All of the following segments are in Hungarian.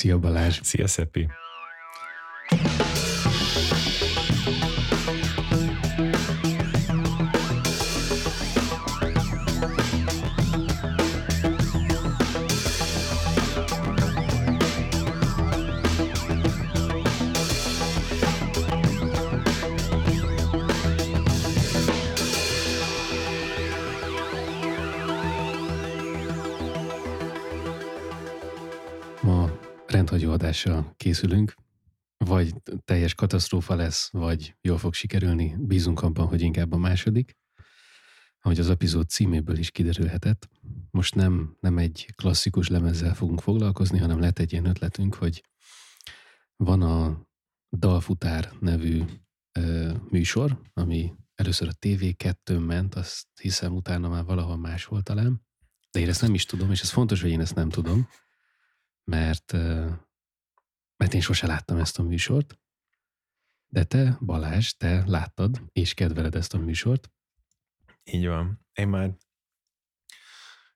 Szia Balázs! Szia Szepi! Rendhagyó adással készülünk, vagy teljes katasztrófa lesz, vagy jól fog sikerülni, bízunk abban, hogy inkább a második. Ahogy az epizód címéből is kiderülhetett, most nem, nem egy klasszikus lemezzel fogunk foglalkozni, hanem lett egy ilyen ötletünk, hogy van a Dalfutár nevű ö, műsor, ami először a TV2 ment, azt hiszem utána már valahol más volt talán, de én ezt nem is tudom, és ez fontos, hogy én ezt nem tudom, mert, mert én sose láttam ezt a műsort, de te, Balázs, te láttad, és kedveled ezt a műsort. Így van. Én már,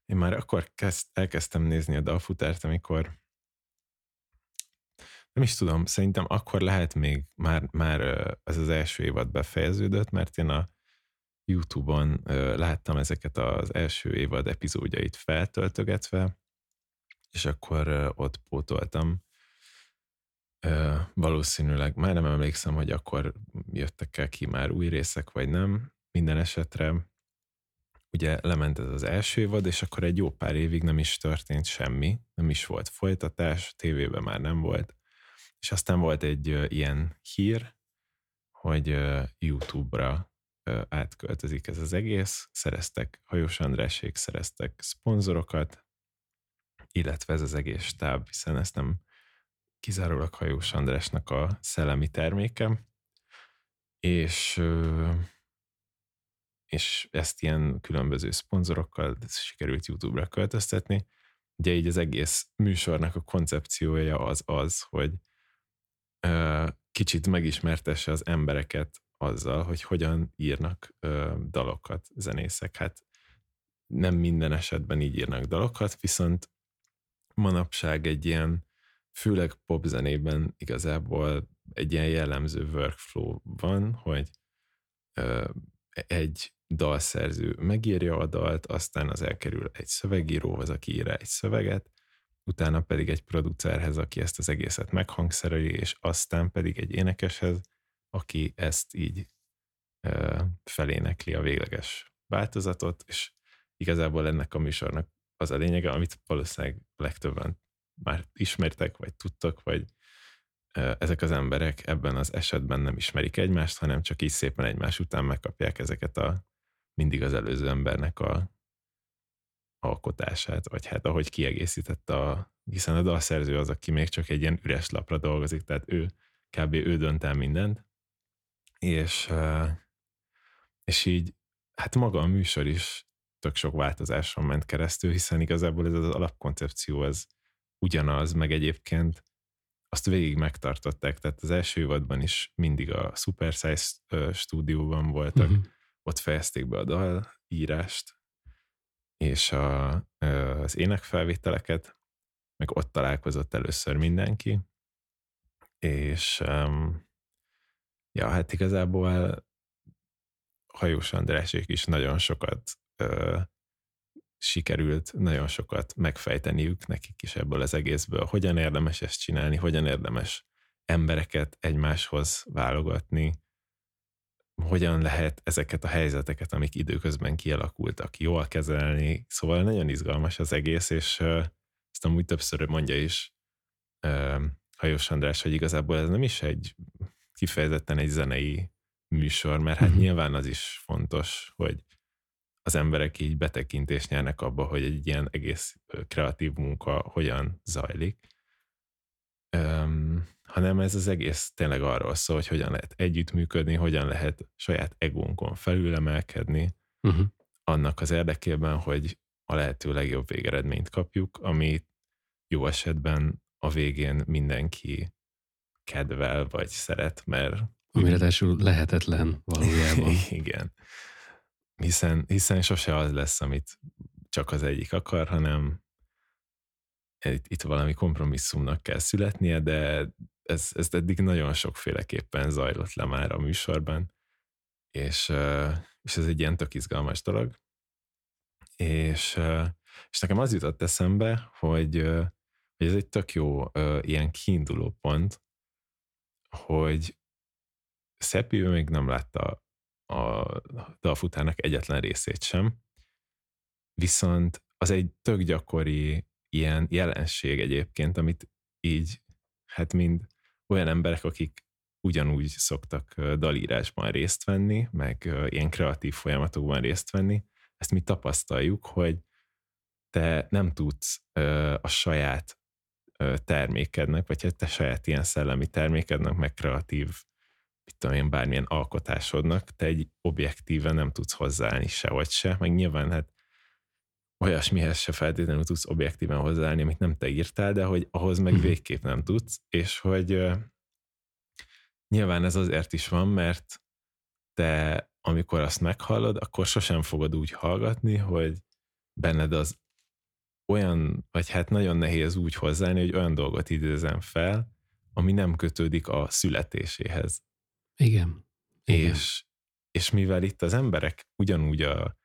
én már akkor kezd, elkezdtem nézni a dalfutárt, amikor nem is tudom, szerintem akkor lehet még már, már ez az első évad befejeződött, mert én a YouTube-on láttam ezeket az első évad epizódjait feltöltögetve, és akkor ott pótoltam. Valószínűleg, már nem emlékszem, hogy akkor jöttek el ki már új részek, vagy nem. Minden esetre ugye lement ez az első évad, és akkor egy jó pár évig nem is történt semmi, nem is volt folytatás, tévében már nem volt. És aztán volt egy ilyen hír, hogy YouTube-ra átköltözik ez az egész, szereztek, Hajós Andrásék szereztek szponzorokat, illetve ez az egész stáb, hiszen ezt nem kizárólag Hajós Andrásnak a szellemi terméke, és, és ezt ilyen különböző szponzorokkal sikerült YouTube-ra költöztetni. Ugye így az egész műsornak a koncepciója az az, hogy kicsit megismertesse az embereket azzal, hogy hogyan írnak dalokat zenészek. Hát nem minden esetben így írnak dalokat, viszont manapság egy ilyen, főleg popzenében igazából egy ilyen jellemző workflow van, hogy ö, egy dalszerző megírja a dalt, aztán az elkerül egy szövegíróhoz, aki ír egy szöveget, utána pedig egy producerhez, aki ezt az egészet meghangszereli, és aztán pedig egy énekeshez, aki ezt így ö, felénekli a végleges változatot, és igazából ennek a műsornak az a lényege, amit valószínűleg legtöbben már ismertek, vagy tudtak, vagy ezek az emberek ebben az esetben nem ismerik egymást, hanem csak így szépen egymás után megkapják ezeket a mindig az előző embernek a alkotását, vagy hát ahogy kiegészítette a, hiszen a dalszerző az, aki még csak egy ilyen üres lapra dolgozik, tehát ő kb. ő dönt el mindent, és, és így hát maga a műsor is tök sok változáson ment keresztül, hiszen igazából ez az alapkoncepció ez ugyanaz, meg egyébként azt végig megtartották, tehát az első évadban is mindig a Super Size stúdióban voltak, uh-huh. ott fejezték be a dalírást, és a, az énekfelvételeket, meg ott találkozott először mindenki, és ja, hát igazából Hajós Andrásék is nagyon sokat sikerült nagyon sokat megfejteniük nekik is ebből az egészből, hogyan érdemes ezt csinálni, hogyan érdemes embereket egymáshoz válogatni, hogyan lehet ezeket a helyzeteket, amik időközben kialakultak, jól kezelni. Szóval nagyon izgalmas az egész, és ezt amúgy többször mondja is Hajós András, hogy igazából ez nem is egy kifejezetten egy zenei műsor, mert hát uh-huh. nyilván az is fontos, hogy az emberek így betekintést nyernek abba, hogy egy ilyen egész kreatív munka hogyan zajlik, um, hanem ez az egész tényleg arról szól, hogy hogyan lehet együttműködni, hogyan lehet saját egónkon felülemelkedni, uh-huh. annak az érdekében, hogy a lehető legjobb végeredményt kapjuk, ami jó esetben a végén mindenki kedvel vagy szeret, mert... Ami lehetetlen valójában. Igen hiszen, hiszen sose az lesz, amit csak az egyik akar, hanem itt, itt valami kompromisszumnak kell születnie, de ez, ez eddig nagyon sokféleképpen zajlott le már a műsorban, és, és ez egy ilyen tök izgalmas dolog. És, és nekem az jutott eszembe, hogy, hogy ez egy tök jó ilyen kiinduló pont, hogy Szepi még nem látta a dalfutárnak egyetlen részét sem, viszont az egy tök gyakori ilyen jelenség egyébként, amit így, hát mind olyan emberek, akik ugyanúgy szoktak dalírásban részt venni, meg ilyen kreatív folyamatokban részt venni, ezt mi tapasztaljuk, hogy te nem tudsz a saját termékednek, vagy hát te saját ilyen szellemi termékednek, meg kreatív, mit tudom én, bármilyen alkotásodnak, te egy objektíve nem tudsz hozzáállni sehogy se, meg nyilván hát olyasmihez se feltétlenül tudsz objektíven hozzáállni, amit nem te írtál, de hogy ahhoz meg mhm. végképp nem tudsz, és hogy uh, nyilván ez azért is van, mert te amikor azt meghallod, akkor sosem fogod úgy hallgatni, hogy benned az olyan, vagy hát nagyon nehéz úgy hozzáállni, hogy olyan dolgot idézem fel, ami nem kötődik a születéséhez. Igen. Igen. És, és mivel itt az emberek ugyanúgy a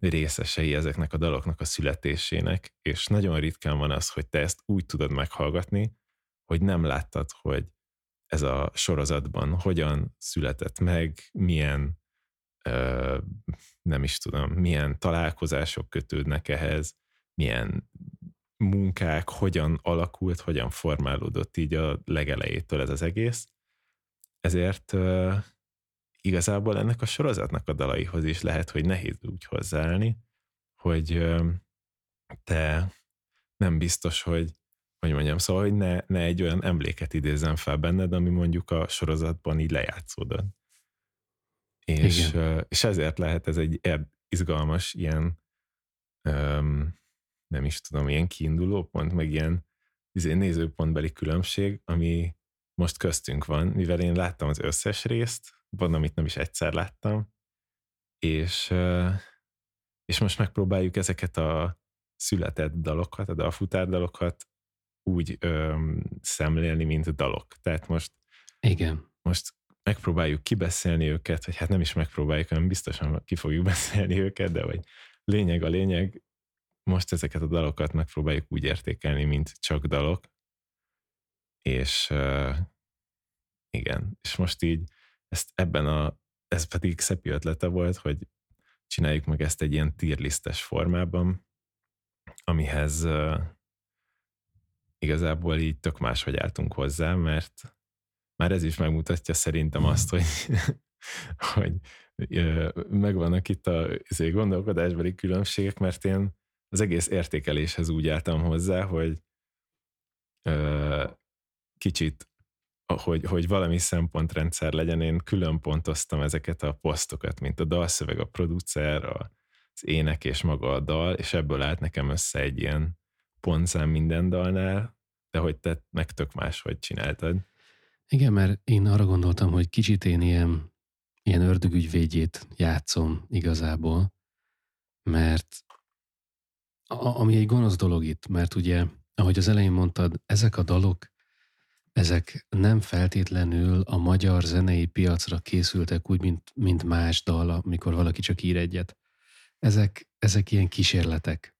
részesei ezeknek a daloknak a születésének, és nagyon ritkán van az, hogy te ezt úgy tudod meghallgatni, hogy nem láttad, hogy ez a sorozatban hogyan született meg, milyen nem is tudom, milyen találkozások kötődnek ehhez, milyen munkák, hogyan alakult, hogyan formálódott így a legelejétől ez az egész. Ezért igazából ennek a sorozatnak a dalaihoz is lehet, hogy nehéz úgy hozzáállni, hogy te nem biztos, hogy hogy mondjam, szóval, hogy ne, ne egy olyan emléket idézzen fel benned, ami mondjuk a sorozatban így lejátszódott. És, és ezért lehet ez egy izgalmas ilyen um, nem is tudom, ilyen kiinduló pont, meg ilyen izé, nézőpontbeli különbség, ami most köztünk van, mivel én láttam az összes részt, van, amit nem is egyszer láttam, és, és most megpróbáljuk ezeket a született dalokat, a dalfutár dalokat úgy öm, szemlélni, mint dalok. Tehát most Igen. most megpróbáljuk kibeszélni őket, vagy hát nem is megpróbáljuk, hanem biztosan ki fogjuk beszélni őket, de vagy lényeg a lényeg, most ezeket a dalokat megpróbáljuk úgy értékelni, mint csak dalok, és igen, és most így ezt ebben a, ez pedig szebb ötlete volt, hogy csináljuk meg ezt egy ilyen tírlisztes formában, amihez uh, igazából így tök máshogy álltunk hozzá, mert már ez is megmutatja szerintem azt, hogy, hogy megvannak itt a gondolkodásbeli különbségek, mert én az egész értékeléshez úgy álltam hozzá, hogy kicsit, hogy, hogy valami szempontrendszer legyen, én külön pontoztam ezeket a posztokat, mint a dalszöveg, a producer, a, az ének és maga a dal, és ebből állt nekem össze egy ilyen pontszám minden dalnál, de hogy te meg tök máshogy csináltad. Igen, mert én arra gondoltam, hogy kicsit én ilyen, ilyen ördögügyvédjét játszom igazából, mert a, ami egy gonosz dolog itt, mert ugye, ahogy az elején mondtad, ezek a dalok, ezek nem feltétlenül a magyar zenei piacra készültek úgy, mint, mint más dal, amikor valaki csak ír egyet. Ezek, ezek ilyen kísérletek.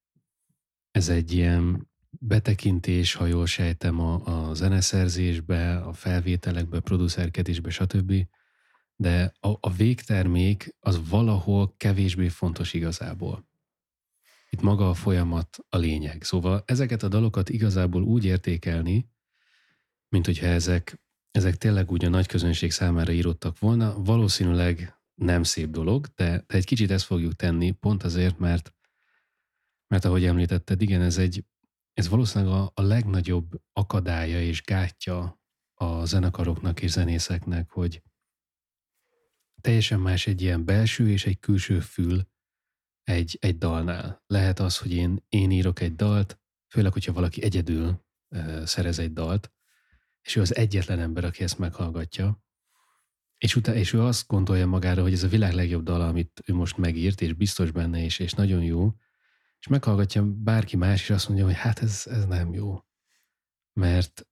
Ez egy ilyen betekintés, ha jól sejtem, a, a zeneszerzésbe, a felvételekbe, producerkedésbe, stb. De a, a végtermék az valahol kevésbé fontos igazából. Itt maga a folyamat a lényeg. Szóval ezeket a dalokat igazából úgy értékelni, mint hogyha ezek, ezek tényleg úgy a nagy közönség számára írottak volna, valószínűleg nem szép dolog, de, de egy kicsit ezt fogjuk tenni, pont azért, mert mert ahogy említetted, igen, ez egy, ez valószínűleg a, a legnagyobb akadálya és gátja a zenekaroknak és zenészeknek, hogy teljesen más egy ilyen belső és egy külső fül egy, egy dalnál. Lehet az, hogy én, én írok egy dalt, főleg, hogyha valaki egyedül uh, szerez egy dalt, és ő az egyetlen ember, aki ezt meghallgatja, és, utána, és ő azt gondolja magára, hogy ez a világ legjobb dal, amit ő most megírt, és biztos benne, és, és nagyon jó, és meghallgatja bárki más, és azt mondja, hogy hát ez, ez nem jó. Mert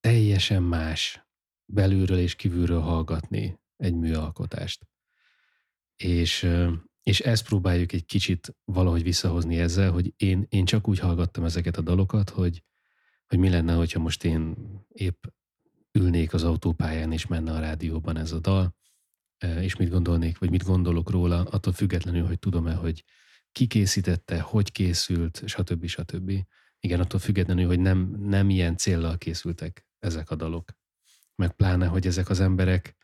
teljesen más belülről és kívülről hallgatni egy műalkotást. És, és ezt próbáljuk egy kicsit valahogy visszahozni ezzel, hogy én, én csak úgy hallgattam ezeket a dalokat, hogy, hogy mi lenne, hogyha most én épp ülnék az autópályán, és menne a rádióban ez a dal, és mit gondolnék, vagy mit gondolok róla, attól függetlenül, hogy tudom-e, hogy ki készítette, hogy készült, stb. stb. Igen, attól függetlenül, hogy nem, nem ilyen céllal készültek ezek a dalok. Meg pláne, hogy ezek az emberek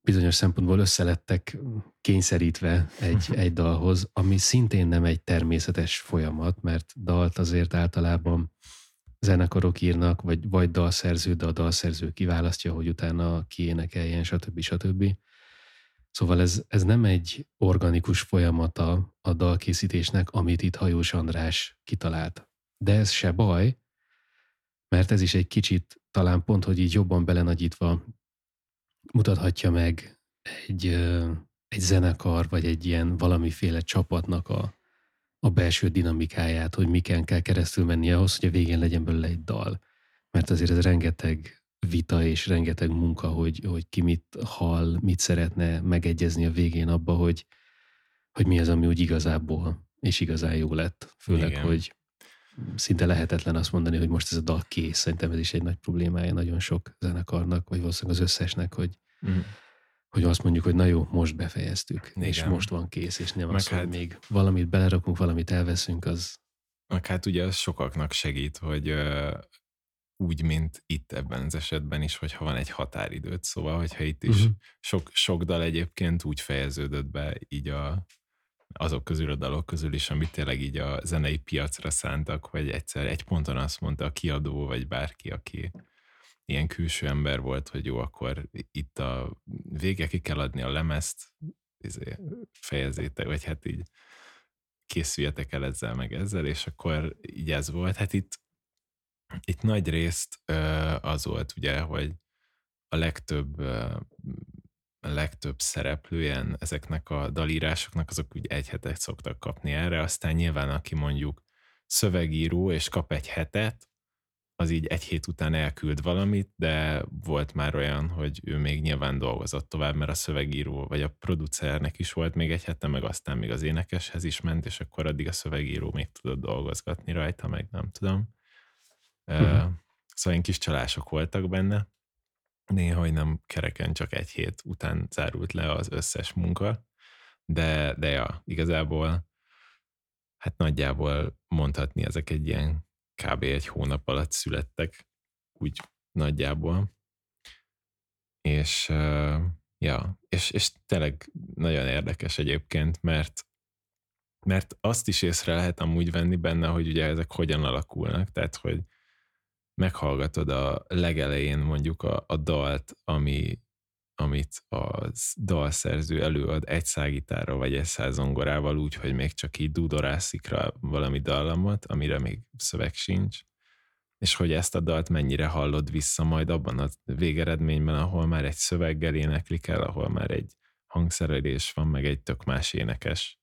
bizonyos szempontból összelettek kényszerítve egy, egy dalhoz, ami szintén nem egy természetes folyamat, mert dalt azért általában zenekarok írnak, vagy, vagy dalszerző, de a dalszerző kiválasztja, hogy utána kiénekeljen, stb. stb. Szóval ez, ez nem egy organikus folyamata a dalkészítésnek, amit itt Hajós András kitalált. De ez se baj, mert ez is egy kicsit talán pont, hogy így jobban belenagyítva mutathatja meg egy, egy zenekar, vagy egy ilyen valamiféle csapatnak a, a belső dinamikáját, hogy miken kell keresztül menni ahhoz, hogy a végén legyen belőle egy dal. Mert azért ez rengeteg vita és rengeteg munka, hogy, hogy ki mit hall, mit szeretne megegyezni a végén abba, hogy, hogy mi az, ami úgy igazából és igazán jó lett. Főleg, Igen. hogy szinte lehetetlen azt mondani, hogy most ez a dal kész. Szerintem ez is egy nagy problémája nagyon sok zenekarnak, vagy valószínűleg az összesnek, hogy, mm. Hogy azt mondjuk, hogy na jó, most befejeztük, Igen. és most van kész, és nem Meg az, hát... hogy még valamit belerakunk, valamit elveszünk, az... Meg hát ugye az sokaknak segít, hogy úgy, mint itt ebben az esetben is, hogyha van egy határidőt, szóval, hogyha itt is uh-huh. sok, sok dal egyébként úgy fejeződött be így a, azok közül a dalok közül is, amit tényleg így a zenei piacra szántak, hogy egyszer egy ponton azt mondta a kiadó, vagy bárki, aki ilyen külső ember volt, hogy jó, akkor itt a vége ki kell adni a lemezt, izé, vagy hát így készüljetek el ezzel, meg ezzel, és akkor így ez volt. Hát itt itt nagy részt az volt ugye, hogy a legtöbb a legtöbb szereplőjen ezeknek a dalírásoknak, azok úgy egy hetet szoktak kapni erre, aztán nyilván aki mondjuk szövegíró és kap egy hetet, az így egy hét után elküld valamit, de volt már olyan, hogy ő még nyilván dolgozott tovább, mert a szövegíró vagy a producernek is volt még egy hete, meg aztán még az énekeshez is ment, és akkor addig a szövegíró még tudott dolgozgatni rajta, meg nem tudom. Uh-huh. Szóval kis csalások voltak benne. Néha, hogy nem kereken csak egy hét után zárult le az összes munka, de, de ja, igazából hát nagyjából mondhatni, ezek egy ilyen kb. egy hónap alatt születtek, úgy nagyjából. És ja, és, és tényleg nagyon érdekes egyébként, mert mert azt is észre lehet amúgy venni benne, hogy ugye ezek hogyan alakulnak, tehát hogy meghallgatod a legelején mondjuk a, a dalt, ami, amit a dalszerző előad egy szágitárra vagy egy százongorával úgy, hogy még csak így dudorászik rá valami dallamot, amire még szöveg sincs, és hogy ezt a dalt mennyire hallod vissza majd abban a végeredményben, ahol már egy szöveggel éneklik el, ahol már egy hangszerelés van, meg egy tök más énekes.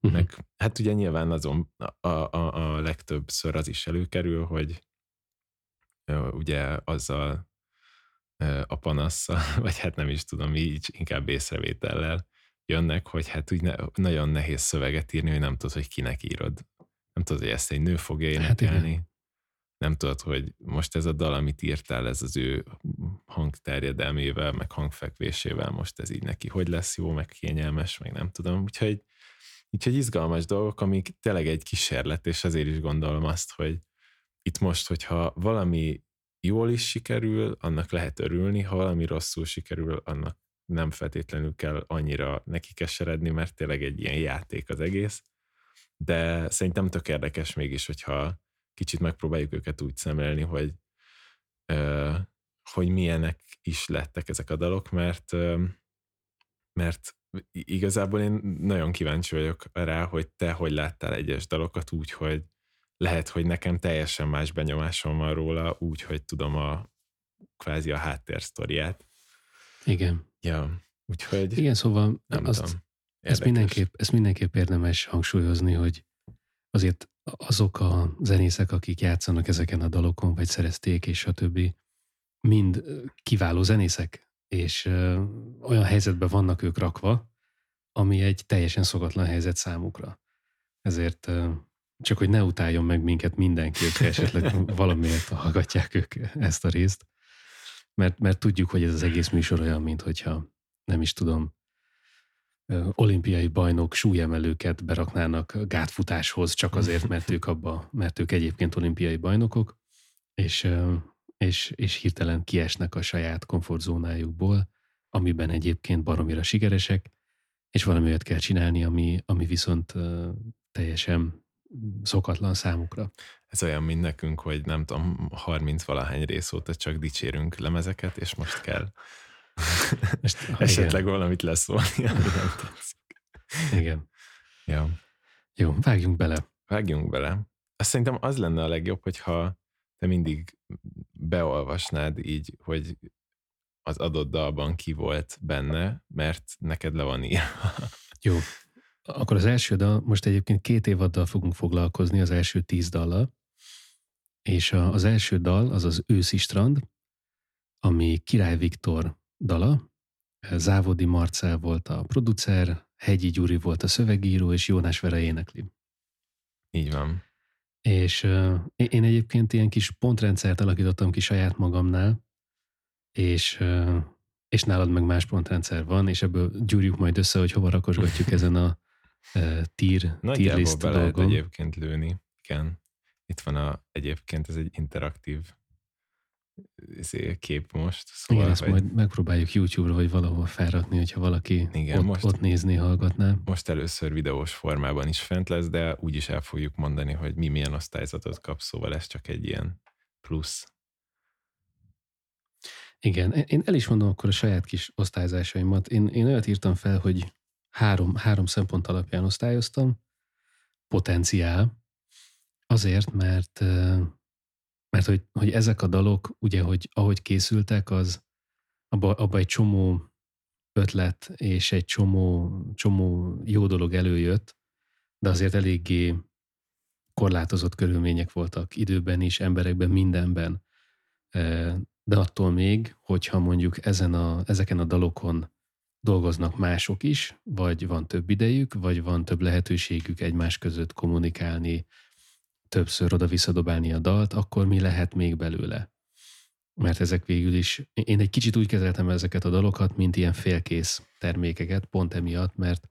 Uh-huh. Meg, hát ugye nyilván azon a, a, a legtöbbször az is előkerül, hogy ugye azzal a panasszal, vagy hát nem is tudom, így inkább észrevétellel jönnek, hogy hát úgy ne, nagyon nehéz szöveget írni, hogy nem tudod, hogy kinek írod. Nem tudod, hogy ezt egy nő fogja hát énekelni. Hát nem tudod, hogy most ez a dal, amit írtál, ez az ő hangterjedelmével, meg hangfekvésével, most ez így neki hogy lesz jó, meg kényelmes, meg nem tudom. Úgyhogy, úgyhogy izgalmas dolgok, amik tényleg egy kísérlet, és azért is gondolom azt, hogy itt most, hogyha valami jól is sikerül, annak lehet örülni, ha valami rosszul sikerül, annak nem feltétlenül kell annyira neki keseredni, mert tényleg egy ilyen játék az egész. De szerintem tök érdekes mégis, hogyha kicsit megpróbáljuk őket úgy szemlélni, hogy, hogy milyenek is lettek ezek a dalok, mert, mert igazából én nagyon kíváncsi vagyok rá, hogy te hogy láttál egyes dalokat úgy, hogy lehet, hogy nekem teljesen más benyomásom van róla, úgy, hogy tudom a kvázi a háttérsztoriát. Igen. Ja, úgyhogy Igen, szóval nem azt, tudom. Ez mindenképp, ez mindenképp érdemes hangsúlyozni, hogy azért azok a zenészek, akik játszanak ezeken a dalokon, vagy szerezték, és a többi, mind kiváló zenészek, és ö, olyan helyzetben vannak ők rakva, ami egy teljesen szokatlan helyzet számukra. Ezért ö, csak hogy ne utáljon meg minket mindenki, hogy esetleg valamiért hallgatják ők ezt a részt. Mert, mert tudjuk, hogy ez az egész műsor olyan, mint hogyha nem is tudom, olimpiai bajnok súlyemelőket beraknának gátfutáshoz, csak azért, mert ők abba, mert ők egyébként olimpiai bajnokok, és, és, és hirtelen kiesnek a saját komfortzónájukból, amiben egyébként baromira sikeresek, és valami olyat kell csinálni, ami, ami viszont teljesen szokatlan számukra. Ez olyan, mint nekünk, hogy nem tudom, 30 valahány rész óta csak dicsérünk lemezeket, és most kell most, esetleg igen. valamit leszólni, ami nem tetszik. Igen. Ja. Jó, vágjunk bele. Vágjunk bele. Azt szerintem az lenne a legjobb, hogyha te mindig beolvasnád így, hogy az adott dalban ki volt benne, mert neked le van írva. Jó, akkor az első dal, most egyébként két évaddal fogunk foglalkozni, az első tíz dallal, és a, az első dal az az Őszi Strand, ami Király Viktor dala, Závodi Marcel volt a producer, Hegyi Gyuri volt a szövegíró, és Jónás Vere énekli. Így van. És uh, én egyébként ilyen kis pontrendszert alakítottam ki saját magamnál, és uh, és nálad meg más pontrendszer van, és ebből gyúrjuk majd össze, hogy hova rakosgatjuk ezen a uh, tier list be lehet egyébként lőni. Igen. Itt van a, egyébként ez egy interaktív izé, kép most. Szóval, Igen, ezt hogy... majd megpróbáljuk YouTube-ra, vagy valahol felrakni, hogyha valaki Igen, ott, most, ott nézni, hallgatná. Most először videós formában is fent lesz, de úgyis el fogjuk mondani, hogy mi milyen osztályzatot kap, szóval ez csak egy ilyen plusz. Igen, én el is mondom akkor a saját kis osztályzásaimat. Én, én olyat írtam fel, hogy három, három szempont alapján osztályoztam. Potenciál, azért, mert mert hogy, hogy ezek a dalok, ugye, hogy ahogy készültek, az abba, abba egy csomó ötlet és egy csomó, csomó jó dolog előjött, de azért eléggé korlátozott körülmények voltak időben is, emberekben, mindenben. De attól még, hogyha mondjuk ezen a, ezeken a dalokon dolgoznak mások is, vagy van több idejük, vagy van több lehetőségük egymás között kommunikálni, többször oda-visszadobálni a dalt, akkor mi lehet még belőle? Mert ezek végül is, én egy kicsit úgy kezeltem ezeket a dalokat, mint ilyen félkész termékeket, pont emiatt, mert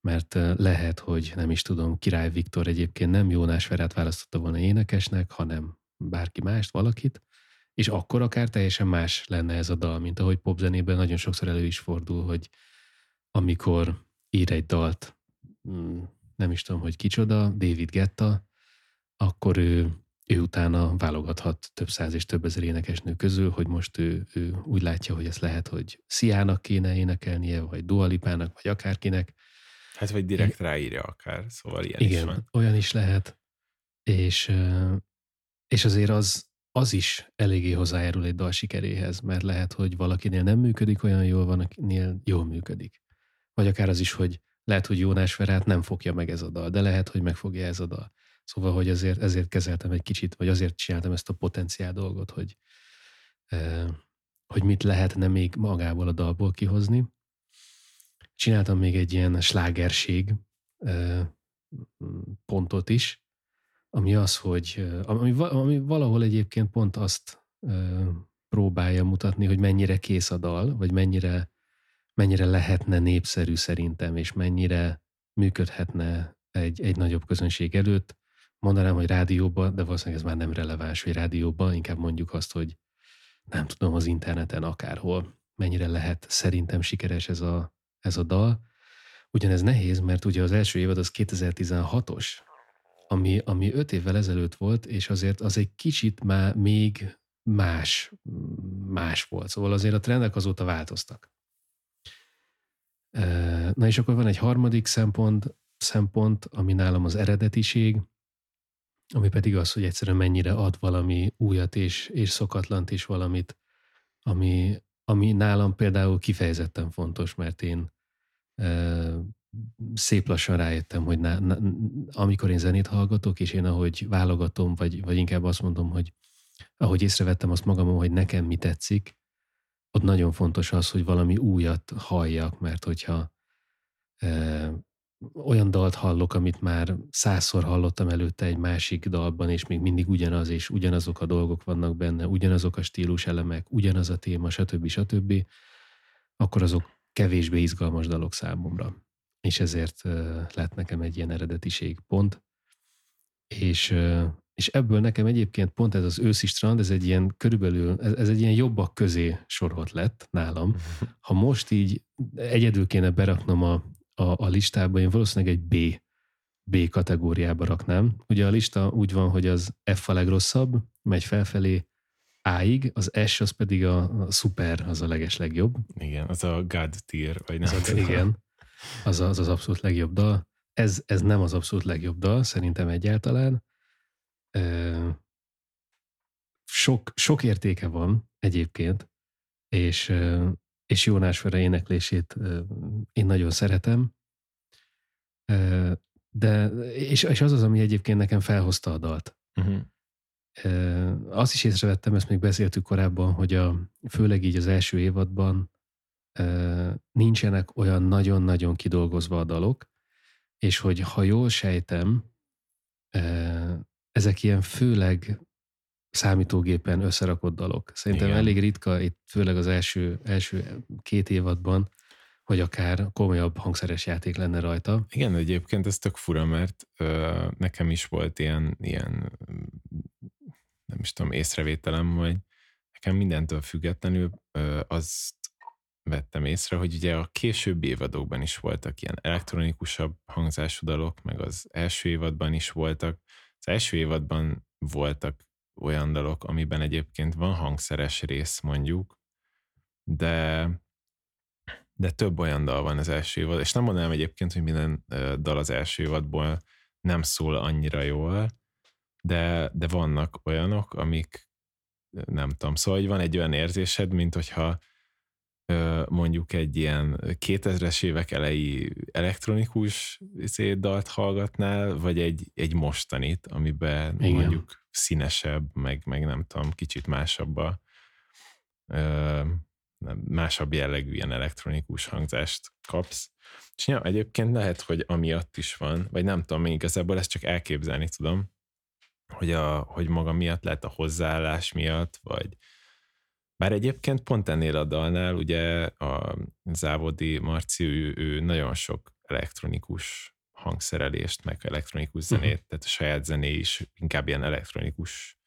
mert lehet, hogy nem is tudom, Király Viktor egyébként nem Jónás Ferát választotta volna énekesnek, hanem bárki mást, valakit, és akkor akár teljesen más lenne ez a dal, mint ahogy popzenében nagyon sokszor elő is fordul, hogy amikor ír egy dalt, mm, nem is tudom, hogy kicsoda, David Getta, akkor ő, ő utána válogathat több száz és több ezer énekesnő közül, hogy most ő, ő úgy látja, hogy ez lehet, hogy Sziának kéne énekelnie, vagy Dualipának, vagy akárkinek. Hát, vagy direkt ráírja akár, szóval ilyen Igen, is van. olyan is lehet. És, és azért az, az is eléggé hozzájárul egy dal sikeréhez, mert lehet, hogy valakinél nem működik olyan jól, van, akinél jól működik. Vagy akár az is, hogy lehet, hogy Jónás Ferát nem fogja meg ez a dal, de lehet, hogy megfogja ez a dal. Szóval, hogy ezért, ezért kezeltem egy kicsit, vagy azért csináltam ezt a potenciál dolgot, hogy, hogy mit lehetne még magából a dalból kihozni. Csináltam még egy ilyen slágerség pontot is, ami az, hogy ami, ami valahol egyébként pont azt próbálja mutatni, hogy mennyire kész a dal, vagy mennyire, mennyire lehetne népszerű szerintem, és mennyire működhetne egy, egy nagyobb közönség előtt, mondanám, hogy rádióban, de valószínűleg ez már nem releváns, hogy rádióban, inkább mondjuk azt, hogy nem tudom, az interneten akárhol mennyire lehet szerintem sikeres ez a, ez a dal. Ugyanez nehéz, mert ugye az első évad az 2016-os, ami, ami öt évvel ezelőtt volt, és azért az egy kicsit már még más, más volt. Szóval azért a trendek azóta változtak. Na és akkor van egy harmadik szempont, szempont, ami nálam az eredetiség, ami pedig az, hogy egyszerűen mennyire ad valami újat és, és szokatlant is valamit, ami, ami nálam például kifejezetten fontos, mert én szép lassan rájöttem, hogy na, na, amikor én zenét hallgatok, és én ahogy válogatom, vagy, vagy inkább azt mondom, hogy ahogy észrevettem azt magamon, hogy nekem mi tetszik, ott nagyon fontos az, hogy valami újat halljak, mert hogyha e, olyan dalt hallok, amit már százszor hallottam előtte egy másik dalban, és még mindig ugyanaz, és ugyanazok a dolgok vannak benne, ugyanazok a stílus elemek, ugyanaz a téma, stb. stb., akkor azok kevésbé izgalmas dalok számomra. És ezért lett nekem egy ilyen eredetiség pont. És, és ebből nekem egyébként pont ez az őszi strand, ez egy ilyen körülbelül, ez, ez egy ilyen jobbak közé sorolt lett nálam. Ha most így egyedül kéne beraknom a, a, a listába, én valószínűleg egy B, B kategóriába raknám. Ugye a lista úgy van, hogy az F a legrosszabb, megy felfelé A-ig, az S az pedig a, a super, az a leges legjobb. Igen, az a God tier, vagy nem. Az, igen, az, az az abszolút legjobb dal. Ez, ez nem az abszolút legjobb dal, szerintem egyáltalán. Sok, sok értéke van egyébként, és, és Jónás Fere éneklését én nagyon szeretem, de, és, és az az, ami egyébként nekem felhozta a dalt. Uh-huh. Azt is észrevettem, ezt még beszéltük korábban, hogy a, főleg így az első évadban nincsenek olyan nagyon-nagyon kidolgozva a dalok, és hogy ha jól sejtem, ezek ilyen főleg számítógépen összerakott dalok. Szerintem Igen. elég ritka, itt főleg az első, első két évadban, hogy akár komolyabb hangszeres játék lenne rajta. Igen, egyébként ez tök fura, mert ö, nekem is volt ilyen, ilyen, nem is tudom, észrevételem, hogy nekem mindentől függetlenül ö, azt vettem észre, hogy ugye a későbbi évadokban is voltak ilyen elektronikusabb hangzású dalok, meg az első évadban is voltak. Az első évadban voltak olyan dalok, amiben egyébként van hangszeres rész mondjuk, de de több olyan dal van az első évad, és nem mondanám egyébként, hogy minden dal az első évadból nem szól annyira jól, de, de vannak olyanok, amik nem tudom, szóval hogy van egy olyan érzésed, mint hogyha mondjuk egy ilyen 2000-es évek elejé elektronikus dalt hallgatnál, vagy egy, egy mostanit, amiben Igen. mondjuk színesebb, meg, meg nem tudom, kicsit másabb a másabb jellegű ilyen elektronikus hangzást kapsz. És ja, egyébként lehet, hogy amiatt is van, vagy nem tudom, még igazából ezt csak elképzelni tudom, hogy, a, hogy maga miatt lehet a hozzáállás miatt, vagy bár egyébként pont ennél a dalnál, ugye a Závodi Marci, ő, ő nagyon sok elektronikus hangszerelést, meg elektronikus zenét, uh-huh. tehát a saját zené is inkább ilyen elektronikus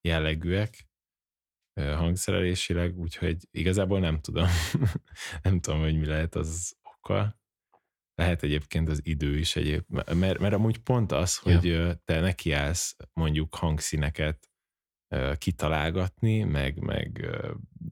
jellegűek, hangszerelésileg, úgyhogy igazából nem tudom. nem tudom, hogy mi lehet az oka. Lehet egyébként az idő is egyéb, mert, mert amúgy pont az, hogy ja. te nekiállsz mondjuk hangszíneket kitalálgatni, meg, meg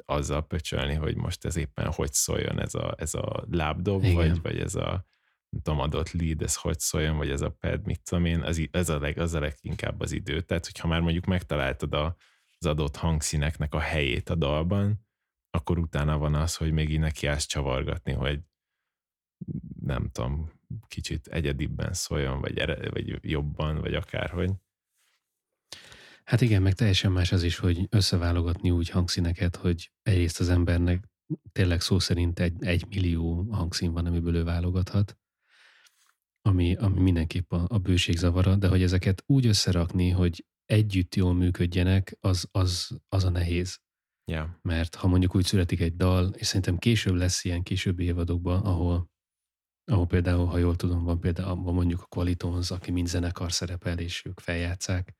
azzal pöcsölni, hogy most ez éppen hogy szóljon ez a, ez a lábdob, vagy, vagy ez a nem tudom, adott lead, ez hogy szóljon, vagy ez a pad, mit tudom én, az, ez a, leg, az a leginkább az idő. Tehát, hogyha már mondjuk megtaláltad a, az adott hangszíneknek a helyét a dalban, akkor utána van az, hogy még így nekiállsz csavargatni, hogy nem tudom, kicsit egyedibben szóljon, vagy, ere, vagy jobban, vagy akárhogy. Hát igen, meg teljesen más az is, hogy összeválogatni úgy hangszíneket, hogy egyrészt az embernek tényleg szó szerint egy, egy millió hangszín van, amiből ő válogathat, ami, ami mindenképp a, a bőség zavara, de hogy ezeket úgy összerakni, hogy együtt jól működjenek, az, az, az a nehéz. Yeah. Mert ha mondjuk úgy születik egy dal, és szerintem később lesz ilyen későbbi évadokban, ahol, ahol például, ha jól tudom, van például van mondjuk a Qualitons, aki mind zenekar szerepel, és ők feljátszák,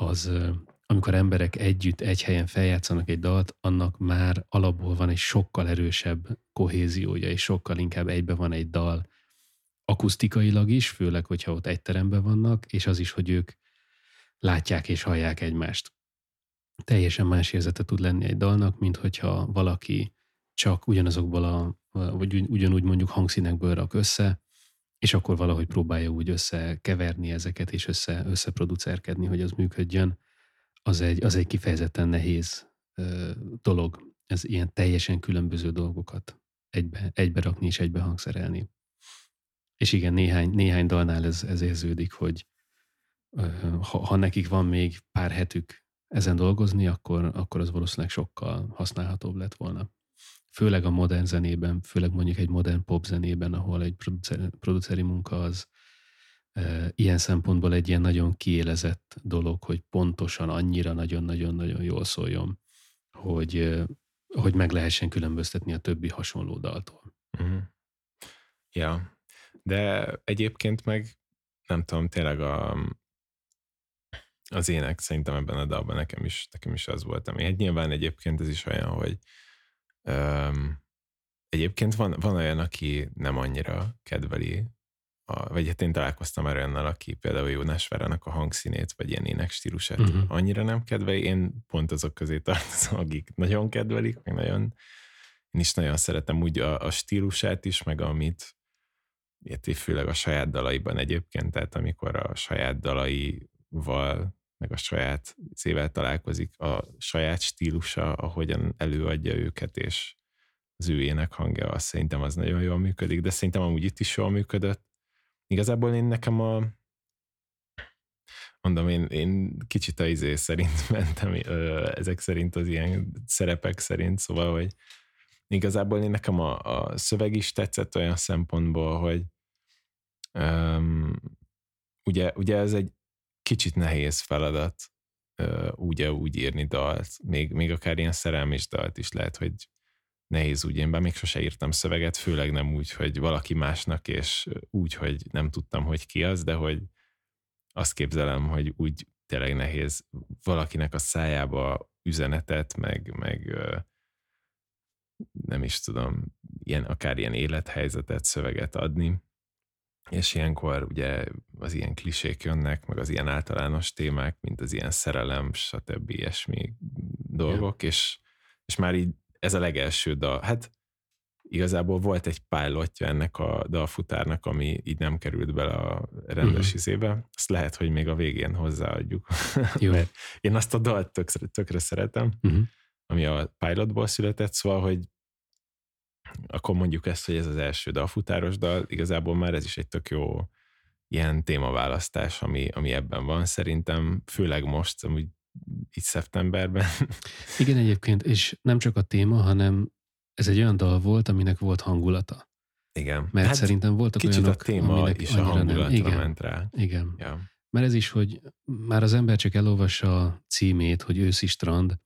az amikor emberek együtt egy helyen feljátszanak egy dalt, annak már alapból van egy sokkal erősebb kohéziója, és sokkal inkább egybe van egy dal akusztikailag is, főleg, hogyha ott egy teremben vannak, és az is, hogy ők látják és hallják egymást. Teljesen más érzete tud lenni egy dalnak, mint hogyha valaki csak ugyanazokból a, vagy ugyanúgy mondjuk hangszínekből rak össze, és akkor valahogy próbálja úgy összekeverni ezeket, és össze, összeproducerkedni, hogy az működjön, az egy, az egy kifejezetten nehéz ö, dolog. Ez ilyen teljesen különböző dolgokat egybe, egybe rakni és egybe hangszerelni. és igen, néhány, néhány dalnál ez, ez érződik, hogy ha, ha nekik van még pár hetük ezen dolgozni, akkor, akkor az valószínűleg sokkal használhatóbb lett volna. Főleg a modern zenében, főleg mondjuk egy modern pop zenében, ahol egy producer, produceri munka az e, ilyen szempontból egy ilyen nagyon kiélezett dolog, hogy pontosan annyira nagyon-nagyon-nagyon jól szóljon, hogy, hogy meg lehessen különböztetni a többi hasonló daltól. Uh-huh. Ja, de egyébként meg nem tudom, tényleg a, az ének szerintem ebben a dalban nekem is, nekem is az volt, ami hát nyilván egyébként ez is olyan, hogy um, egyébként van, van olyan, aki nem annyira kedveli, a, vagy hát én találkoztam már olyannal, aki például Jónás Várának a hangszínét, vagy ilyen ének stílusát uh-huh. annyira nem kedveli, én pont azok közé tartozom, akik nagyon kedvelik, meg nagyon, én is nagyon szeretem úgy a, a stílusát is, meg amit, főleg a saját dalaiban egyébként, tehát amikor a saját dalaival meg a saját szével találkozik, a saját stílusa, ahogyan előadja őket, és az ő ének hangja, azt szerintem az nagyon jól működik, de szerintem amúgy itt is jól működött. Igazából én nekem a mondom, én, én kicsit a izé szerint mentem, ezek szerint az ilyen szerepek szerint, szóval, hogy igazából én nekem a, a szöveg is tetszett olyan szempontból, hogy um, ugye, ugye ez egy kicsit nehéz feladat úgy úgy írni dalt, még, még akár ilyen szerelmés dalt is lehet, hogy nehéz úgy. Én be még sose írtam szöveget, főleg nem úgy, hogy valaki másnak, és úgy, hogy nem tudtam, hogy ki az, de hogy azt képzelem, hogy úgy tényleg nehéz valakinek a szájába üzenetet, meg, meg nem is tudom, ilyen, akár ilyen élethelyzetet, szöveget adni és ilyenkor ugye az ilyen klisék jönnek, meg az ilyen általános témák, mint az ilyen szerelem, stb. ilyesmi dolgok, és, és már így ez a legelső dal. Hát igazából volt egy pilotja ennek a dalfutárnak, ami így nem került bele a rendes uh-huh. izébe. Azt lehet, hogy még a végén hozzáadjuk. Jó. Mert én azt a dalt tökre, tökre szeretem, uh-huh. ami a pilotból született, szóval, hogy akkor mondjuk ezt, hogy ez az első dal, futáros dal, igazából már ez is egy tök jó ilyen témaválasztás, ami, ami ebben van szerintem, főleg most, amúgy itt szeptemberben. Igen, egyébként, és nem csak a téma, hanem ez egy olyan dal volt, aminek volt hangulata. Igen. Mert hát szerintem voltak kicsit olyanok, a téma is a hangulatra nem. Igen, ment rá. Igen. Ja. Mert ez is, hogy már az ember csak elolvassa a címét, hogy őszi strand,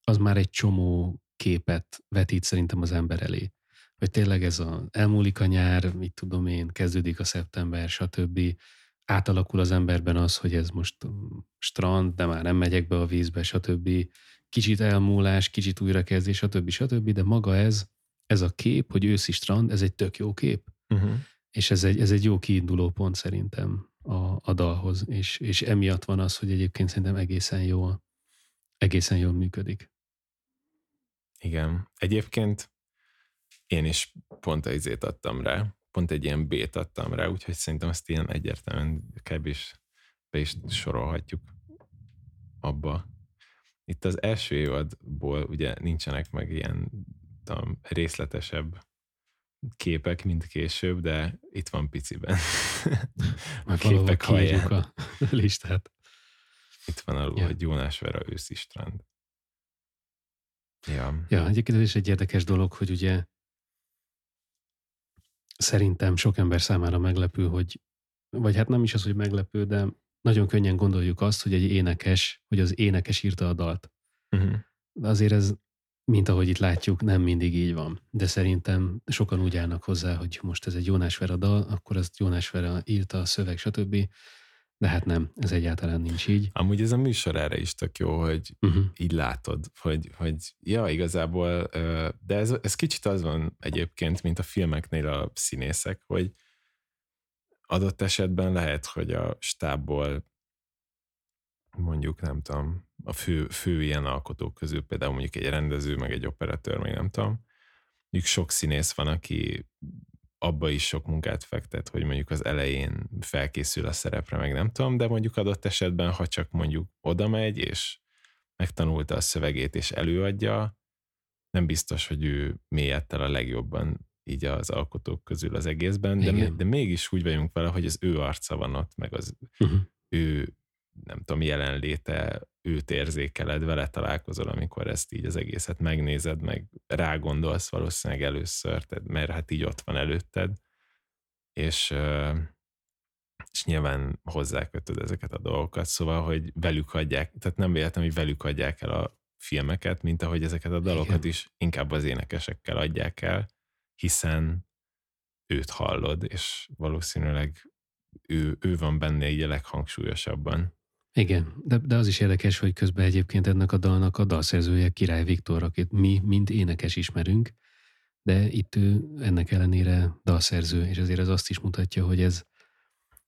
az már egy csomó képet vetít szerintem az ember elé hogy tényleg ez a elmúlik a nyár, mit tudom én, kezdődik a szeptember, stb. Átalakul az emberben az, hogy ez most mm, strand, de már nem megyek be a vízbe, stb. Kicsit elmúlás, kicsit újrakezdés, stb. stb. De maga ez, ez a kép, hogy őszi strand, ez egy tök jó kép. Uh-huh. És ez egy, ez egy jó kiinduló pont szerintem a, a dalhoz, és, és emiatt van az, hogy egyébként szerintem egészen jó, egészen jól működik. Igen. Egyébként én is pont egy izét adtam rá, pont egy ilyen B-t adtam rá, úgyhogy szerintem ezt ilyen egyértelműen kebb is be is sorolhatjuk abba. Itt az első évadból ugye nincsenek meg ilyen tudom, részletesebb képek, mint később, de itt van piciben. a képek haján. a listát. Itt van alul, ja. hogy Jónás Vera őszi strand. Ja. ja, egyébként ez is egy érdekes dolog, hogy ugye szerintem sok ember számára meglepő, hogy, vagy hát nem is az, hogy meglepő, de nagyon könnyen gondoljuk azt, hogy egy énekes, hogy az énekes írta a dalt. Uh-huh. De azért ez, mint ahogy itt látjuk, nem mindig így van. De szerintem sokan úgy állnak hozzá, hogy most ez egy Jónás Vera dal, akkor ezt Jónás Vera írta a szöveg, stb. De hát nem, ez egyáltalán nincs így. Amúgy ez a műsor erre is tök jó, hogy uh-huh. így látod, hogy, hogy ja, igazából, de ez, ez kicsit az van egyébként, mint a filmeknél a színészek, hogy adott esetben lehet, hogy a stábból mondjuk, nem tudom, a fő, fő ilyen alkotók közül például mondjuk egy rendező, meg egy operatőr, meg nem tudom, mondjuk sok színész van, aki abba is sok munkát fektet, hogy mondjuk az elején felkészül a szerepre, meg nem tudom, de mondjuk adott esetben, ha csak mondjuk oda megy, és megtanulta a szövegét, és előadja, nem biztos, hogy ő mélyettel a legjobban így az alkotók közül az egészben, de, de mégis úgy vagyunk vele, hogy az ő arca van ott, meg az Uh-huh. ő, nem tudom, jelenléte, őt érzékeled, vele találkozol, amikor ezt így az egészet megnézed, meg rágondolsz valószínűleg először, mert hát így ott van előtted, és, és nyilván hozzákötöd ezeket a dolgokat, szóval, hogy velük adják, tehát nem véletlen, hogy velük adják el a filmeket, mint ahogy ezeket a dalokat Igen. is inkább az énekesekkel adják el, hiszen őt hallod, és valószínűleg ő, ő van benne így a leghangsúlyosabban. Igen, de, de az is érdekes, hogy közben egyébként ennek a dalnak a dalszerzője Király Viktor, akit mi, mint énekes ismerünk, de itt ő ennek ellenére dalszerző, és azért ez azt is mutatja, hogy ez,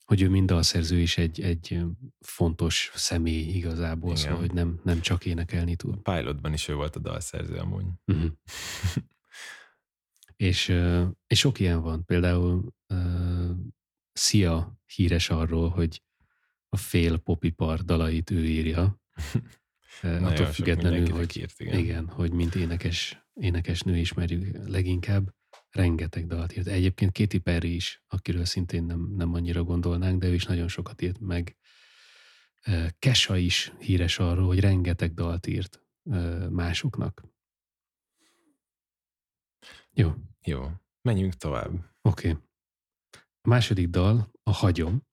hogy ő mind dalszerző is egy, egy fontos személy igazából, Igen. szóval, hogy nem, nem csak énekelni tud. A Pilotban is ő volt a dalszerző amúgy. Uh-huh. és, és sok ilyen van. Például uh, Szia híres arról, hogy a fél popipar dalait ő írja. Attól függetlenül, hogy írt, igen. igen, hogy mint énekes, énekes nő ismerjük leginkább, rengeteg dalt írt. Egyébként Katy Perry is, akiről szintén nem, nem annyira gondolnánk, de ő is nagyon sokat írt meg. Ö, Kesha is híres arról, hogy rengeteg dalt írt másoknak. Jó, Jó, menjünk tovább. Oké. Okay. A második dal a Hagyom,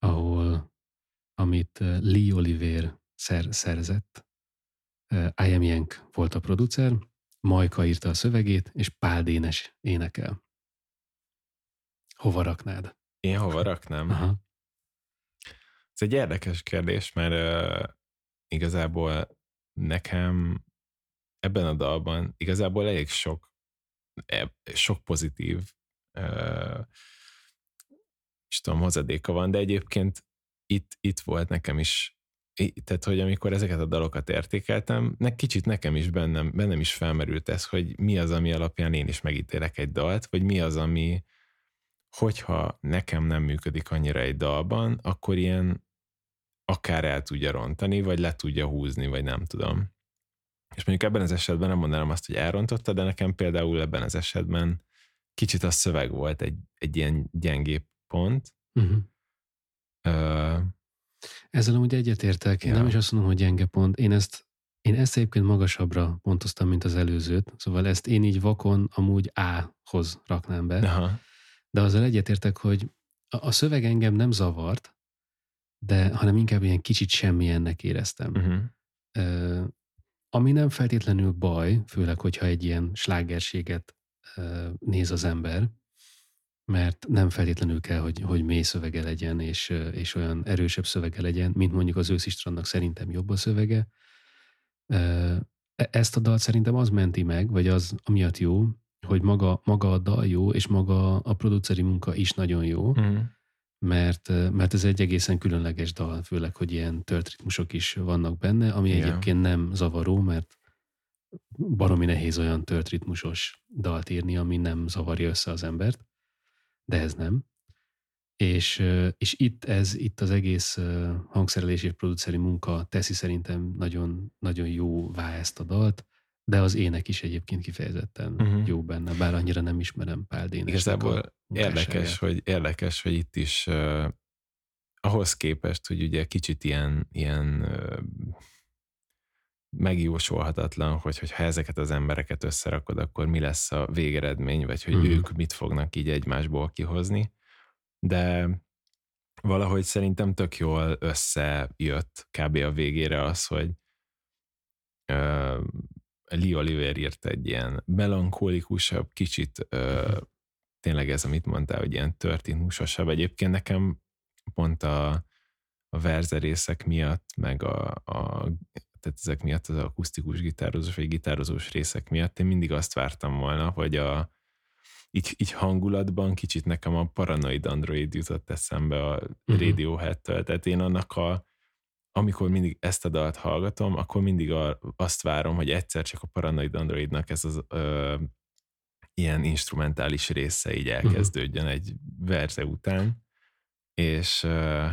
ahol, amit eh, Lee Oliver szer, szerzett. Eh, I Am Yank volt a producer, Majka írta a szövegét, és Pál Dénes énekel. Hova raknád? Én hova raknám? Aha. Ez egy érdekes kérdés, mert uh, igazából nekem ebben a dalban igazából elég sok, e- sok pozitív uh, is tudom, hozadéka van, de egyébként itt, itt volt nekem is, tehát hogy amikor ezeket a dalokat értékeltem, ne, kicsit nekem is bennem, bennem is felmerült ez, hogy mi az, ami alapján én is megítélek egy dalt, vagy mi az, ami, hogyha nekem nem működik annyira egy dalban, akkor ilyen akár el tudja rontani, vagy le tudja húzni, vagy nem tudom. És mondjuk ebben az esetben nem mondanám azt, hogy elrontotta, de nekem például ebben az esetben kicsit a szöveg volt egy, egy ilyen gyengébb pont. Uh-huh. Ö, Ezzel amúgy egyetértek. Ja. nem is azt mondom, hogy gyenge pont. Én ezt, én ezt egyébként magasabbra pontoztam, mint az előzőt. Szóval ezt én így vakon amúgy A-hoz raknám be. aha, De azzal egyetértek, hogy a, a szöveg engem nem zavart, de hanem inkább ilyen kicsit semmilyennek éreztem. uh-huh. Ö, ami nem feltétlenül baj, főleg, hogyha egy ilyen slágerséget ö, néz az ember, mert nem feltétlenül kell, hogy, hogy mély szövege legyen, és, és olyan erősebb szövege legyen, mint mondjuk az őszistrandnak szerintem jobb a szövege. E- ezt a dalt szerintem az menti meg, vagy az amiatt jó, hogy maga, maga a dal jó, és maga a produceri munka is nagyon jó, Uh-huh. mert, mert ez egy egészen különleges dal, főleg, hogy ilyen tört ritmusok is vannak benne, ami Igen. egyébként nem zavaró, mert baromi nehéz olyan tört ritmusos dalt írni, ami nem zavarja össze az embert, de ez nem. És, és itt ez, itt az egész hangszerelés és produceri munka teszi szerintem nagyon, nagyon jóvá ezt a dalt, de az ének is egyébként kifejezetten uh-huh. jó benne, bár annyira nem ismerem Pál Dénesnek Igazából érdekes, hogy, érdekes, hogy itt is uh, ahhoz képest, hogy ugye kicsit ilyen, ilyen uh, megjósolhatatlan, hogy hogyha ezeket az embereket összerakod, akkor mi lesz a végeredmény, vagy hogy Mhm. ők mit fognak így egymásból kihozni. De valahogy szerintem tök jól összejött kb. a végére az, hogy uh, Lee Oliver írt egy ilyen melankólikusabb, kicsit uh, tényleg ez, amit mondtál, hogy ilyen történhúsosabb. Egyébként nekem pont a, a verzerészek miatt, meg a, a tehát ezek miatt az akusztikus gitározós vagy gitározós részek miatt én mindig azt vártam volna, hogy a, így, így hangulatban kicsit nekem a Paranoid Android jutott eszembe a Mhm. Radiohead-től. Tehát én annak a, amikor mindig ezt a dalt hallgatom, akkor mindig a, azt várom, hogy egyszer csak a Paranoid Androidnak ez az ö, ilyen instrumentális része így elkezdődjön egy verze után, és ö,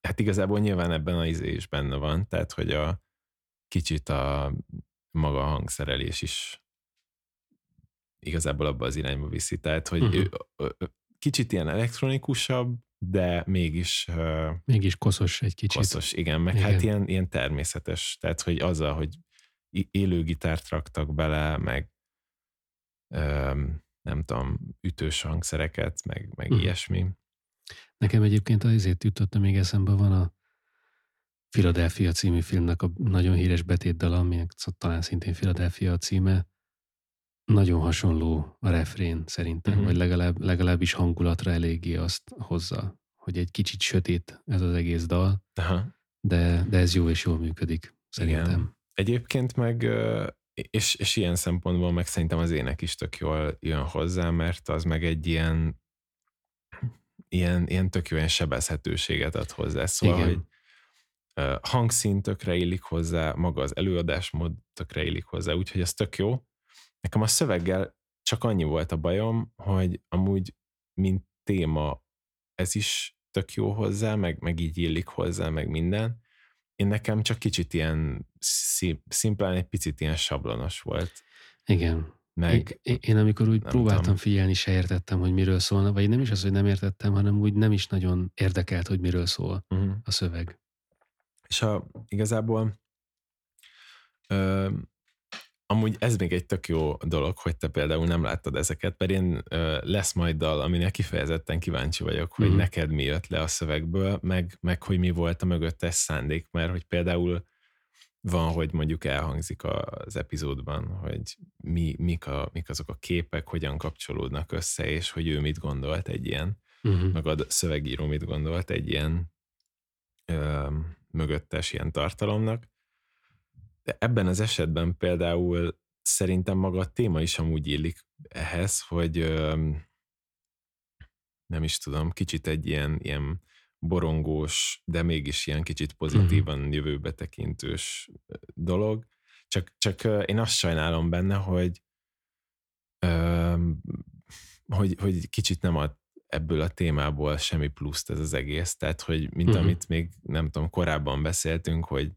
hát igazából nyilván ebben a izé is benne van, tehát hogy a kicsit a maga a hangszerelés is igazából abba az irányba viszi. Tehát, hogy Mhm. ő, kicsit ilyen elektronikusabb, de mégis Mégis koszos egy kicsit. koszos, igen, meg Igen. hát ilyen, ilyen természetes. Tehát, hogy azzal, hogy élő gitárt raktak bele, meg öm, nem tudom, ütős hangszereket, meg, meg Mhm. ilyesmi. Nekem egyébként azért jutott még eszembe van a Philadelphia című filmnek a nagyon híres betétdala, aminek talán szintén Philadelphia a címe. Nagyon hasonló a refrén szerintem, Mhm. vagy legalább, legalábbis hangulatra eléggé azt hozza, hogy egy kicsit sötét ez az egész dal, Aha. de, de ez jó és jól működik, szerintem. Igen. Egyébként meg, és, és ilyen szempontból meg szerintem az ének is tök jól jön hozzá, mert az meg egy ilyen ilyen, ilyen tök jó ilyen sebezhetőséget ad hozzá. Szóval, Igen. hogy hangszín tökre illik hozzá, maga az előadásmód tökre illik hozzá, úgyhogy ez tök jó. Nekem a szöveggel csak annyi volt a bajom, hogy amúgy mint téma ez is tök jó hozzá, meg, meg így illik hozzá, meg minden. Én nekem csak kicsit ilyen szim, szimplán egy picit ilyen sablonos volt. Igen. Meg Én, én amikor úgy próbáltam tudom. figyelni, se értettem, hogy miről szólna, vagy nem is az, hogy nem értettem, hanem úgy nem is nagyon érdekelt, hogy miről szól uh-huh. a szöveg. És a, igazából ö, amúgy ez még egy tök jó dolog, hogy te például nem láttad ezeket, mert én ö, lesz majd dal, aminek kifejezetten kíváncsi vagyok, hogy Mhm. neked mi jött le a szövegből, meg, meg hogy mi volt a mögöttes szándék, mert hogy például van, hogy mondjuk elhangzik az epizódban, hogy mi, mik, a, mik azok a képek, hogyan kapcsolódnak össze, és hogy ő mit gondolt egy ilyen Uh-huh. meg a szövegíró mit gondolt egy ilyen mögöttes ilyen tartalomnak. De ebben az esetben például szerintem maga a téma is amúgy illik ehhez, hogy nem is tudom, kicsit egy ilyen, ilyen borongós, de mégis ilyen kicsit pozitívan uh-huh. jövőbe tekintős dolog. Csak, csak én azt sajnálom benne, hogy hogy, hogy kicsit nem ad ebből a témából semmi pluszt ez az egész. Tehát, hogy mint uh-huh. amit még nem tudom, korábban beszéltünk, hogy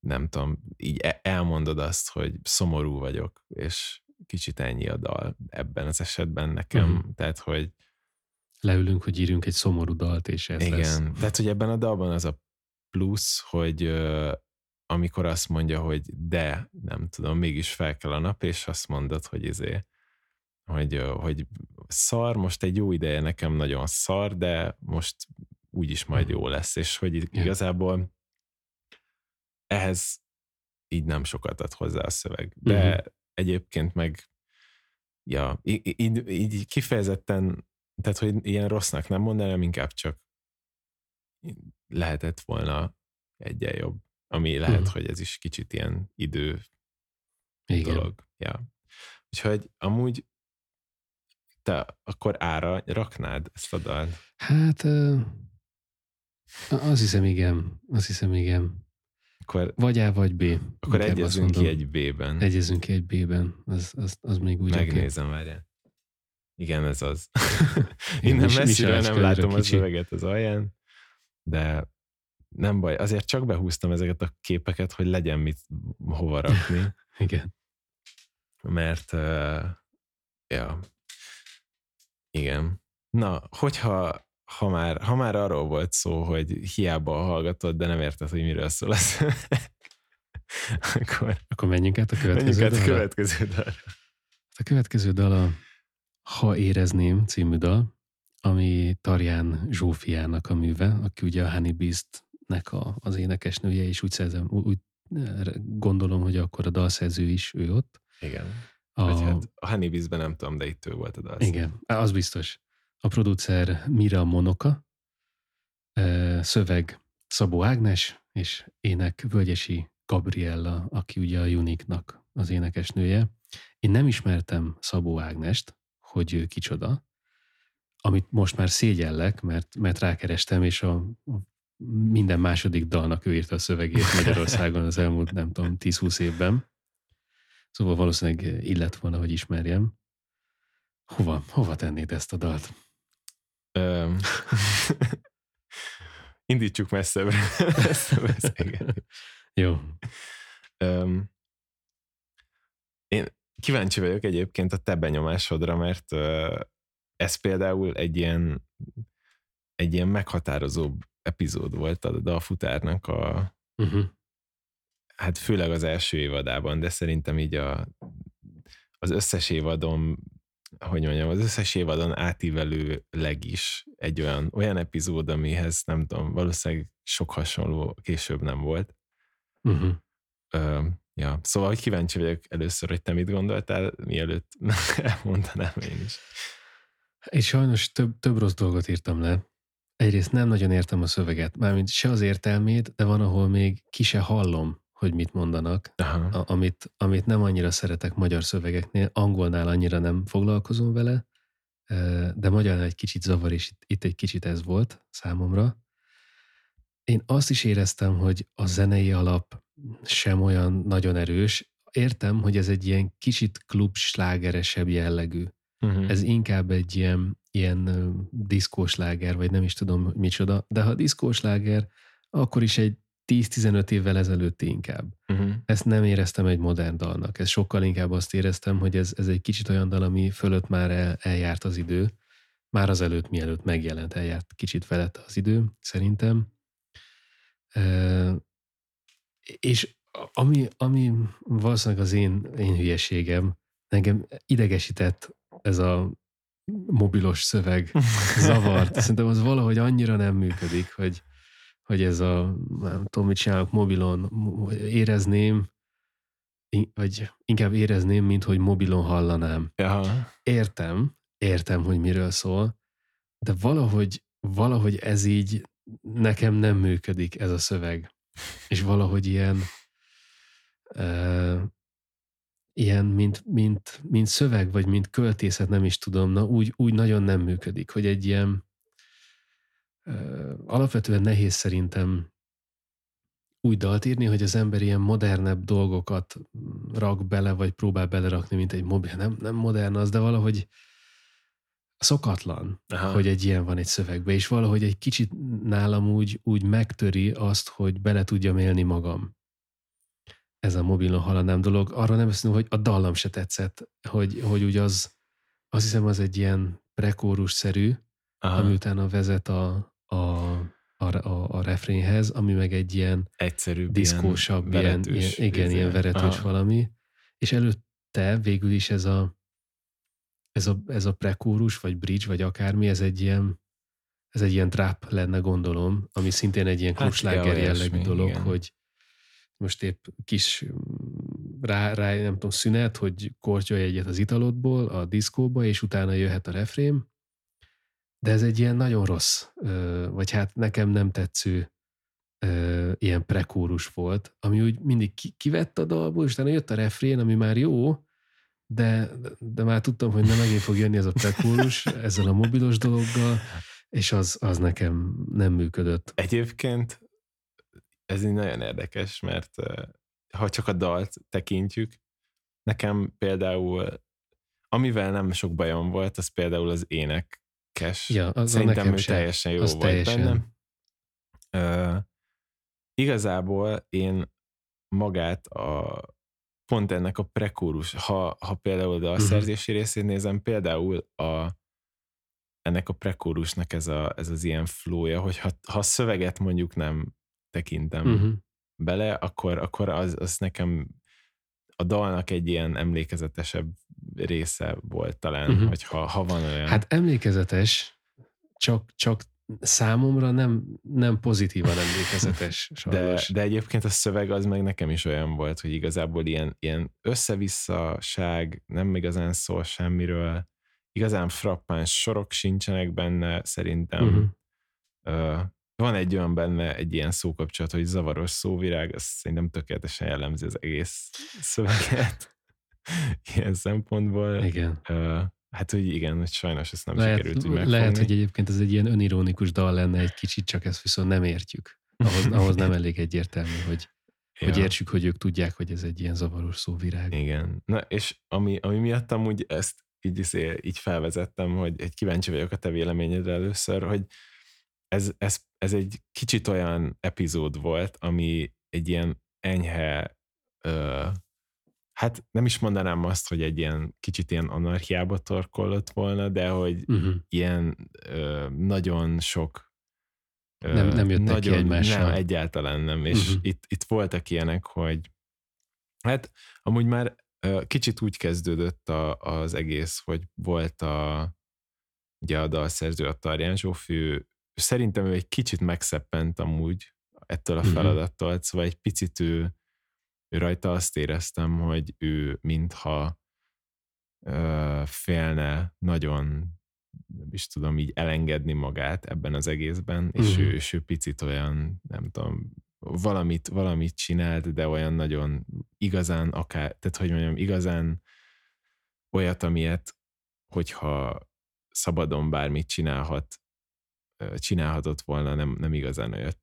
nem tudom, így e- elmondod azt, hogy szomorú vagyok, és kicsit ennyi a dal ebben az esetben nekem. Uh-huh. Tehát, hogy Leülünk, hogy írjunk egy szomorú dalt, és ez igen, lesz. tehát, hogy ebben a dalban az a plusz, hogy ö, amikor azt mondja, hogy de, nem tudom, mégis fel kell a nap, és azt mondod, hogy izé, hogy, hogy szar, most egy jó ideje nekem nagyon szar, de most úgyis majd Mhm. jó lesz, és hogy igazából ehhez így nem sokat ad hozzá a szöveg. De uh-huh. egyébként meg ja, í- így, így kifejezetten, tehát hogy ilyen rossznak nem mondanám, inkább csak lehetett volna egyen jobb. Ami lehet, uh-huh. hogy ez is kicsit ilyen idő Igen. dolog. Ja. Úgyhogy amúgy te akkor ára raknád ezt a dalt? Hát ö, azt hiszem igen, azt hiszem igen. Akkor, Vagy A, vagy B. akkor Inkább egyezünk ki egy B-ben. Egyezünk ki egy B-ben. Az, az, az még úgy. Megnézem, várjál. Igen, ez az. Innen messziről nem látom körülbelül a kicsi. szöveget az alján, de nem baj. Azért csak behúztam ezeket a képeket, hogy legyen mit hova rakni, Igen. mert uh, ja, igen. Na, hogyha ha már, ha már arról volt szó, hogy hiába hallgatod, de nem érted, hogy miről szól az, akkor Akkor menjünk át a menjünk következő át a következő dalra. A következő dal a Ha érezném című dal, ami Tarján Zsófiának a műve, aki ugye a Honey Beast-nek a, az énekesnője, és úgy, szerzem, úgy úgy gondolom, hogy akkor a dalszerző is ő ott. Igen. A, Vagy hát a Honeybees-ben nem tudom, de itt ő volt a dal. igen, az biztos. A producer Mira Monoka, szöveg Szabó Ágnes, és ének Völgyesi Gabriella, aki ugye a Unique-nak az énekesnője. Én nem ismertem Szabó Ágnest, hogy ő kicsoda, amit most már szégyellek, mert, mert rákerestem, és a, a minden második dalnak ő írta a szövegét Magyarországon az elmúlt, nem tudom, 10-20 évben. Szóval valószínűleg illet volna, hogy ismerjem. Hova, hova tennéd ezt a dalt? Indítsuk messzebbre. ezt a beszélgetést. Jó. Öm, én, kíváncsi vagyok egyébként a te benyomásodra, mert ez például egy ilyen, egy ilyen meghatározóbb epizód volt a dalfutárnak a, uh-huh. Hát főleg az első évadában, de szerintem így a, az összes évadon hogy mondjam, az összes évadon átívelőleg is egy olyan, olyan epizód, amihez nem tudom, valószínűleg sok hasonló később nem volt. Uh-huh. Ö, ja, szóval hogy kíváncsi vagyok először, hogy te mit gondoltál, mielőtt elmondanám én is. Én sajnos több, több rossz dolgot írtam le. Egyrészt nem nagyon értem a szöveget, mármint se az értelmét, de van, ahol még ki se hallom, hogy mit mondanak, a, amit, amit nem annyira szeretek magyar szövegeknél, angolnál annyira nem foglalkozom vele, de magyarnál egy kicsit zavar, és itt, itt egy kicsit ez volt számomra. Én azt is éreztem, hogy a zenei alap sem olyan nagyon erős. Értem, hogy ez egy ilyen kicsit klubslágeresebb jellegű. Uh-huh. Ez inkább egy ilyen, ilyen diszkósláger, vagy nem is tudom micsoda, de ha diszkósláger, akkor is egy 10-15 évvel ezelőtt inkább. Uh-huh. Ezt nem éreztem egy modern dalnak. Ez sokkal inkább azt éreztem, hogy ez, ez egy kicsit olyan dal, ami fölött már el, eljárt az idő. Már az előtt, mielőtt megjelent, eljárt kicsit felett az idő, szerintem. E, és ami, ami valószínűleg az én, én hülyeségem, engem idegesített ez a mobilos szöveg zavart. Szerintem az valahogy annyira nem működik, hogy, hogy ez a, nem tudom, mit csinálok mobilon, érezném, vagy inkább érezném, mint hogy mobilon hallanám. Aha. Értem, értem, hogy miről szól, de valahogy, valahogy ez így nekem nem működik ez a szöveg. És valahogy ilyen uh, ilyen, mint, mint, mint szöveg, vagy mint költészet, nem is tudom, na úgy, úgy nagyon nem működik, hogy egy ilyen alapvetően nehéz szerintem úgy dalt írni, hogy az ember ilyen modernebb dolgokat rak bele, vagy próbál belerakni, mint egy mobil. Nem, nem modern az, de valahogy szokatlan, Aha. hogy egy ilyen van egy szövegbe, és valahogy egy kicsit nálam úgy, úgy megtöri azt, hogy bele tudjam élni magam. Ez a mobilon haladnám dolog. Arra nem beszélünk, hogy a dallam se tetszett, hogy, hogy úgy az, azt hiszem az egy ilyen prekórus-szerű, ami utána vezet a, a, a, a, a refrénhez, ami meg egy ilyen egyszerűbb, diszkósabb, ilyen, ilyen, ilyen, igen, ilyen veretős Aha. valami, és előtte végül is ez a ez a, ez a prekórus, vagy bridge, vagy akármi, ez egy ilyen ez egy ilyen trap lenne, gondolom, ami szintén egy ilyen klubsláger hát, jellegű dolog, igen. hogy most épp kis rá, rá, nem tudom, szünet, hogy kortyolj egyet az italodból a diszkóba, és utána jöhet a refrém, de ez egy ilyen nagyon rossz, vagy hát nekem nem tetsző ilyen prekórus volt, ami úgy mindig kivett a dalból, és utána jött a refrén, ami már jó, de, de már tudtam, hogy nem megint fog jönni ez a prekórus ezzel a mobilos dologgal, és az, az nekem nem működött. Egyébként ez így nagyon érdekes, mert ha csak a dalt tekintjük, nekem például, amivel nem sok bajom volt, az például az ének érdekes. Ja, az Szerintem ő sem. teljesen jó az volt teljesen. benne. Uh, igazából én magát a pont ennek a prekórus, ha, ha például a uh-huh. szerzési részét nézem, például a ennek a prekórusnak ez, a, ez az ilyen flója, hogy ha, ha szöveget mondjuk nem tekintem uh-huh. bele, akkor, akkor az, az nekem a dalnak egy ilyen emlékezetesebb része volt talán, uh-huh. hogy ha, ha van olyan. Hát emlékezetes, csak, csak számomra nem, nem pozitívan emlékezetes. de, de egyébként a szöveg az meg nekem is olyan volt, hogy igazából ilyen, ilyen összevisszaság, nem igazán szól semmiről, igazán frappáns sorok sincsenek benne, szerintem. Uh-huh. Uh, van egy olyan benne, egy ilyen szókapcsolat, hogy zavaros szóvirág, az szerintem tökéletesen jellemzi az egész szöveget ilyen szempontból. Igen. Uh, hát, hogy igen, hogy sajnos ezt nem lehet, sikerült úgy megfogni. Lehet, hogy egyébként ez egy ilyen önironikus dal lenne egy kicsit, csak ezt viszont nem értjük. Ahhoz, ahhoz nem elég egyértelmű, hogy, ja. hogy értsük, hogy ők tudják, hogy ez egy ilyen zavaros szóvirág. Igen. Na, és ami, ami miatt amúgy ezt így, izé, így felvezettem, hogy egy kíváncsi vagyok a te véleményedre először, hogy ez, ez, ez egy kicsit olyan epizód volt, ami egy ilyen enyhe ö, hát nem is mondanám azt, hogy egy ilyen kicsit ilyen anarchiába torkollott volna, de hogy Uh-huh. ilyen ö, nagyon sok ö, Nem- nem jöttek ki nagyon, egymással. Nem, egyáltalán nem. És Mhm. itt, itt voltak ilyenek, hogy hát amúgy már ö, kicsit úgy kezdődött a, az egész, hogy volt a ugye a dalszerző, a Tarján Zsófi, szerintem ő egy kicsit megszeppent amúgy ettől a Mhm. feladattól, szóval egy picit ő, ő rajta azt éreztem, hogy ő mintha ö, félne nagyon nem is tudom így elengedni magát ebben az egészben, és, Mhm. ő, és ő picit olyan, nem tudom, valamit, valamit csinált, de olyan nagyon igazán akár, tehát hogy mondjam, igazán olyat, amilyet, hogyha szabadon bármit csinálhat, csinálhatott volna, nem, nem igazán olyat,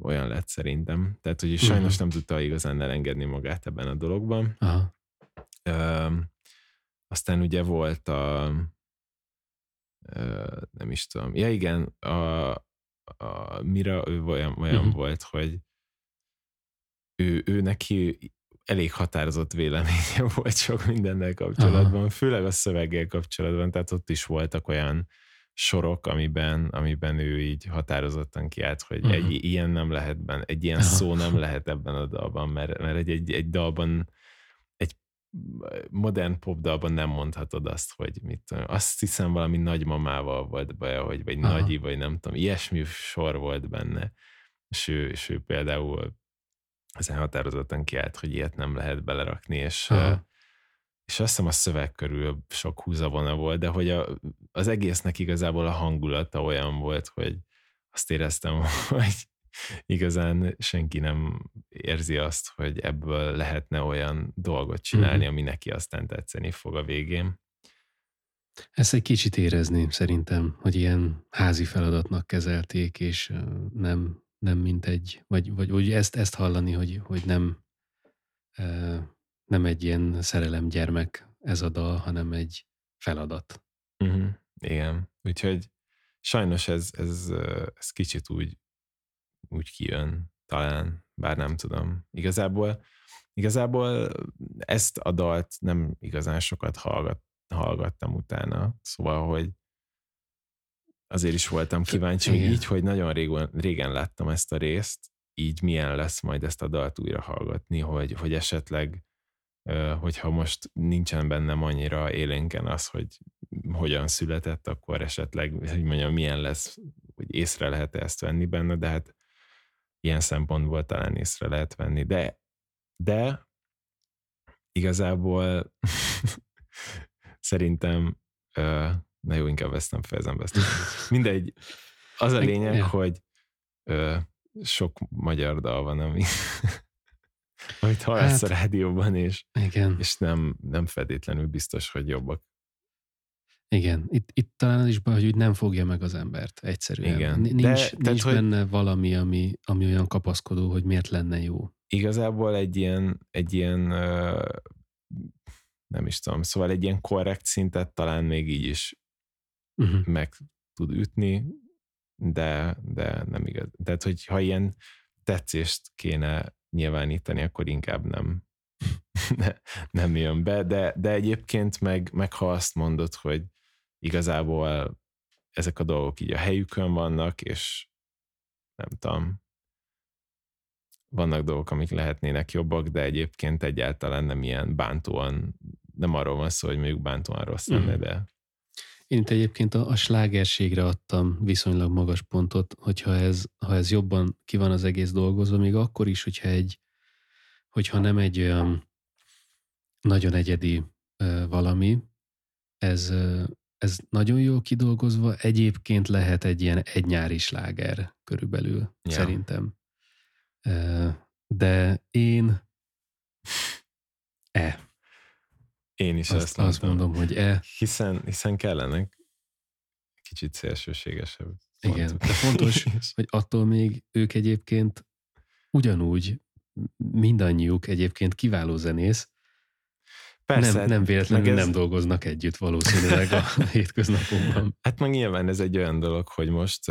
olyan lett szerintem. Tehát, hogy sajnos nem tudta igazán elengedni magát ebben a dologban. Aha. Ö, aztán ugye volt a ö, nem is tudom, ja igen, a, a Mira, ő olyan, olyan Mhm. uh-huh. volt, hogy ő, ő neki elég határozott véleménye volt sok mindennel kapcsolatban, Aha. főleg a szöveggel kapcsolatban, tehát ott is voltak olyan sorok, amiben, amiben ő így határozottan kiállt, hogy Mhm. egy ilyen nem lehet benne, egy ilyen szó nem lehet ebben a dalban, mert, mert egy, egy, egy dalban egy modern popdalban nem mondhatod azt, hogy mit tudom, azt hiszem valami nagymamával volt baja, hogy, vagy Aha. nagyi, vagy nem tudom, ilyesmi sor volt benne. És ő, és ő például ezen határozottan kiállt, hogy ilyet nem lehet belerakni, és, Aha. És azt hiszem a szöveg körül sok húzavona volt, de hogy a, az egésznek igazából a hangulata olyan volt, hogy azt éreztem, hogy igazán senki nem érzi azt, hogy ebből lehetne olyan dolgot csinálni, Mhm. ami neki aztán tetszeni fog a végén. Ezt egy kicsit érezni szerintem, hogy ilyen házi feladatnak kezelték, és nem, nem mint egy, vagy, vagy úgy ezt, ezt hallani, hogy, hogy nem, nem egy ilyen szerelemgyermek ez a dal, hanem egy feladat. Uh-huh. Igen, úgyhogy sajnos ez, ez, ez kicsit úgy, úgy kijön, talán, bár nem tudom. Igazából, igazából ezt a dalt nem igazán sokat hallgat, hallgattam utána, szóval, hogy azért is voltam kíváncsi, Igen. így, hogy nagyon régen, régen láttam ezt a részt, így milyen lesz majd ezt a dalt újra hallgatni, hogy, hogy esetleg hogyha most nincsen bennem annyira élénken az, hogy hogyan született, akkor esetleg, hogy mondjam, milyen lesz, hogy észre lehet ezt venni benne, de hát ilyen szempontból talán észre lehet venni. De, de igazából szerintem, na jó, inkább ezt nem fejezem be. Ezt. Mindegy, az a lényeg, hogy sok magyar dal van, ami amit hallasz Hát- a rádióban, és, Igen, és nem, nem feltétlenül biztos, hogy jobbak. igen. Itt, itt talán az is baj, hogy úgy nem fogja meg az embert egyszerűen. Igen. Nincs, De- nincs tehát, hogy- benne valami, ami, ami olyan kapaszkodó, hogy miért lenne jó. Igazából egy ilyen, egy ilyen nem is tudom, szóval egy ilyen korrekt szintet talán még így is Uh-huh. meg tud ütni, de, de nem igaz. Tehát, hogy ha ilyen tetszést kéne nyilvánítani, akkor inkább nem, ne, nem jön be, de, de egyébként meg, meg ha azt mondod, hogy igazából ezek a dolgok így a helyükön vannak, és nem tudom, vannak dolgok, amik lehetnének jobbak, de egyébként egyáltalán nem ilyen bántóan, nem arról van szó, hogy mondjuk bántóan rossz lenne, Mhm. de Én itt egyébként a, a slágerségre adtam viszonylag magas pontot, hogyha ez, ha ez jobban ki van az egész dolgozva, még akkor is, hogyha egy, hogyha nem egy olyan nagyon egyedi ö, valami, ez, ö, ez nagyon jól kidolgozva, egyébként lehet egy ilyen egynyári sláger körülbelül, Ja. szerintem. Ö, de én e, én is azt, ezt azt mondom, hogy e, Hiszen, hiszen kellene kicsit szélsőségesebb. Igen, pontok. de fontos, hogy attól még ők egyébként ugyanúgy mindannyiuk egyébként kiváló zenész, Persze, nem, nem véletlenül ez- nem dolgoznak együtt valószínűleg a hétköznapokban. Hát meg nyilván ez egy olyan dolog, hogy most,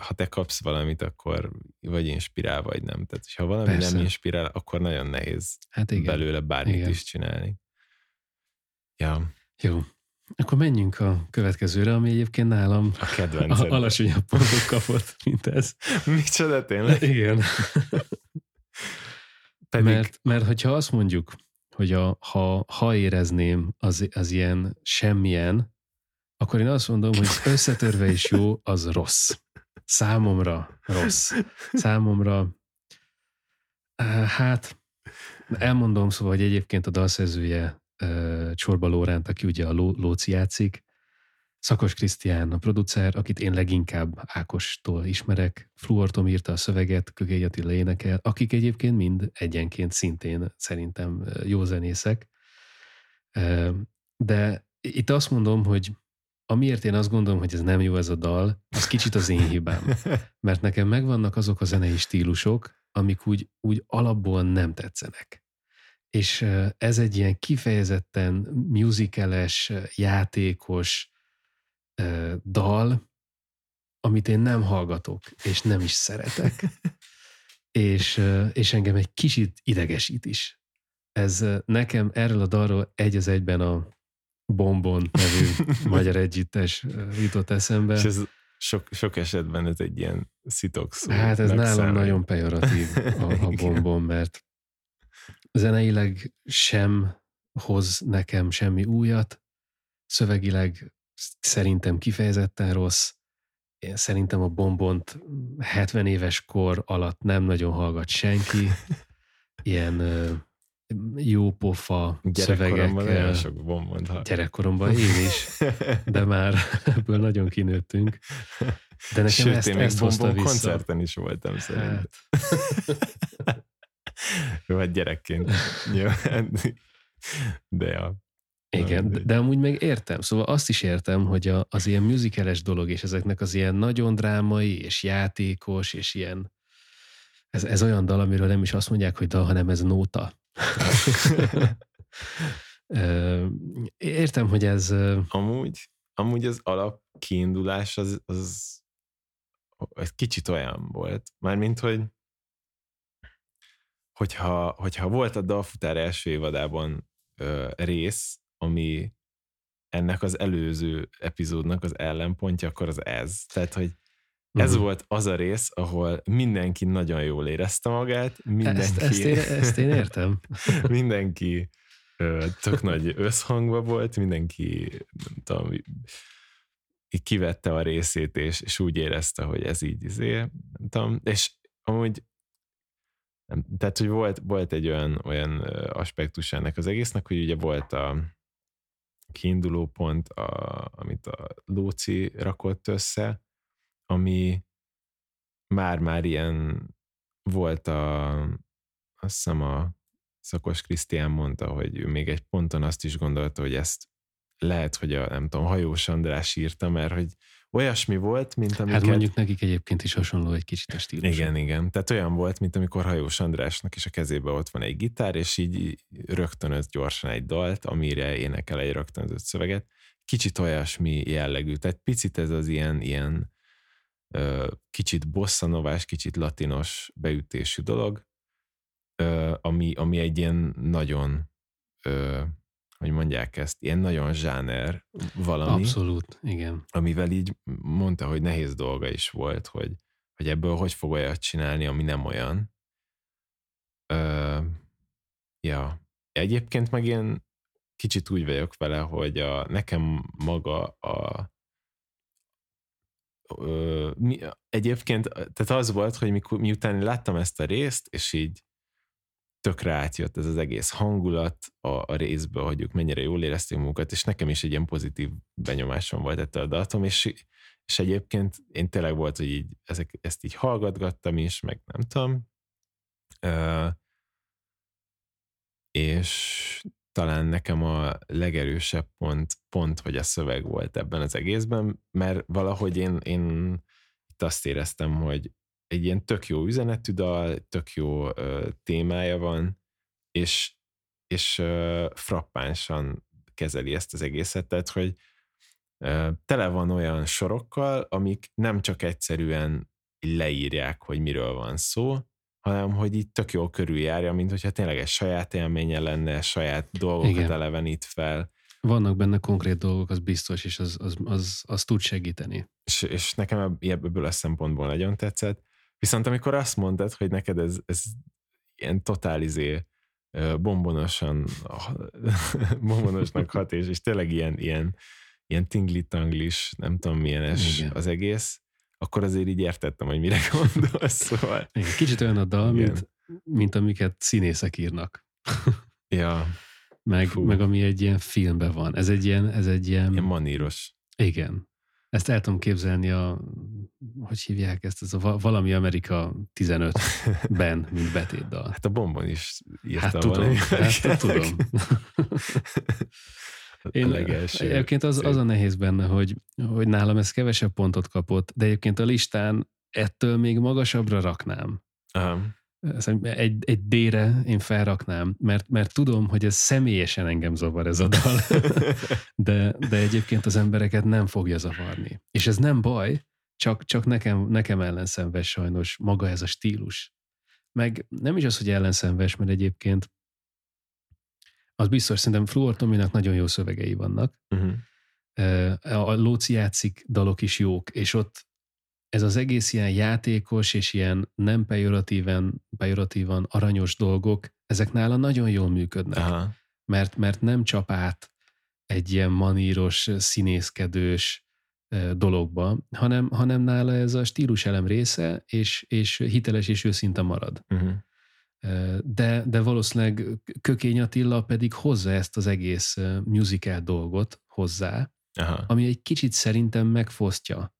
ha te kapsz valamit, akkor vagy inspirál, vagy nem. Tehát, ha valami Persze. nem inspirál, akkor nagyon nehéz Hát igen. belőle bármit Igen. is csinálni. Ja, Jó. Akkor menjünk a következőre, ami egyébként nálam a kedvenced. a, alacsonyabb pontot kapott, mint ez. Micsoda tényleg? Igen. Pedig Mert, mert hogyha azt mondjuk, hogy a, ha, ha érezném az, az ilyen semmilyen, akkor én azt mondom, hogy összetörve is jó, az rossz. Számomra rossz. Számomra, eh, hát elmondom, szóval, hogy egyébként a dalszerzője Csorba Lóránt, aki ugye a Ló, Lóci játszik, Szakos Krisztián a producer, akit én leginkább Ákostól ismerek, Fluortom írta a szöveget, Kögény Attila énekel, akik egyébként mind egyenként szintén szerintem jó zenészek. De itt azt mondom, hogy amiért én azt gondolom, hogy ez nem jó ez a dal, az kicsit az én hibám. Mert nekem megvannak azok a zenei stílusok, amik úgy, úgy alapból nem tetszenek. És ez egy ilyen kifejezetten musicales, játékos dal, amit én nem hallgatok, és nem is szeretek. és, és engem egy kicsit idegesít is. Ez nekem erről a dalról egy az egyben a Bombon nevű magyar együttes jutott eszembe. És ez sok, sok esetben ez egy ilyen szitok szó. Hát ez nálam nagyon pejoratív a, a bombon, mert zeneileg sem hoz nekem semmi újat, szövegileg szerintem kifejezetten rossz, én szerintem a bombont 70 éves kor alatt nem nagyon hallgat senki, ilyen jó pofa Gyerekkoromban sok bombont hallottam. Gyerekkoromban én is, de már ebből nagyon kinőttünk. De nekem Sőt, ezt, én ezt hozta vissza. koncerten is voltam szerintem. Hát, Vagy gyerekként. Jó, de ja. igen, de, amúgy meg értem. Szóval azt is értem, hogy a, az ilyen musicales dolog, és ezeknek az ilyen nagyon drámai, és játékos, és ilyen ez, ez olyan dal, amiről nem is azt mondják, hogy dal, hanem ez nóta. Értem, hogy ez Amúgy, amúgy az alap kiindulás az, az egy kicsit olyan volt. Mármint, hogy hogyha, hogyha volt a Dalfutár első évadában ö, rész, ami ennek az előző epizódnak az ellenpontja, akkor az ez. Tehát, hogy ez Mhm. volt az a rész, ahol mindenki nagyon jól érezte magát, mindenki, ezt, ezt, én, ezt én értem. mindenki ö, tök nagy összhangba volt, mindenki nem tudom, így kivette a részét, és, és úgy érezte, hogy ez így izé, nem tudom, és amúgy nem, tehát, hogy volt, volt egy olyan, olyan aspektus ennek az egésznek, hogy ugye volt a kiinduló pont, a, amit a Lóci rakott össze, ami már-már ilyen volt a, azt hiszem a Szakos Krisztián mondta, hogy ő még egy ponton azt is gondolta, hogy ezt lehet, hogy a, nem tudom, Hajós András írta, mert hogy olyasmi volt, mint amiket... Hát mondjuk nekik egyébként is hasonló egy kicsit a stílus. Igen, igen. Tehát olyan volt, mint amikor Hajós Andrásnak is a kezében ott van egy gitár, és így rögtönöz gyorsan egy dalt, amire énekel egy rögtönzött szöveget. Kicsit olyasmi jellegű. Tehát picit ez az ilyen, ilyen kicsit bosszanovás, kicsit latinos beütésű dolog, ami, ami egy ilyen nagyon, hogy mondják ezt, ilyen nagyon zsáner valami Abszolút, igen. amivel így mondta, hogy nehéz dolga is volt, hogy, hogy ebből hogy fog olyat csinálni, ami nem olyan. Ö, ja. Egyébként meg én kicsit úgy vagyok vele, hogy a, nekem maga a ö, mi, egyébként, tehát az volt, hogy mikor, miután láttam ezt a részt, és így tökre átjött ez az egész hangulat a, a részből, hogy ők mennyire jól érezték magukat, és nekem is egy ilyen pozitív benyomásom volt ettől a datum, és, és egyébként én tényleg volt, hogy így ezek, ezt így hallgatgattam is, meg nem tudom, Ö, és talán nekem a legerősebb pont, pont, hogy a szöveg volt ebben az egészben, mert valahogy én, én itt azt éreztem, hogy egy ilyen tök jó üzenetű dal, tök jó ö, témája van, és és uh, frappánsan kezeli ezt az egészet, tehát hogy uh, tele van olyan sorokkal, amik nem csak egyszerűen leírják, hogy miről van szó, hanem hogy itt tök jól körüljárja, mint hogyha tényleg egy saját élménye lenne, saját dolgokat Igen. elevenít fel. Vannak benne konkrét dolgok, az biztos, és az, az, az, az tud segíteni. És, és nekem ebből a szempontból nagyon tetszett. Viszont amikor azt mondtad, hogy neked ez, ez ilyen totálizé bombonosan, bombonosnak hat, és, és tényleg ilyen, ilyen, ilyen tingli-tanglis, nem tudom milyenes Igen. az egész, akkor azért így értettem, hogy mire gondolsz. Szóval. Igen, kicsit olyan a dal, mint, mint amiket színészek írnak. ja. Meg, meg ami egy ilyen filmben van. Ez egy ilyen... Ez egy ilyen, ilyen maníros. Igen. Ezt el tudom képzelni a, hogy hívják ezt, ez a valami Amerika 15-ben, mint betétdal. Hát a bombon is írta hát tudom, hát, tudom. Én egyébként az, az a nehéz benne, hogy, hogy nálam ez kevesebb pontot kapott, de egyébként a listán ettől még magasabbra raknám. Aha. Egy, egy D-re én felraknám, mert, mert tudom, hogy ez személyesen engem zavar ez a dal, de, de egyébként az embereket nem fogja zavarni. És ez nem baj, csak, csak nekem, nekem ellenszenves sajnos maga ez a stílus. Meg nem is az, hogy ellenszenves, mert egyébként az biztos, szerintem Fluor Tominak nagyon jó szövegei vannak. Uh-huh. A Lóci játszik dalok is jók, és ott ez az egész ilyen játékos és ilyen nem pejoratíven, pejoratívan aranyos dolgok, ezek nála nagyon jól működnek. Aha. Mert, mert nem csap át egy ilyen maníros, színészkedős dologba, hanem, hanem nála ez a stíluselem része, és, és hiteles és őszinte marad. Uh-huh. De, de valószínűleg Kökény Attila pedig hozza ezt az egész musical dolgot hozzá, Aha. ami egy kicsit szerintem megfosztja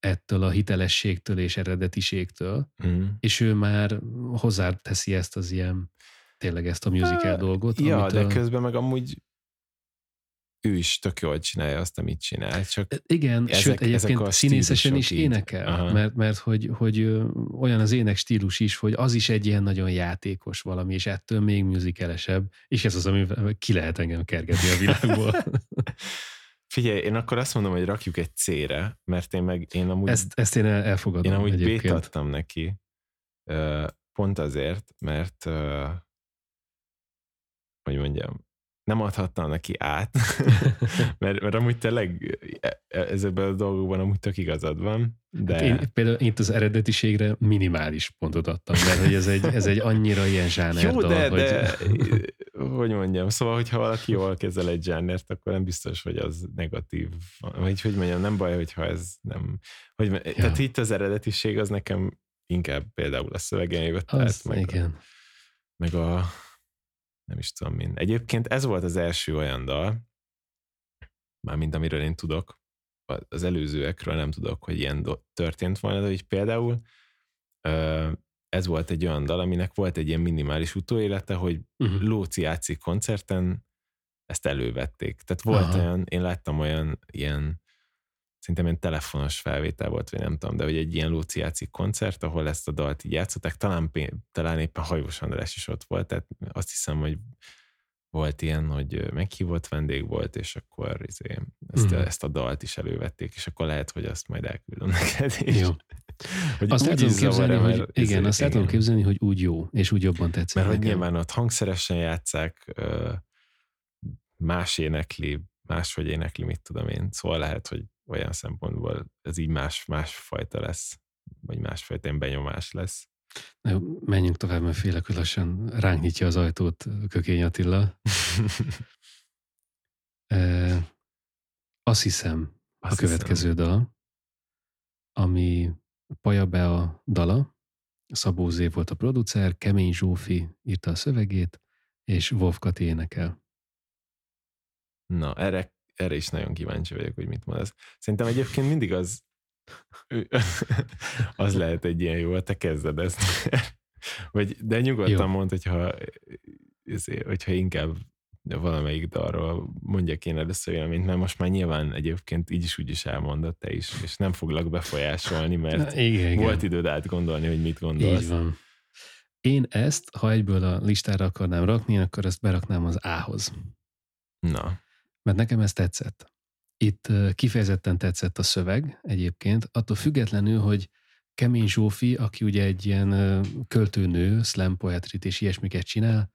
ettől a hitelességtől és eredetiségtől, mm. és ő már hozzáteszi ezt az ilyen, tényleg ezt a musical dolgot. Ja, amitől... de közben meg amúgy ő is tök jól csinálja azt, amit csinál. Csak Igen, ezek, sőt egyébként ezek színészesen is így. énekel, mert, mert hogy, hogy olyan az ének stílus is, hogy az is egy ilyen nagyon játékos valami, és ettől még musicalesebb, és ez az, ami ki lehet engem kergetni a világból. Figyelj, én akkor azt mondom, hogy rakjuk egy C-re, mert én meg, én amúgy... Ezt, ezt én elfogadom Én amúgy B-t adtam neki, pont azért, mert hogy mondjam, nem adhattam neki át, mert, mert amúgy tényleg e, e, ezekben a dolgokban amúgy tök igazad van. De... Hát én például itt az eredetiségre minimális pontot adtam, mert hogy ez egy, ez egy annyira ilyen zsáner Jó, de, hogy... de hogy mondjam, szóval, hogyha valaki jól kezel egy zsánert, akkor nem biztos, hogy az negatív, vagy hogy mondjam, nem baj, hogyha ez nem, hogy, ja. tehát itt az eredetiség az nekem inkább például a szövegen jött az, meg, igen. A, meg a nem is tudom mind. Egyébként ez volt az első olyan dal, mármint amiről én tudok, az előzőekről nem tudok, hogy ilyen történt volna, de hogy például ez volt egy olyan dal, aminek volt egy ilyen minimális utóélete, hogy uh-huh. Lóci játszik koncerten, ezt elővették. Tehát volt Aha. olyan, én láttam olyan ilyen szerintem ilyen telefonos felvétel volt, vagy nem tudom, de hogy egy ilyen Lóci játszik koncert, ahol ezt a dalt így játszották, talán, talán éppen Hajós András is ott volt, tehát azt hiszem, hogy volt ilyen, hogy meghívott vendég volt, és akkor izé, ezt, uh-huh. ezt a dalt is elővették, és akkor lehet, hogy azt majd elküldöm neked is. Jó. Hogy azt tudom képzelni, hogy, mert igen, izé, azt el tudom képzelni, hogy úgy jó, és úgy jobban tetszik. Mert hogy nyilván ott hangszeresen játszák, más énekli, máshogy énekli, mit tudom én. Szóval lehet, hogy olyan szempontból ez így más, másfajta lesz, vagy másfajta benyomás lesz. Na menjünk tovább, mert félek, hogy lassan ránk nyitja az ajtót Kökény Attila. e, azt hiszem, azt a következő hiszem. dal, ami Paja be a dala, Szabó Zé volt a producer, Kemény Zsófi írta a szövegét, és Wolf Kati énekel. Na, erre erre is nagyon kíváncsi vagyok, hogy mit mondasz. Szerintem egyébként mindig az az lehet egy ilyen jó, te kezded ezt. Vagy, de nyugodtan jó. mondd, hogyha, izé, hogyha inkább valamelyik dalról mondjak én először véleményt, mert most már nyilván egyébként így is úgy is elmondott te is, és nem foglak befolyásolni, mert Na, igen, volt igen. időd átgondolni, hogy mit gondolsz. Így van. Én ezt, ha egyből a listára akarnám rakni, akkor ezt beraknám az A-hoz. Na. Mert nekem ez tetszett. Itt kifejezetten tetszett a szöveg egyébként, attól függetlenül, hogy Kemény Zsófi, aki ugye egy ilyen költőnő, slam poetrit és ilyesmiket csinál,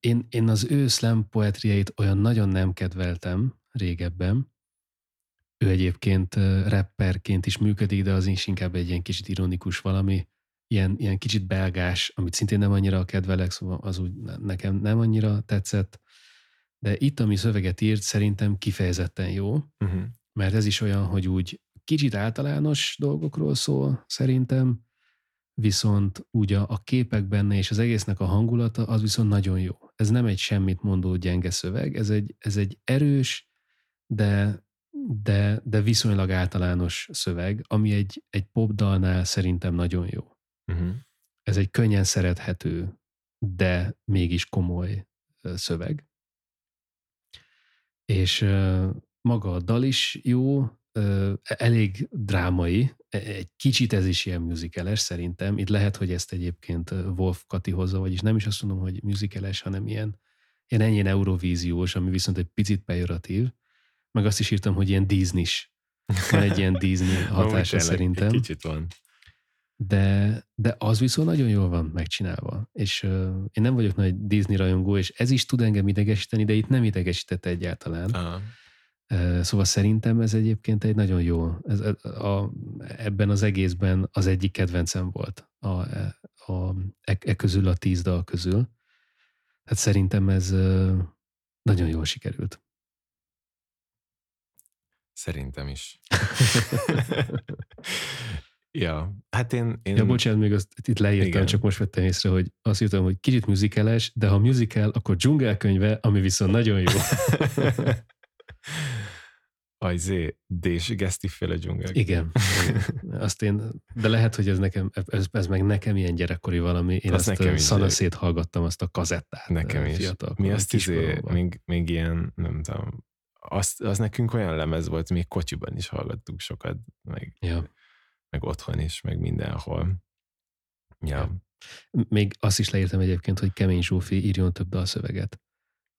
én, én az ő slam poetriait olyan nagyon nem kedveltem régebben. Ő egyébként rapperként is működik, de az is inkább egy ilyen kicsit ironikus valami, ilyen, ilyen kicsit belgás, amit szintén nem annyira kedvelek, szóval az úgy nekem nem annyira tetszett. De itt, ami szöveget írt, szerintem kifejezetten jó, uh-huh. mert ez is olyan, hogy úgy kicsit általános dolgokról szól, szerintem, viszont úgy a, a képek benne és az egésznek a hangulata az viszont nagyon jó. Ez nem egy semmit mondó gyenge szöveg, ez egy, ez egy erős, de, de, de viszonylag általános szöveg, ami egy, egy popdalnál szerintem nagyon jó. Uh-huh. Ez egy könnyen szerethető, de mégis komoly szöveg. És maga a dal is jó, elég drámai, e, egy kicsit ez is ilyen musicales szerintem. Itt lehet, hogy ezt egyébként Wolf Kati hozza, vagyis nem is azt mondom, hogy musicales, hanem ilyen, ilyen ennyi eurovíziós, ami viszont egy picit pejoratív. Meg azt is írtam, hogy ilyen Disney-s. Van egy ilyen Disney hatása szerintem. Egy kicsit van. De, de az viszont nagyon jól van megcsinálva. És uh, én nem vagyok nagy Disney rajongó, és ez is tud engem idegesíteni, de itt nem idegesítette egyáltalán. Aha Szóval szerintem ez egyébként egy nagyon jó, ez, a, ebben az egészben az egyik kedvencem volt a, a, e, e közül, a tíz dal közül. Hát szerintem ez nagyon jól sikerült. Szerintem is. ja, hát én... én... Ja, bocsánat, még azt itt leírtam, Igen. csak most vettem észre, hogy azt írtam, hogy kicsit musicales, de ha musical, akkor dzsungelkönyve, ami viszont nagyon jó. Ajzé, Dés Gesztiféle dzsungel. Igen. Azt én, de lehet, hogy ez nekem, ez, ez meg nekem ilyen gyerekkori valami. Én azt, azt szana hallgattam azt a kazettát. Nekem is. Fiatal, Mi azt izé, még, még ilyen, nem tudom, az, az nekünk olyan lemez volt, még kocsiban is hallgattuk sokat, meg, ja. meg otthon is, meg mindenhol. Ja. ja. Még azt is leírtam egyébként, hogy Kemény Zsófi írjon több dalszöveget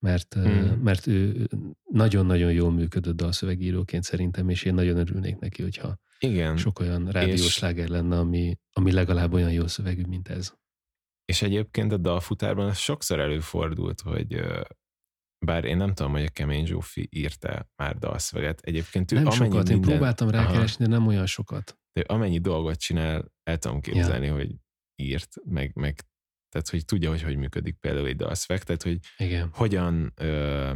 mert, hmm. mert ő nagyon-nagyon jól működött dalszövegíróként szerintem, és én nagyon örülnék neki, hogyha Igen. sok olyan rádiós láger lenne, ami, ami legalább olyan jó szövegű, mint ez. És egyébként a dalfutárban ez sokszor előfordult, hogy bár én nem tudom, hogy a Kemény Zsófi írta már dalszöveget. Egyébként ő nem amennyi sokat, minden... én próbáltam rákeresni, de nem olyan sokat. De amennyi dolgot csinál, el tudom képzelni, ja. hogy írt, meg, meg tehát hogy tudja, hogy hogy működik például egy dalszveg, tehát hogy Igen. hogyan ö,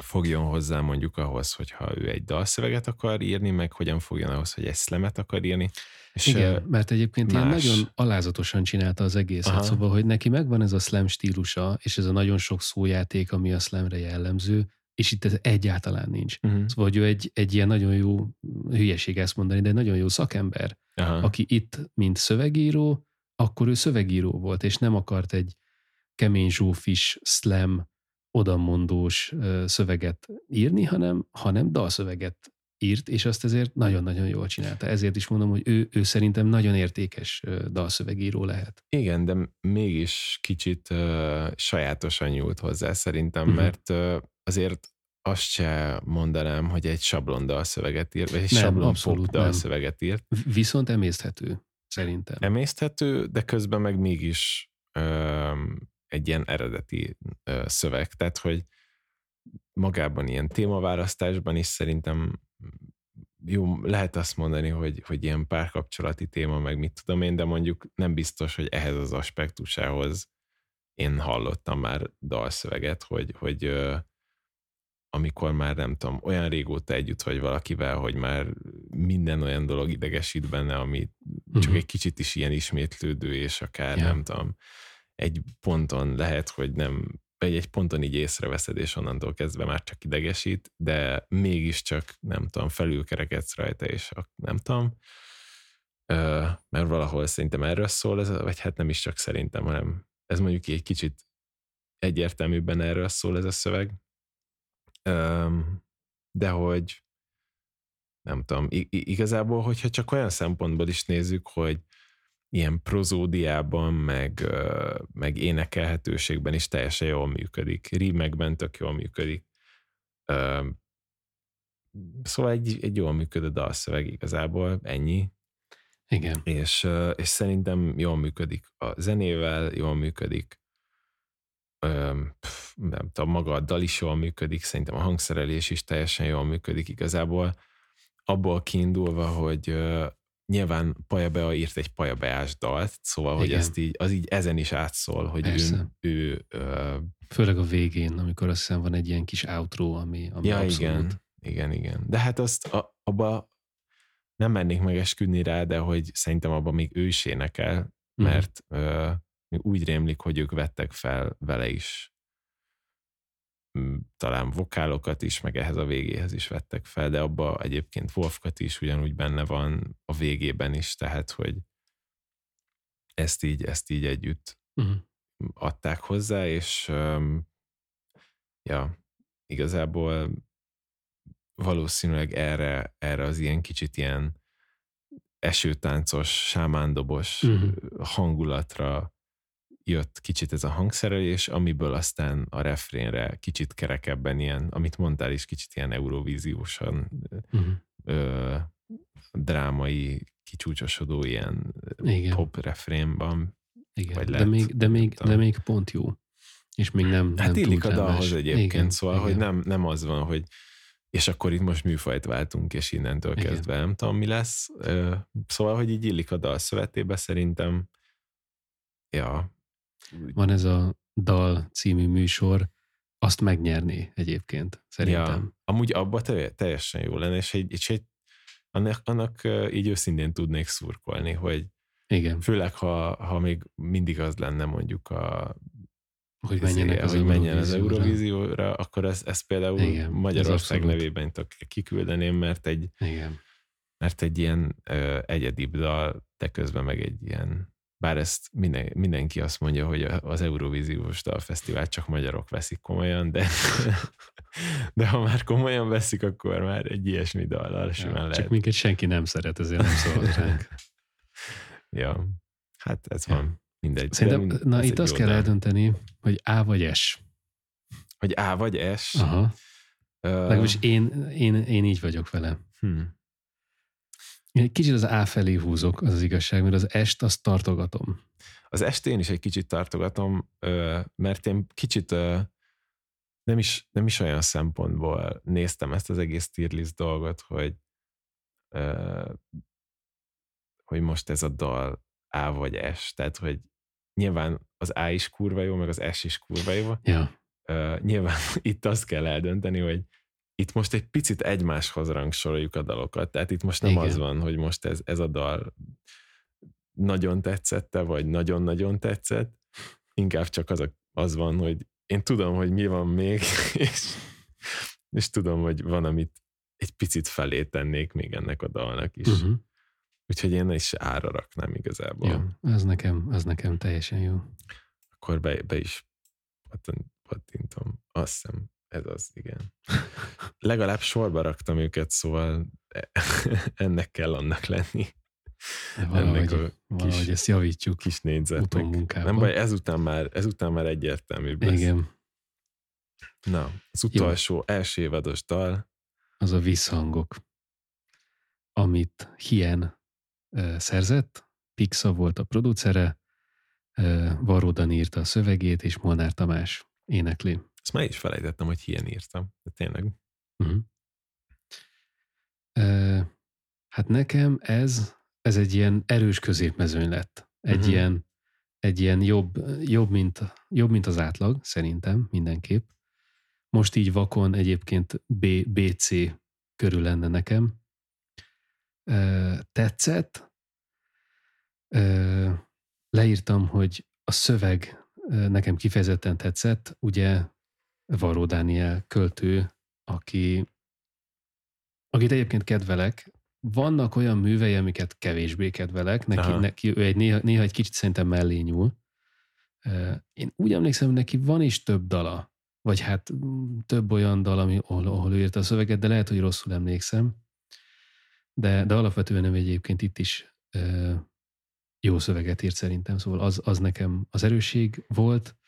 fogjon hozzá mondjuk ahhoz, hogyha ő egy dalszöveget akar írni, meg hogyan fogjon ahhoz, hogy egy szlemet akar írni. És Igen, mert egyébként más... ilyen nagyon alázatosan csinálta az egészet, Aha. szóval, hogy neki megvan ez a slam stílusa, és ez a nagyon sok szójáték, ami a slamre jellemző, és itt ez egyáltalán nincs. Uh-huh. Szóval, hogy ő egy, egy ilyen nagyon jó, hülyeség ezt mondani, de egy nagyon jó szakember, Aha. aki itt, mint szövegíró, akkor ő szövegíró volt, és nem akart egy kemény zsófis, slam, odamondós szöveget írni, hanem, hanem dalszöveget írt, és azt ezért nagyon-nagyon jól csinálta. Ezért is mondom, hogy ő, ő szerintem nagyon értékes dalszövegíró lehet. Igen, de mégis kicsit uh, sajátosan nyúlt hozzá szerintem, uh-huh. mert uh, azért azt se mondanám, hogy egy sablon dalszöveget írt, vagy egy nem, sablon pop dalszöveget írt. Viszont emészthető szerintem. Emészthető, de közben meg mégis ö, egy ilyen eredeti ö, szöveg. Tehát, hogy magában ilyen témaválasztásban is szerintem jó, lehet azt mondani, hogy, hogy ilyen párkapcsolati téma, meg mit tudom én, de mondjuk nem biztos, hogy ehhez az aspektusához én hallottam már dalszöveget, hogy, hogy amikor már nem tudom, olyan régóta együtt vagy valakivel, hogy már minden olyan dolog idegesít benne, ami csak uh-huh. egy kicsit is ilyen ismétlődő, és akár yeah. nem tudom, egy ponton lehet, hogy nem, vagy egy ponton így észreveszed, és onnantól kezdve már csak idegesít, de mégiscsak nem tudom, felülkerekedsz rajta, és nem tudom, mert valahol szerintem erről szól, ez, vagy hát nem is csak szerintem, hanem ez mondjuk egy kicsit egyértelműbben erről szól ez a szöveg, de hogy nem tudom, igazából, hogyha csak olyan szempontból is nézzük, hogy ilyen prozódiában, meg, meg énekelhetőségben is teljesen jól működik. Rímekben tök jól működik. Szóval egy, egy jól működő dalszöveg igazából, ennyi. Igen. És, és szerintem jól működik a zenével, jól működik nem tudom, maga a dal is jól működik, szerintem a hangszerelés is teljesen jól működik igazából. Abból kiindulva, hogy nyilván Paja Bea írt egy Paja Beás dalt, szóval, Igen. hogy ezt így, az így ezen is átszól, hogy ő, ő ö... Főleg a végén, amikor azt hiszem van egy ilyen kis outro, ami, ami ja, abszolút... igen, igen, igen. De hát azt a, abba nem mennék meg esküdni rá, de hogy szerintem abban még ő is énekel, mhm. mert mm. ö, úgy rémlik, hogy ők vettek fel vele is mm, talán vokálokat is, meg ehhez a végéhez is vettek fel, de abba egyébként Wolfkat is ugyanúgy benne van a végében is, tehát hogy ezt így, ezt így együtt uh-huh. adták hozzá, és um, ja, igazából valószínűleg erre, erre az ilyen kicsit ilyen esőtáncos, sámándobos uh-huh. hangulatra jött kicsit ez a hangszerelés, amiből aztán a refrénre kicsit kerekebben ilyen, amit mondtál is, kicsit ilyen eurovíziósan uh-huh. ö, drámai, kicsúcsosodó ilyen Igen. pop refrénban. Igen, vagy de, még, de, még, de még pont jó. És még nem Hát nem illik a dalhoz egyébként, Igen, szóval, Igen. hogy nem, nem az van, hogy és akkor itt most műfajt váltunk, és innentől Igen. kezdve nem tudom, mi lesz. Szóval, hogy így illik a dal szövetébe szerintem. Ja, van ez a Dal című műsor, azt megnyerni egyébként, szerintem. Ja, amúgy abba teljesen jó lenne, és, egy, és egy, annak, annak így őszintén tudnék szurkolni, hogy igen. Főleg, ha, ha még mindig az lenne mondjuk a hogy menjenek az, hogy menjen az Eurovízióra, akkor ezt, ezt például Igen, Magyarország ez nevében kiküldeném, mert egy, Igen. mert egy ilyen ö, egyedibb dal, de közben meg egy ilyen bár ezt minden, mindenki azt mondja, hogy az Eurovíziós Dalfesztivál csak magyarok veszik komolyan, de, de ha már komolyan veszik, akkor már egy ilyesmi dallal ja, simán lehet. Csak minket senki nem szeret, ezért nem szól ránk. ja, hát ez ja. van. Mindegy. Szerintem, mind, na itt azt kell dal. eldönteni, hogy A vagy S. Hogy A vagy S? Aha. Uh, Legalábbis én, én, én így vagyok vele. Hmm. Én egy kicsit az A felé húzok, az az igazság, mert az est azt tartogatom. Az est én is egy kicsit tartogatom, mert én kicsit nem is, nem is olyan szempontból néztem ezt az egész tierlist dolgot, hogy hogy most ez a dal A vagy S, tehát hogy nyilván az A is kurva jó, meg az S is kurva jó. Ja. nyilván itt azt kell eldönteni, hogy itt most egy picit egymáshoz rangsoroljuk a dalokat, tehát itt most nem Igen. az van, hogy most ez, ez a dal nagyon tetszette, vagy nagyon-nagyon tetszett, inkább csak az, a, az van, hogy én tudom, hogy mi van még, és, és tudom, hogy van, amit egy picit felé tennék még ennek a dalnak is. Uh-huh. Úgyhogy én is ára raknám igazából. Ja, ez nekem, ez nekem teljesen jó. Akkor be, be is pattintom. Azt hiszem, ez az, igen. Legalább sorba raktam őket, szóval ennek kell annak lenni. Valahogy, ennek a valahogy kis, ezt javítjuk. Kis négyzetnek. Nem baj, ezután már, ezután már egyértelműbb lesz. Igen. Na, az utolsó Jó. első évados dal. Az a visszhangok, amit Hien szerzett, Pixa volt a producere, Varódan írta a szövegét, és Molnár Tamás énekli. Ezt már is felejtettem, hogy hien írtam. De tényleg. Uh-huh. Uh, hát nekem ez, ez egy ilyen erős középmezőny lett. Egy uh-huh. ilyen, egy ilyen jobb, jobb, mint, jobb, mint az átlag, szerintem mindenképp. Most így vakon egyébként B, BC körül lenne nekem. Tetszett. Leírtam, hogy a szöveg nekem kifejezetten tetszett. Ugye Varó Dániel költő, aki, akit egyébként kedvelek. Vannak olyan művei, amiket kevésbé kedvelek. Neki, neki ő egy néha, néha egy kicsit szerintem mellé nyúl. Én úgy emlékszem, hogy neki van is több dala, vagy hát mm, több olyan dal, ami, ahol, ahol ő írta a szöveget, de lehet, hogy rosszul emlékszem. De, de alapvetően nem egyébként itt is jó szöveget írt szerintem, szóval az, az nekem az erőség volt.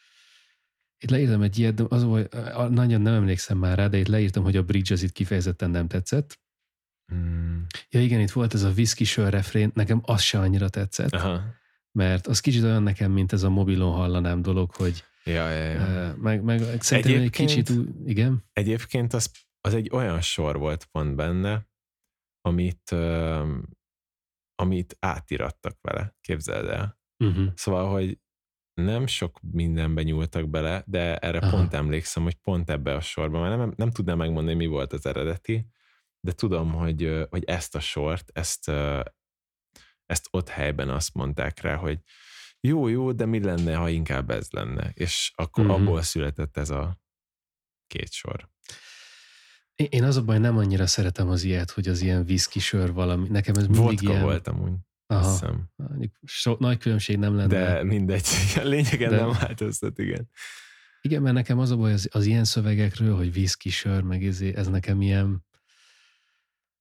Itt leírtam egy ilyet, de az volt, nagyon nem emlékszem már rá, de itt leírtam, hogy a bridge az itt kifejezetten nem tetszett. Hmm. Ja igen, itt volt ez a whisky sör refrén, nekem az se annyira tetszett, Aha. mert az kicsit olyan nekem, mint ez a mobilon hallanám dolog, hogy Ja, ja, ja. meg, meg szerintem egy Egyébként- kicsit, úgy- igen, Egyébként az, az egy olyan sor volt pont benne, amit, amit átirattak vele, képzeld el. uh-huh. Szóval, hogy nem sok mindenbe nyúltak bele, de erre Aha. Pont emlékszem, hogy pont ebbe a sorban, mert nem, nem tudnám megmondani, mi volt az eredeti, de tudom, hogy, hogy ezt a sort, ezt, ezt ott helyben azt mondták rá, hogy jó, jó, de mi lenne, ha inkább ez lenne? És akkor Mhm. uh-huh. abból született ez a két sor. Én- az a baj, nem annyira szeretem az ilyet, hogy az ilyen whisky sör valami. Nekem ez mindig Vodka ilyen... volt amúgy, azt Aha, hiszem. mondjuk so, nagy különbség nem lenne. De mindegy, a lényegen De- nem változtat, igen. Igen, mert nekem az a baj az, az ilyen szövegekről, hogy whisky sör, meg izé, ez nekem ilyen,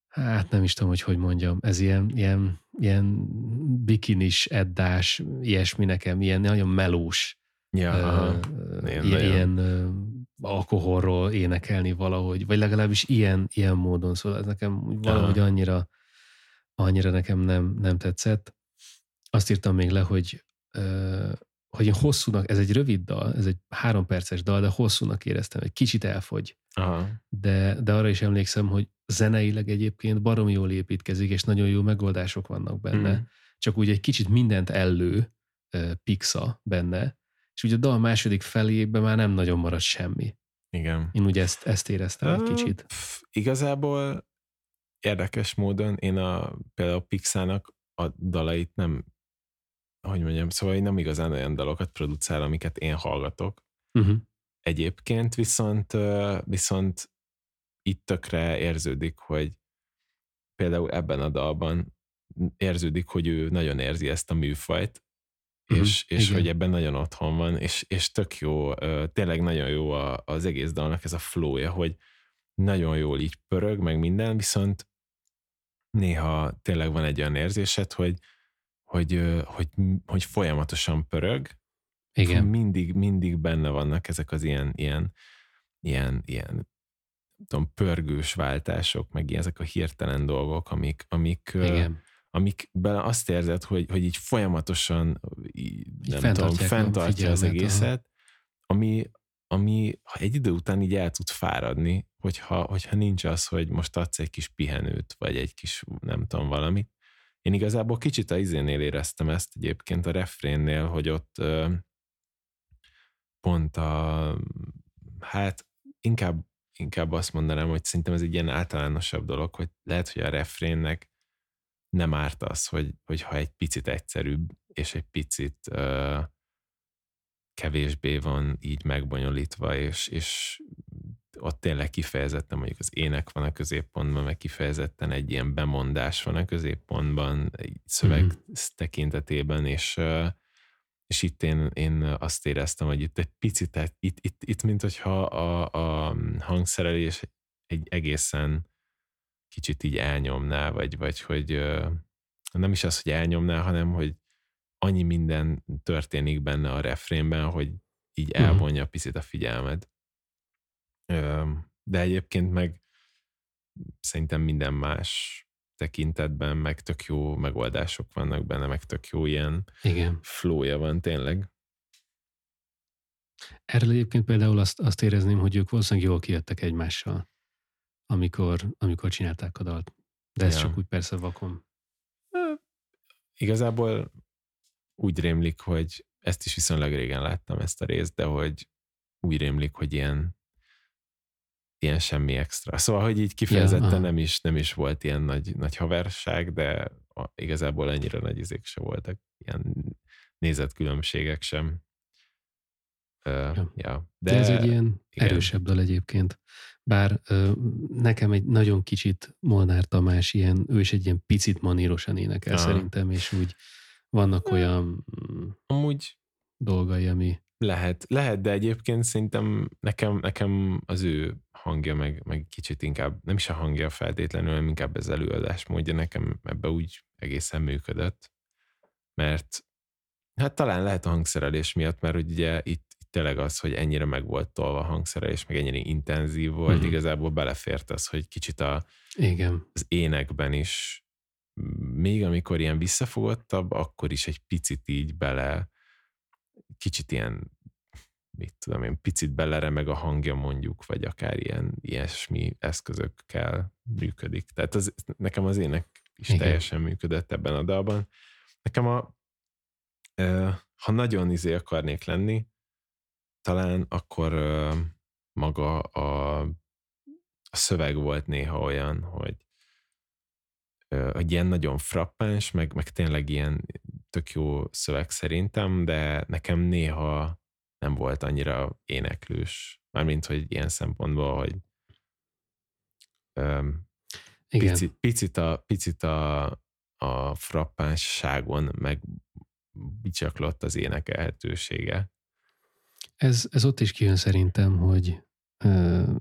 hát nem is tudom, hogy hogy mondjam, ez ilyen, ilyen, ilyen bikinis, eddás, ilyesmi nekem, ilyen nagyon melós, Ja, ö, aha. Ilyen ilyen, nagyon- ilyen ö, alkoholról énekelni valahogy, vagy legalábbis ilyen, ilyen módon, szóval ez nekem valahogy Aha. annyira, annyira nekem nem, nem tetszett. Azt írtam még le, hogy hogy én hosszúnak, ez egy rövid dal, ez egy három perces dal, de hosszúnak éreztem, egy kicsit elfogy. Aha. De, de arra is emlékszem, hogy zeneileg egyébként baromi jól építkezik, és nagyon jó megoldások vannak benne. Mhm. Csak úgy egy kicsit mindent ellő Pixa benne, és ugye a dal második felében már nem nagyon marad semmi. Igen. Én ugye ezt, ezt éreztem egy Ö, kicsit. pff, Igazából érdekes módon én a, például Pixának a dalait nem, hogy mondjam, szóval én nem igazán olyan dalokat producál, amiket én hallgatok. Uh-huh. Egyébként viszont, viszont itt tökre érződik, hogy például ebben a dalban érződik, hogy ő nagyon érzi ezt a műfajt, Mhm, és, és igen. hogy ebben nagyon otthon van, és, és tök jó, tényleg nagyon jó a, az egész dalnak ez a flowja, hogy nagyon jól így pörög, meg minden, viszont néha tényleg van egy olyan érzésed, hogy, hogy, hogy, hogy folyamatosan pörög, Igen. mindig, mindig benne vannak ezek az ilyen, ilyen, ilyen, ilyen tudom, pörgős váltások, meg ezek a hirtelen dolgok, amik, amik, Igen. amikben azt érzed, hogy, hogy így folyamatosan így, nem tudom, fenntartják a fenntartja az egészet, ami, ami egy idő után így el tud fáradni, hogyha, hogyha nincs az, hogy most adsz egy kis pihenőt, vagy egy kis, nem tudom, valamit. Én igazából kicsit a izénél éreztem ezt egyébként a refrénnél, hogy ott ö, pont a, hát inkább, inkább azt mondanám, hogy szerintem ez egy ilyen általánosabb dolog, hogy lehet, hogy a refrénnek nem árt az, hogy, hogyha egy picit egyszerűbb, és egy picit ö, kevésbé van így megbonyolítva, és, és ott tényleg kifejezetten mondjuk az ének van a középpontban, meg kifejezetten egy ilyen bemondás van a középpontban, egy szöveg Mhm. tekintetében, és, és itt én, én azt éreztem, hogy itt egy picit, itt, itt, itt mint hogyha a, a hangszerelés egy egészen kicsit így elnyomná, vagy, vagy hogy nem is az, hogy elnyomná, hanem hogy annyi minden történik benne a refrénben, hogy így Mhm. elvonja picit a figyelmed. De egyébként meg szerintem minden más tekintetben meg tök jó megoldások vannak benne, meg tök jó ilyen Igen. flowja van tényleg. Erről egyébként például azt, azt érezném, hogy ők valószínűleg jól kijöttek egymással, amikor, amikor csinálták a dalt. De ez Ja. csak úgy persze vakon. Igazából úgy rémlik, hogy ezt is viszonylag régen láttam ezt a részt, de hogy úgy rémlik, hogy ilyen ilyen semmi extra. Szóval, hogy így kifejezetten aha. nem is, nem is volt ilyen nagy, nagy haverság, de igazából ennyire nagy izék se voltak, ilyen nézetkülönbségek sem. Uh, Ja. ja. De, ez egy ilyen igen. erősebb dal egyébként. Bár ö, nekem egy nagyon kicsit Molnár Tamás ilyen, ő is egy ilyen picit manírosan énekel Aha. szerintem, és úgy vannak olyan mm, Amúgy dolgai, ami Lehet, lehet, de egyébként szerintem nekem, nekem az ő hangja, meg, meg kicsit inkább, nem is a hangja feltétlenül, hanem inkább az előadás módja nekem ebbe úgy egészen működött. mert hát talán lehet a hangszerelés miatt, mert ugye itt, itt tényleg az, hogy ennyire meg volt tolva a hangszerelés, meg ennyire intenzív volt, Mhm. igazából belefért az, hogy kicsit a, Igen. az énekben is, még amikor ilyen visszafogottabb, akkor is egy picit így bele, kicsit ilyen, mit tudom én, picit beleremeg a hangja mondjuk, vagy akár ilyen ilyesmi eszközökkel működik. Tehát az, nekem az ének is Igen. Teljesen működött ebben a dalban. Nekem a, ha nagyon izé akarnék lenni, talán akkor maga a, a szöveg volt néha olyan, hogy ö, egy ilyen nagyon frappáns, meg, meg tényleg ilyen tök jó szöveg szerintem, de nekem néha nem volt annyira éneklős. Mármint, hogy ilyen szempontból, hogy öm, Igen. picit, picit, a, picit a, a frappánsságon meg bicsaklott az énekelhetősége. Ez, ez ott is kijön szerintem, hogy ö,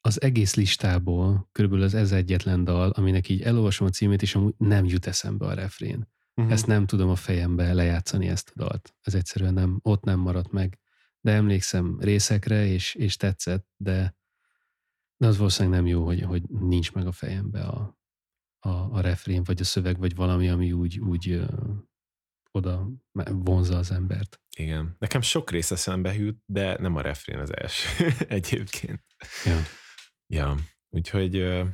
az egész listából körülbelül az ez egyetlen dal, aminek így elolvasom a címét, és amúgy nem jut eszembe a refrén. Uh-huh. Ezt nem tudom a fejembe lejátszani ezt a dalt. Ez egyszerűen nem, ott nem maradt meg. De emlékszem részekre, és, és tetszett, de, de az valószínűleg nem jó, hogy, hogy nincs meg a fejembe a, a, a refrén, vagy a szöveg, vagy valami, ami úgy, úgy ö, oda vonza az embert. Igen. Nekem sok része szembe jut, de nem a refrén az első egyébként. Ja. Ja, úgyhogy ö,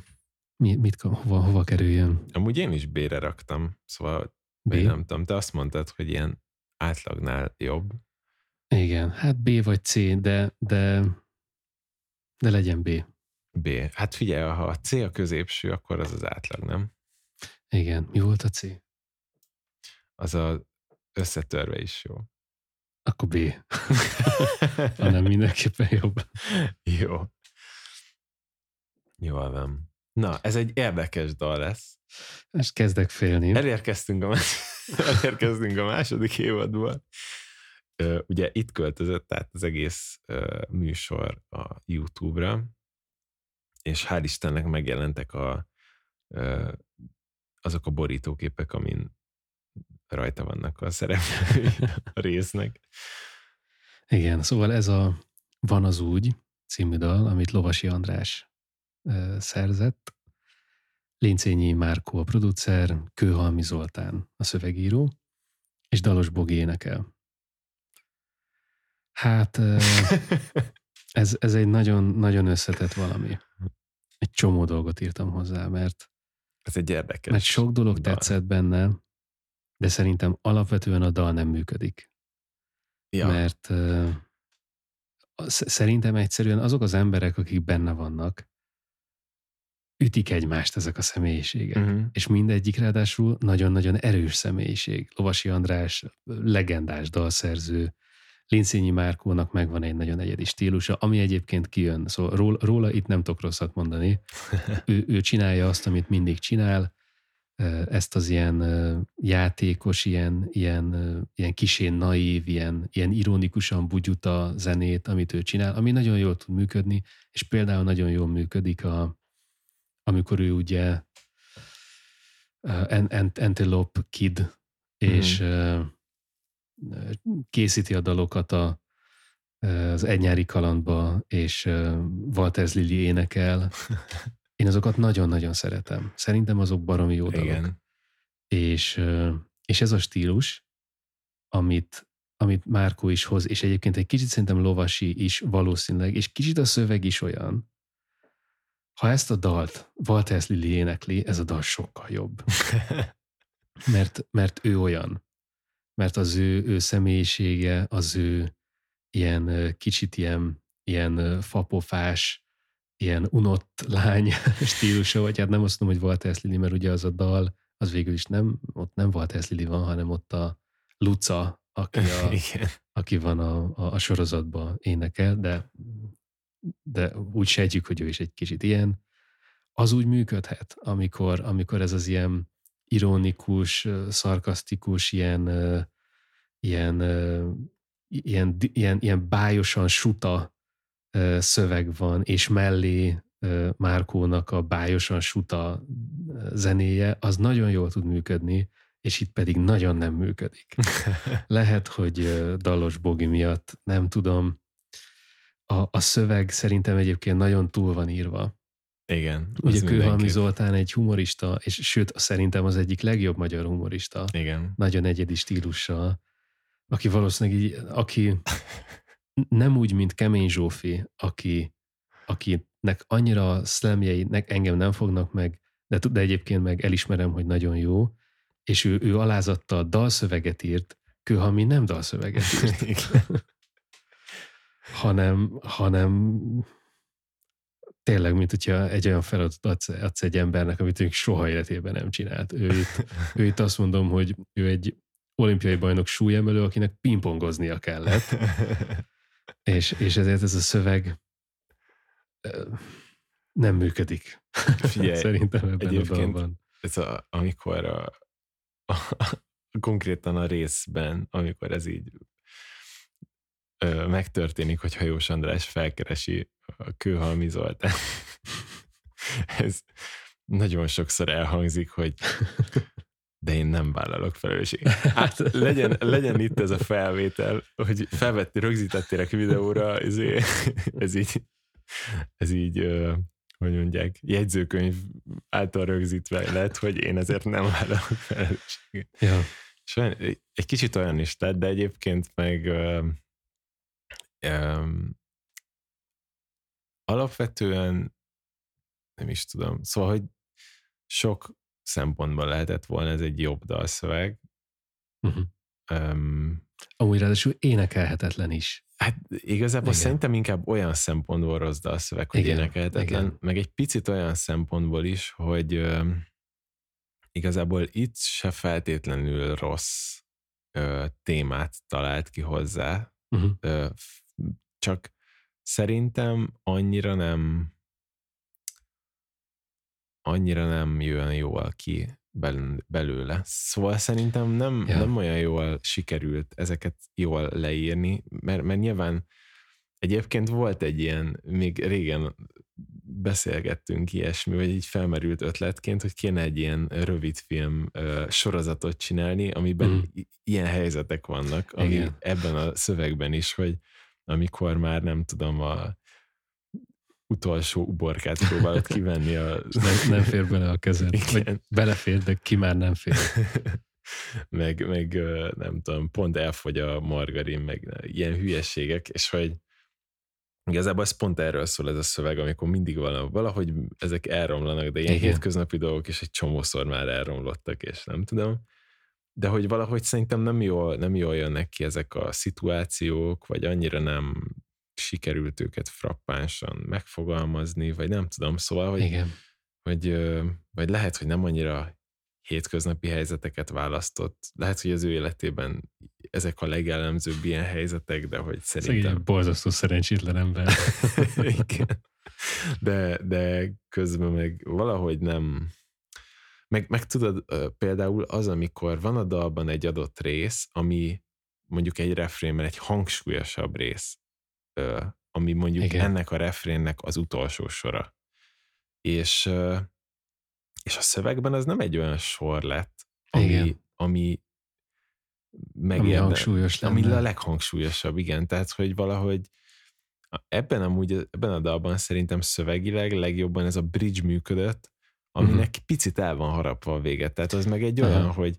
Mi, mit, hova, hova kerüljön? amúgy én is B-re raktam, szóval B? B? nem tudom, te azt mondtad, hogy ilyen átlagnál jobb. Igen, hát B vagy C, de, de, de legyen B. B. Hát figyelj, ha a C a középső, akkor az az átlag, nem? Igen, mi volt a C? Az a összetörve is jó. Akkor B. Hanem mindenképpen jobb. jó. Jól van. Na, ez egy érdekes dal lesz. És kezdek félni. Elérkeztünk a, elérkeztünk a második évadból. Ugye itt költözött át az egész műsor a YouTube-ra, és hál' Istennek megjelentek a, azok a borítóképek, amin rajta vannak a szereplői a résznek. Igen, szóval ez a Van az úgy című dal, amit Lovasi András szerzett. Lincényi Márkó a producer, Kőhalmi Zoltán a szövegíró, és Dalos Bogi énekel. Hát ez, ez egy nagyon, nagyon összetett valami. Egy csomó dolgot írtam hozzá, mert, Ez egy érdekes. mert sok dolog dal. tetszett benne, de szerintem alapvetően a dal nem működik. Ja. Mert szerintem egyszerűen azok az emberek, akik benne vannak, ütik egymást ezek a személyiségek. Uh-huh. És mindegyik ráadásul nagyon-nagyon erős személyiség. Lovasi András, legendás dalszerző, Lincényi Márkónak megvan egy nagyon egyedi stílusa, ami egyébként kijön. Szóval róla, róla itt nem tudok rosszat mondani. Ő, ő csinálja azt, amit mindig csinál, ezt az ilyen játékos, ilyen, ilyen, ilyen kisén naív, ilyen, ilyen ironikusan bugyuta zenét, amit ő csinál, ami nagyon jól tud működni, és például nagyon jól működik, a, amikor ő ugye uh, Ant- Ant- Antelope Kid, és ö, ö, készíti a dalokat a, ö, az Egy nyári kalandba, és Walters Lili énekel. Én azokat nagyon-nagyon szeretem. Szerintem azok baromi jó dalok. Igen. És, és ez a stílus, amit, amit Márkó is hoz, és egyébként egy kicsit szerintem Lovasi is valószínűleg, és kicsit a szöveg is olyan, ha ezt a dalt Walters Lili énekli, ez a dal sokkal jobb. Mert, mert ő olyan. Mert az ő, ő személyisége, az ő ilyen kicsit ilyen, ilyen fapofás, ilyen unott lány stílusa, vagy hát nem azt mondom, hogy Walters Lili, mert ugye az a dal, az végül is nem, ott nem Walters Lili van, hanem ott a Luca, aki, a, aki van a, a, a sorozatban énekel, de, de úgy sejtjük, hogy ő is egy kicsit ilyen. Az úgy működhet, amikor, amikor ez az ilyen ironikus, szarkasztikus, ilyen, ilyen, ilyen, ilyen, ilyen bájosan suta szöveg van, és mellé Márkónak a bájosan suta zenéje, az nagyon jól tud működni, és itt pedig nagyon nem működik. Lehet, hogy Dalos Bogi miatt, nem tudom. A, a szöveg szerintem egyébként nagyon túl van írva. Igen. Ugye Kőhalmi Zoltán egy humorista, és sőt, szerintem az egyik legjobb magyar humorista. Igen. Nagyon egyedi stílussal, aki valószínűleg így, aki nem úgy, mint Kemény Zsófi, aki, akinek annyira szlemjei engem nem fognak meg, de, de egyébként meg elismerem, hogy nagyon jó, és ő, ő alázattal dalszöveget írt, Kőhalmi nem dalszöveget írt. hanem, hanem tényleg, mint hogyha egy olyan feladatot adsz, adsz egy embernek, amit még soha életében nem csinált. Ő itt, ő itt azt mondom, hogy ő egy olimpiai bajnok súlyemelő, akinek pingpongoznia kellett. és, és ezért ez a szöveg nem működik. Figyelj, Szerintem ebben a dalban. Ez a, amikor a, a, konkrétan a részben, amikor ez így megtörténik, hogy Hajós András felkeresi a Kőhalmi Zoltán. ez nagyon sokszor elhangzik, hogy de én nem vállalok felelősséget. Hát legyen, legyen itt ez a felvétel, hogy felvetti, rögzítettél a videóra, ez, ez így, ez így, hogy mondják, jegyzőkönyv által rögzítve lett, hogy én ezért nem vállalok felelősséget. Ja. Olyan, egy kicsit olyan is lett, de egyébként meg um, alapvetően nem is tudom, szóval, hogy sok szempontból lehetett volna ez egy jobb dalszöveg. Uh-huh. Um, Amúgy ráadásul énekelhetetlen is. Hát igazából igen. szerintem inkább olyan szempontból rossz dalszöveg, hogy igen, énekelhetetlen, igen. meg egy picit olyan szempontból is, hogy uh, igazából itt se feltétlenül rossz uh, témát talált ki hozzá, uh-huh. uh, csak szerintem annyira nem annyira nem jön jól ki belőle. Szóval szerintem nem, ja. nem olyan jól sikerült ezeket jól leírni, mert, mert nyilván egyébként volt egy ilyen, még régen beszélgettünk ilyesmi, vagy így felmerült ötletként, hogy kéne egy ilyen rövid film uh, sorozatot csinálni, amiben mm. ilyen helyzetek vannak, ami Igen. ebben a szövegben is, hogy amikor már nem tudom, a utolsó uborkát próbálod kivenni. A... nem, nem fér bele a kezed. Igen. Vagy belefér, de ki már nem fér. meg, meg nem tudom, pont elfogy a margarin, meg ilyen hülyességek, és hogy igazából ez pont erről szól ez a szöveg, amikor mindig valahogy, valahogy ezek elromlanak, de ilyen Igen. hétköznapi dolgok is egy csomószor már elromlottak, és nem tudom de hogy valahogy szerintem nem jól, nem jól jönnek ki ezek a szituációk, vagy annyira nem sikerült őket frappánsan megfogalmazni, vagy nem tudom, szóval, hogy, Igen. hogy vagy lehet, hogy nem annyira hétköznapi helyzeteket választott. Lehet, hogy az ő életében ezek a legellemzőbb ilyen helyzetek, de hogy szerintem... Szegény, borzasztó szerencsétlen ember. Igen. De, de közben meg valahogy nem, meg, meg tudod, például az, amikor van a dalban egy adott rész, ami mondjuk egy refrénben egy hangsúlyosabb rész, ami mondjuk Igen. ennek a refrénnek az utolsó sora. És, és a szövegben az nem egy olyan sor lett, ami, igen. ami ami hangsúlyos lenne. Ami a leghangsúlyosabb, igen. Tehát, hogy valahogy ebben amúgy, ebben a dalban szerintem szövegileg legjobban ez a bridge működött, aminek uh-huh. picit el van harapva a vége. Tehát az meg egy olyan, uh-huh. hogy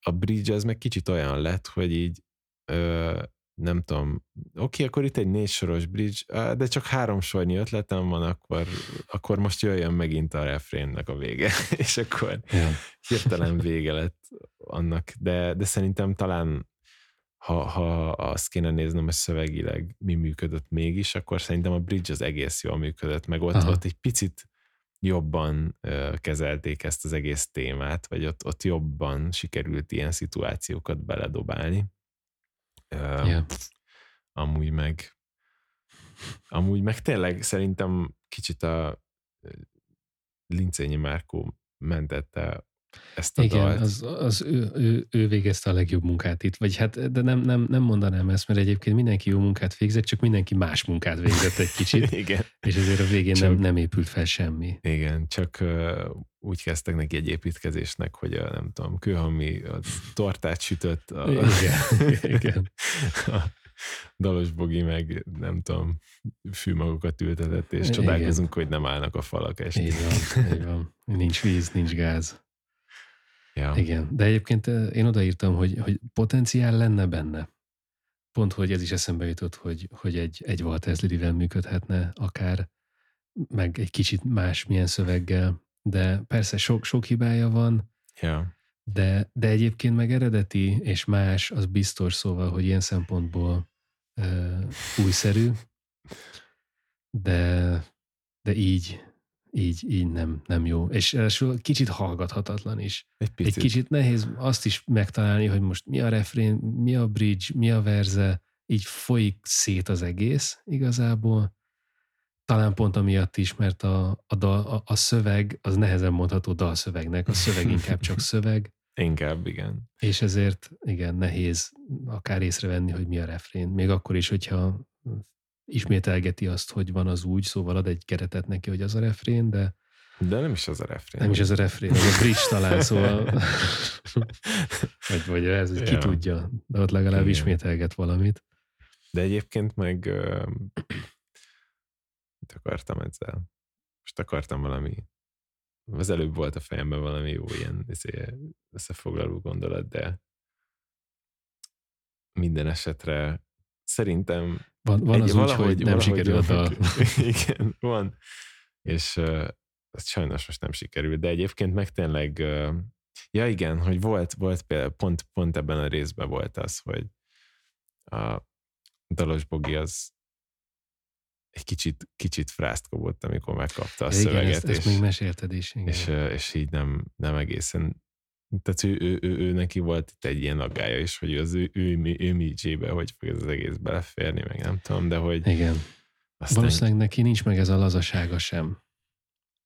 a bridge az meg kicsit olyan lett, hogy így ö, nem tudom, oké, okay, akkor itt egy négy soros bridge, de csak három sornyi ötletem van, akkor, akkor most jöjjön megint a refrénnek a vége, és akkor yeah. hirtelen vége lett annak, de, de szerintem talán ha, ha azt kéne néznem, hogy szövegileg mi működött mégis, akkor szerintem a bridge az egész jól működött, meg ott, ott egy picit jobban kezelték ezt az egész témát, vagy ott, ott jobban sikerült ilyen szituációkat beledobálni. Yeah. Amúgy meg amúgy meg tényleg szerintem kicsit a Lincényi Márkó mentette ezt a Igen, dalt. az, az ő, ő, ő, végezte a legjobb munkát itt. Vagy hát, de nem, nem, nem mondanám ezt, mert egyébként mindenki jó munkát végzett, csak mindenki más munkát végzett egy kicsit, Igen. és ezért a végén Csak- nem, nem épült fel semmi. Igen, csak uh, úgy kezdtek neki egy építkezésnek, hogy a, nem tudom, kőhalmi a tortát sütött, a, Igen, igen. a Dalos Bogi meg nem tudom, fűmagokat ültetett, és Igen. csodálkozunk, hogy nem állnak a falak este. Így van, így van. Nincs víz, nincs gáz. Ja. Igen, de egyébként én odaírtam, hogy, hogy potenciál lenne benne. Pont, hogy ez is eszembe jutott, hogy, hogy egy, egy Walters Lilivel működhetne akár, meg egy kicsit más milyen szöveggel, de persze sok, sok hibája van, ja. de, de egyébként meg eredeti és más, az biztos szóval, hogy ilyen szempontból uh, újszerű, de, de így, így, így nem, nem jó. És ráadásul kicsit hallgathatatlan is. Egy Egy picit. kicsit nehéz azt is megtalálni, hogy most mi a refrén, mi a bridge, mi a verze, így folyik szét az egész igazából. Talán pont amiatt is, mert a, a, dal, a, a szöveg az nehezen mondható dalszövegnek, a szöveg inkább csak szöveg, Inkább, igen. és ezért igen, nehéz akár észrevenni, hogy mi a refrén. Még akkor is, hogyha ismételgeti azt, hogy van az úgy, szóval ad egy keretet neki, hogy az a refrén, de De nem is az a refrén. nem is ez a refrén, az a bridge talán, szóval vagy, vagy ez, hogy ki Ja. tudja, de ott legalább Igen. ismételget valamit. De egyébként meg ö, mit akartam ezzel? Most akartam valami az előbb volt a fejemben valami jó ilyen izé, összefoglaló gondolat, de minden esetre szerintem Van, van az úgy, hogy nem sikerül a. Igen, van. És uh, ez sajnos most nem sikerült, de egyébként meg tényleg, uh, ja igen, hogy volt, volt például, pont, pont ebben a részben volt az, hogy a Dalos Bogi az egy kicsit, kicsit frászt kobott, amikor megkapta a Ja, igen, szöveget, ezt, és, ezt még mesélted is. Igen. és, és így nem, nem egészen tehát ő, ő, ő, ő, neki volt itt egy ilyen aggája is, hogy az ő, ő, ő, ő midzsébe, hogy fog ez az egész beleférni, meg nem tudom, de hogy igen. aztán Valószínűleg neki nincs meg ez a lazasága sem.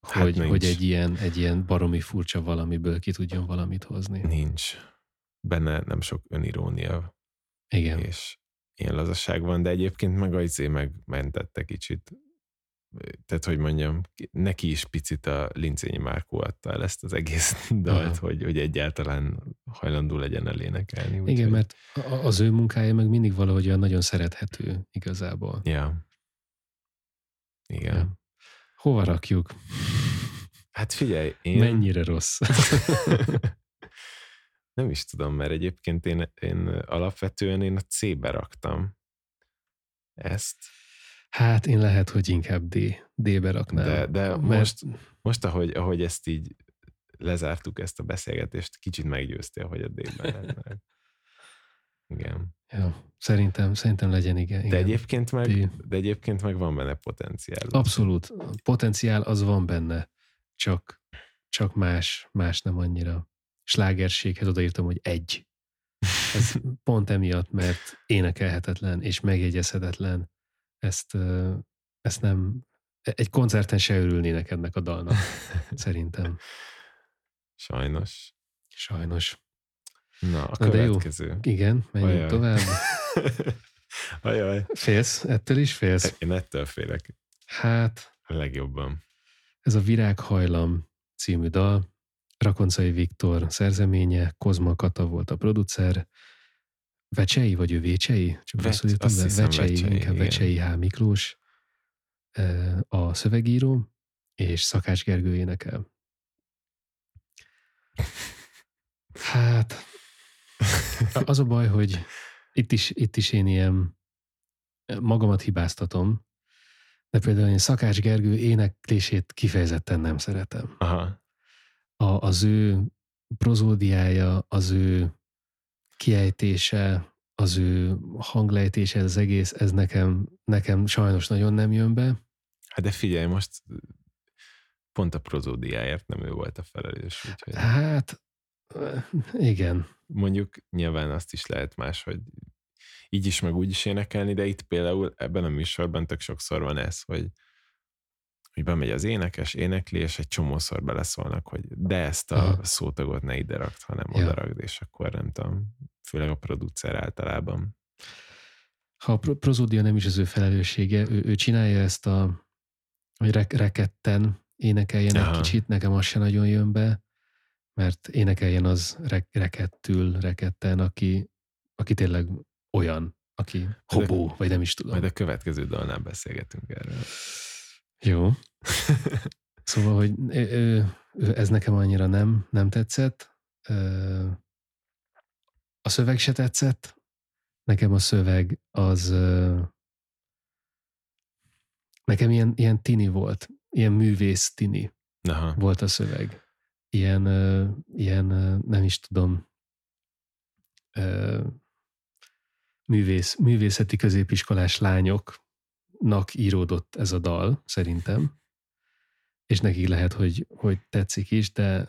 Hát Hogy, nincs. hogy egy, ilyen, egy ilyen baromi furcsa valamiből ki tudjon valamit hozni. nincs. Benne nem sok önirónia, Igen. és ilyen lazaság van, de egyébként meg az izé megmentette kicsit. Tehát, hogy mondjam, neki is picit a Lincényi Márkó adta el ezt az egész dalt, Aha. hogy, hogy egyáltalán hajlandó legyen elénekelni. úgyhogy- Igen, mert a- az ő munkája meg mindig valahogy olyan nagyon szerethető igazából. Ja. Igen. Ja. Hova rakjuk? Hát figyelj, én... Én... Mennyire rossz? Nem is tudom, mert egyébként én, én alapvetően én a C-be raktam ezt, Hát én lehet, hogy inkább D. D-be raknám. de, de Mert- most, most ahogy, ahogy ezt így lezártuk ezt a beszélgetést, kicsit meggyőztél, hogy a D-ben lenne. Igen. Ja, szerintem, szerintem legyen igen. De igen. egyébként, meg, D. de egyébként meg van benne potenciál. Abszolút. Potenciál az van benne, csak, csak más, más nem annyira. Slágerséghez odaírtam, hogy egy. Ez pont emiatt, mert énekelhetetlen és megjegyezhetetlen. Ezt, ezt nem, egy koncerten se örülnének ennek a dalnak, szerintem. Sajnos. Sajnos. Na, a Na de jó. következő. Igen, menjünk Ajaj. tovább. Ajaj. Félsz? Ettől is félsz? Én ettől félek Hát, a legjobban. ez a Virághajlam című dal, Rakoncai Viktor szerzeménye, Kozma Kata volt a producer, Vecsei, vagy ő Vécsei? Csak Vecs- rosszul írtam, azt hiszem Vecsei, Vecsei, inkább igen. Vecsei H. Miklós a szövegíró, és Szakács Gergő énekel. Hát, az a baj, hogy itt is, itt is én ilyen magamat hibáztatom, de például én Szakács Gergő éneklését kifejezetten nem szeretem. Aha. A, az ő prozódiája, az ő kiejtése, az ő hanglejtése, ez az egész, ez nekem, nekem sajnos nagyon nem jön be. Hát de figyelj, most pont a prozódiáért nem ő volt a felelős, úgyhogy Hát, igen. mondjuk nyilván azt is lehet más, hogy így is, meg úgy is énekelni, de itt például ebben a műsorban tök sokszor van ez, hogy, hogy bemegy az énekes, énekli, és egy csomószor beleszólnak, hogy de ezt a Aha. szótagot ne ide rakd, hanem Ja. oda rakd, és akkor nem tudom, főleg a producer általában. Ha a pro- prozódia nem is az ő felelőssége, ő, ő csinálja ezt a, hogy rek- reketten énekeljen egy kicsit, nekem az se nagyon jön be, mert énekeljen az re- rekettül, reketten, aki, aki tényleg olyan, aki hobó, vagy nem is tudom. Majd a következő dalnál beszélgetünk erről. Jó. Szóval, hogy ez nekem annyira nem, nem tetszett. A szöveg se tetszett. Nekem a szöveg az nekem ilyen, ilyen tini volt. Ilyen művész tini Aha. volt a szöveg. Ilyen, ilyen nem is tudom, művész, művészeti középiskolás lányoknak íródott ez a dal, szerintem. És nekik lehet, hogy, hogy tetszik is, de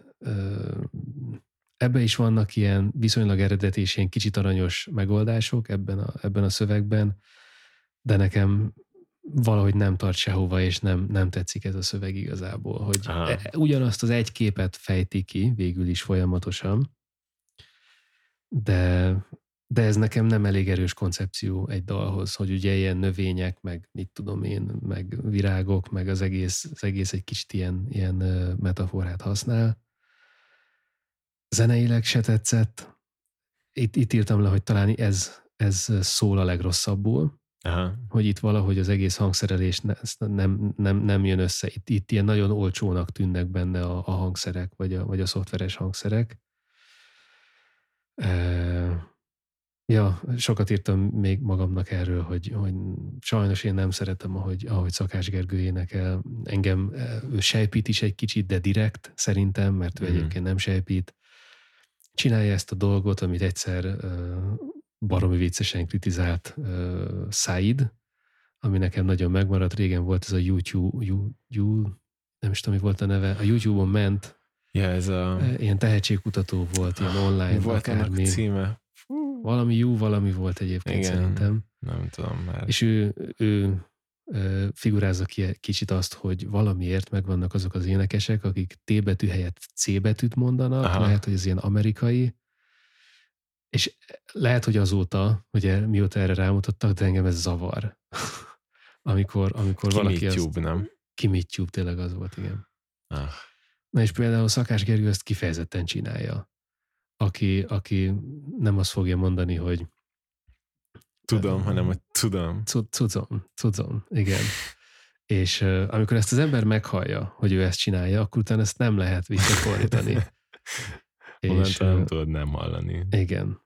ebbe is vannak ilyen viszonylag eredeti és ilyen kicsit aranyos megoldások ebben a, ebben a szövegben, de nekem valahogy nem tart sehova, és nem, nem tetszik ez a szöveg igazából, hogy Aha. e- ugyanazt az egy képet fejti ki végül is folyamatosan, de, de ez nekem nem elég erős koncepció egy dalhoz, hogy ugye ilyen növények, meg mit tudom én, meg virágok, meg az egész, az egész egy kicsit ilyen, ilyen metaforát használ. Zeneileg se tetszett. Itt, itt írtam le, hogy talán ez, ez szól a legrosszabbul, Aha. hogy itt valahogy az egész hangszerelés nem, nem, nem jön össze. Itt, itt ilyen nagyon olcsónak tűnnek benne a, a hangszerek, vagy a, vagy a szoftveres hangszerek. E, ja, sokat írtam még magamnak erről, hogy, hogy sajnos én nem szeretem, ahogy, ahogy Szakás Gergő énekel. Engem e, ő sejpít is egy kicsit, de direkt szerintem, mert ő Mhm. egyébként nem sejpít. Csinálja ezt a dolgot, amit egyszer ö, baromi viccesen kritizált uh, Said, ami nekem nagyon megmaradt. Régen volt ez a YouTube, you, you, nem is tudom, mi volt a neve. A YouTube-on ment, Ja, ez a... ilyen tehetségkutató volt, ilyen online, Mi volt akármi. címe? Valami jó, valami volt egyébként Igen. szerintem. Nem tudom már. És ő, ő figurázza ki egy kicsit azt, hogy valamiért megvannak azok az énekesek, akik T betű helyett C betűt mondanak, Aha. Lehet, hogy ez ilyen amerikai, és lehet, hogy azóta, ugye mióta erre rámutattak, de engem ez zavar. amikor, amikor Kimi valaki Tube, azt... nem? Kimi Tube, tényleg az volt, igen. Ah, Na és például Szakás Gergő ezt kifejezetten csinálja. Aki, aki nem azt fogja mondani, hogy tudom, hanem hogy tudom. Cu- Cucom, cucom, igen. És uh, amikor ezt az ember meghallja, hogy ő ezt csinálja, akkor utána ezt nem lehet visszafordítani. és nem tudod nem hallani. igen.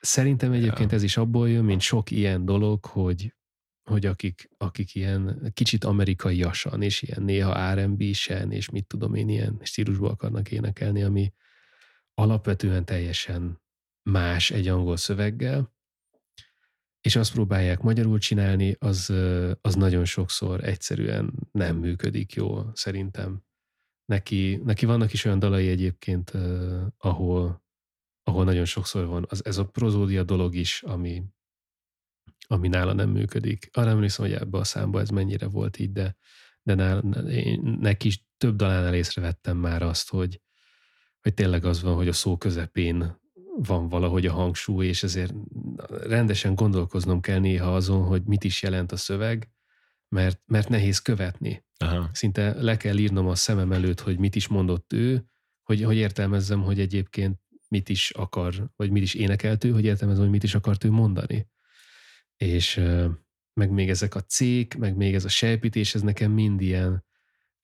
Szerintem egyébként Ja. ez is abból jön, mint sok ilyen dolog, hogy, hogy akik, akik ilyen kicsit amerikaiasan, és ilyen néha R&B-sen, és mit tudom én, ilyen stílusból akarnak énekelni, ami alapvetően teljesen más egy angol szöveggel, és azt próbálják magyarul csinálni, az, az nagyon sokszor egyszerűen nem működik jól, szerintem. Neki, neki vannak is olyan dalai egyébként, ahol, ahol nagyon sokszor van az, ez a prozódia dolog is, ami, ami nála nem működik. Arra emlékszem, hogy ebbe a számba ez mennyire volt így, de, de nála, én, neki is több dalánál észrevettem már azt, hogy, hogy tényleg az van, hogy a szó közepén van valahogy a hangsúly, és ezért rendesen gondolkoznom kell néha azon, hogy mit is jelent a szöveg, mert, mert nehéz követni. Aha. Szinte le kell írnom a szemem előtt, hogy mit is mondott ő, hogy, hogy értelmezzem, hogy egyébként mit is akar, vagy mit is énekelt ő, hogy értelmezzem, hogy mit is akart ő mondani. És meg még ezek a cék, meg még ez a sejpítés, ez nekem mind ilyen,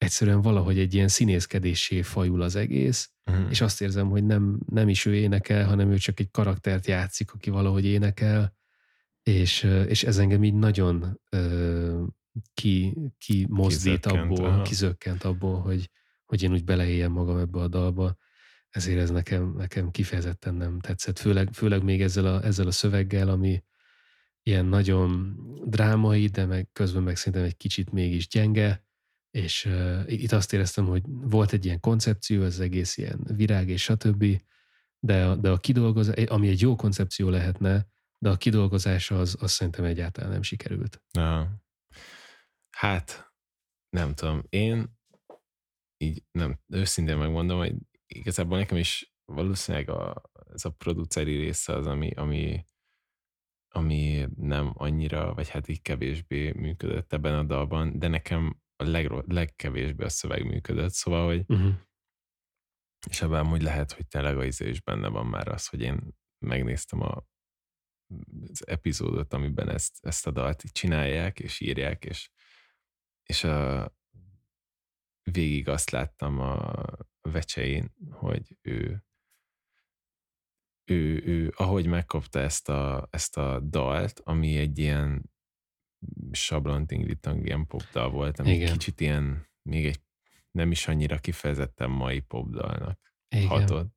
egyszerűen valahogy egy ilyen színészkedéssé fajul az egész, Mhm. és azt érzem, hogy nem, nem is ő énekel, hanem ő csak egy karaktert játszik, aki valahogy énekel, és, és ez engem így nagyon ö, ki, ki mozdít Kizökkent, abból, aha. kizökkent abból, hogy, hogy én úgy beleéljem magam ebbe a dalba. Ezért ez nekem, nekem kifejezetten nem tetszett. Főleg, főleg még ezzel a, ezzel a szöveggel, ami ilyen nagyon drámai, de meg közben meg szerintem egy kicsit mégis gyenge, és uh, itt azt éreztem, hogy volt egy ilyen koncepció, az egész ilyen virág és stb., de, a- de a kidolgozás, ami egy jó koncepció lehetne, de a kidolgozása az, az szerintem egyáltalán nem sikerült. Aha. Hát, nem tudom, én így nem, őszintén megmondom, hogy igazából nekem is valószínűleg a, ez a produceri része az, ami, ami, ami nem annyira, vagy hát így kevésbé működött ebben a dalban, de nekem a leg, legkevésbé a szöveg működött, szóval, hogy uh-huh. és ebben hogy lehet, hogy tényleg a izé is benne van már az, hogy én megnéztem a, az epizódot, amiben ezt, ezt a dalt csinálják, és írják, és, és a, végig azt láttam a vecsein, hogy ő, ő, ő ahogy megkapta ezt a, ezt a dalt, ami egy ilyen sablontingritang ilyen popdal volt, ami Igen. kicsit ilyen, még egy nem is annyira kifejezetten mai popdalnak Igen. hatott.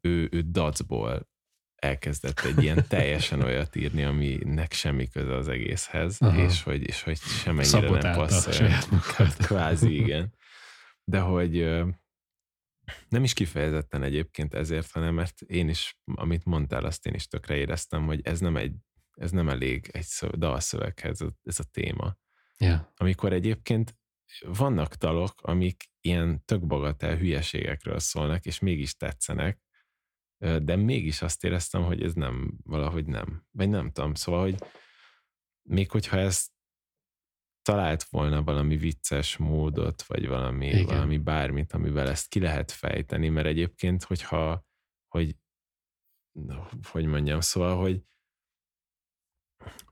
Ő, ő dacból elkezdett egy ilyen teljesen olyat írni, aminek semmi köze az egészhez, Aha. és hogy, és hogy semennyire nem passzol. Kvázi, igen. De hogy nem is kifejezetten egyébként ezért, hanem mert én is, amit mondtál, azt én is tökre éreztem, hogy ez nem egy, ez nem elég egy dalszöveghez ez a téma. Yeah. Amikor egyébként vannak dalok, amik ilyen tök bagatel hülyeségekről szólnak, és mégis tetszenek, de mégis azt éreztem, hogy ez nem, valahogy nem. Vagy nem tudom, szóval, hogy még hogyha ez talált volna valami vicces módot, vagy valami, Igen. valami bármit, amivel ezt ki lehet fejteni, mert egyébként, hogyha, hogy, hogy mondjam, szóval, hogy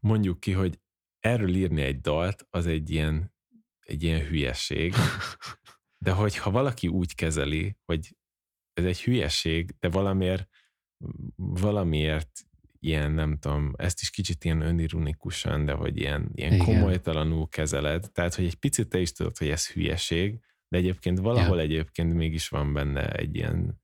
mondjuk ki, hogy erről írni egy dalt, az egy ilyen, egy ilyen hülyeség, de hogyha valaki úgy kezeli, hogy ez egy hülyeség, de valamiért, valamiért ilyen, nem tudom, ezt is kicsit ilyen önironikusan, de hogy ilyen, ilyen komolytalanul kezeled. Tehát, hogy egy picit te is tudod, hogy ez hülyeség, de egyébként valahol ja. egyébként mégis van benne egy ilyen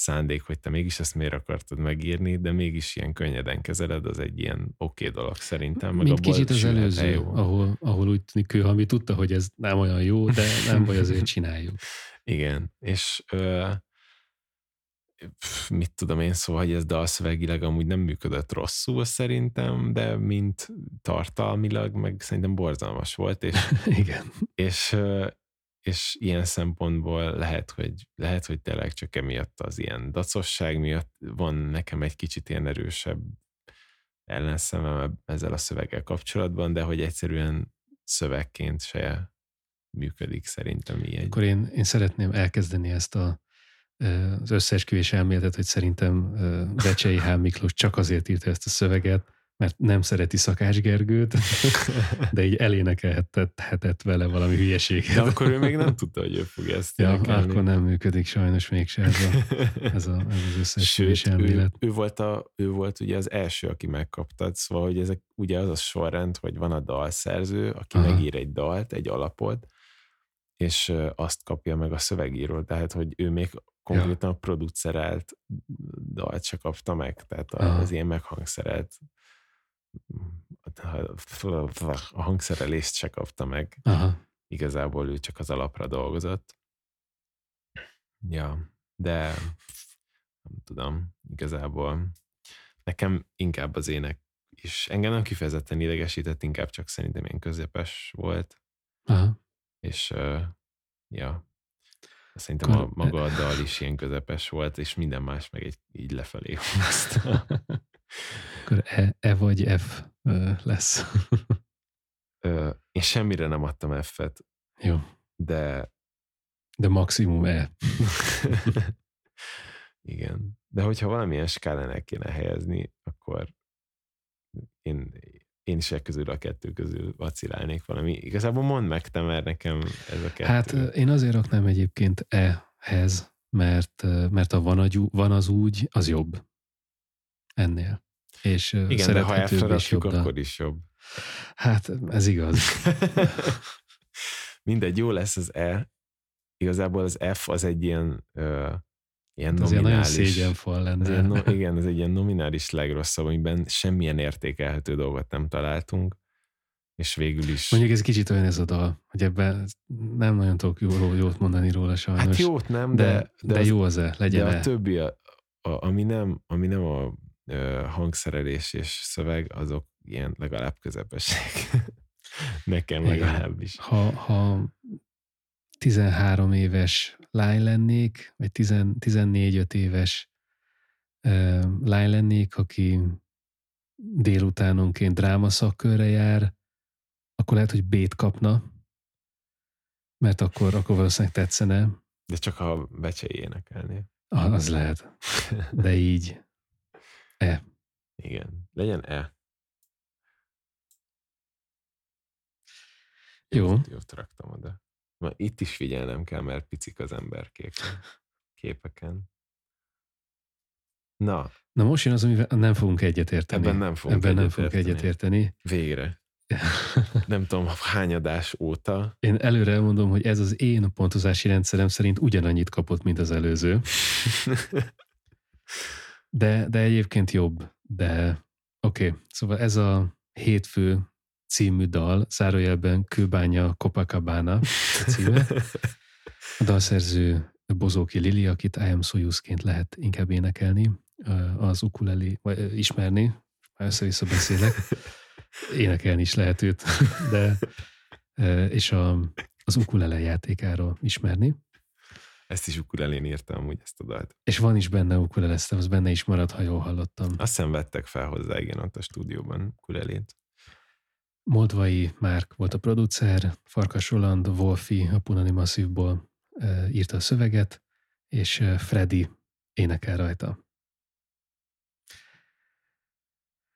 szándék, hogy te mégis ezt miért akartad megírni, de mégis ilyen könnyeden kezeled, az egy ilyen oké okay dolog szerintem. Meg Mint kicsit az előző, jó. ahol, ahol úgy tűnik ő, ami tudta, hogy ez nem olyan jó, de nem baj, azért csináljuk. Igen, és ö, mit tudom én, szóval, hogy ez dalszövegileg amúgy nem működött rosszul szerintem, de mint tartalmilag meg szerintem borzalmas volt, és, Igen. és, és ilyen szempontból lehet, hogy, lehet, hogy tényleg csak emiatt az ilyen dacosság miatt van nekem egy kicsit ilyen erősebb ellenszemem ezzel a szöveggel kapcsolatban, de hogy egyszerűen szövegként se működik szerintem így. Akkor én, én szeretném elkezdeni ezt a az összeesküvés elméletet, hogy szerintem Becsei H. Miklós csak azért írta ezt a szöveget, mert nem szereti Szakás Gergőt, de így elénekelhetett vele valami hülyeséget. De akkor ő még nem tudta, hogy ő fog ezt ja, akkor nem működik sajnos mégsem ez, a, ez, a, ez az összeesküvés elmélet. Ő, ő, volt a, ő volt ugye az első, aki megkaptad, szóval hogy ezek ugye az a sorrend, hogy van a dalszerző, aki Aha. megír egy dalt, egy alapot, és azt kapja meg a szövegíró, tehát hogy ő még konkrétan ja. producerelt dalt se kapta meg, tehát Aha. az ilyen meghangszerelt a hangszerelést se kapta meg. Aha. Igazából ő csak az alapra dolgozott. Ja, de nem tudom, igazából nekem inkább az ének is engem nem kifejezetten idegesített, inkább csak szerintem ilyen közepes volt. Aha. És uh, ja, Szerintem a maga a dal is ilyen közepes volt, és minden más meg egy így lefelé húzta. Akkor e, e vagy F lesz. Ö, én semmire nem adtam F-et. Jó. De... De maximum E. Igen. De hogyha valamilyen skálán el kéne helyezni, akkor én, én is e közül a kettő közül vacilálnék valami. Igazából mondd meg te, mert nekem ez a kettő. Hát én azért raknám egyébként E-hez, mert, mert a van, a, van az úgy, az jobb ennél. És Igen, de ha F-re rakjuk, akkor is jobb. Hát ez igaz. Mindegy, jó lesz az E. Igazából az F az egy ilyen uh, ilyen hát nominális. nagyon szégyenfal lenne. Ez ilyen, no, igen, ez egy ilyen nominális legrosszabb, amiben semmilyen értékelhető dolgot nem találtunk, és végül is... Mondjuk ez kicsit olyan ez a dal, hogy ebben nem nagyon tudok jó, jót mondani róla sajnos. Hát jót nem, de... De, de, de az, jó az-e, legyen De a többi, a, a, ami, nem, ami nem a, a hangszerelés és szöveg, azok ilyen legalább közepesek. Nekem legalábbis. Ha, ha 13 éves lány lennék, vagy 14-5 éves lány lennék, aki délutánonként dráma szakkörre jár, akkor lehet, hogy B-t kapna, mert akkor, akkor valószínűleg tetszene. De csak ha becsei énekelné. Ah, az lehet. De így. E. Igen. Legyen E. Jó. Jót, jót raktam oda. Ma itt is figyelnem kell, mert picik az emberkék a képeken. Na, Na most jön az, amivel nem fogunk egyetérteni. ebben nem fogunk Ebben nem egyetérteni. fogunk egyetérteni. Végre. Nem tudom, hány adás óta. Én előre elmondom, hogy ez az én pontozási rendszerem szerint ugyanannyit kapott, mint az előző. De, de egyébként jobb. De oké, okay. szóval ez a hétfő című dal, zárójelben Kőbánya Copacabana a címe. A dalszerző Bozóki Lili, akit I am Soyuzként lehet inkább énekelni, az ukuleli, vagy ismerni, már össze-vissza beszélek. Énekelni is lehet őt, de és a, az ukulele játékáról ismerni. Ezt is ukulelén írtam úgy ezt a dalt. És van is benne ukuleleztem, az benne is marad, ha jól hallottam. Azt hiszem vettek fel hozzá, igen, ott a stúdióban ukulelét. Moldvai Márk volt a producer, Farkas Roland, Wolfi a Punani Masszívból e, írta a szöveget, és Freddy énekel rajta.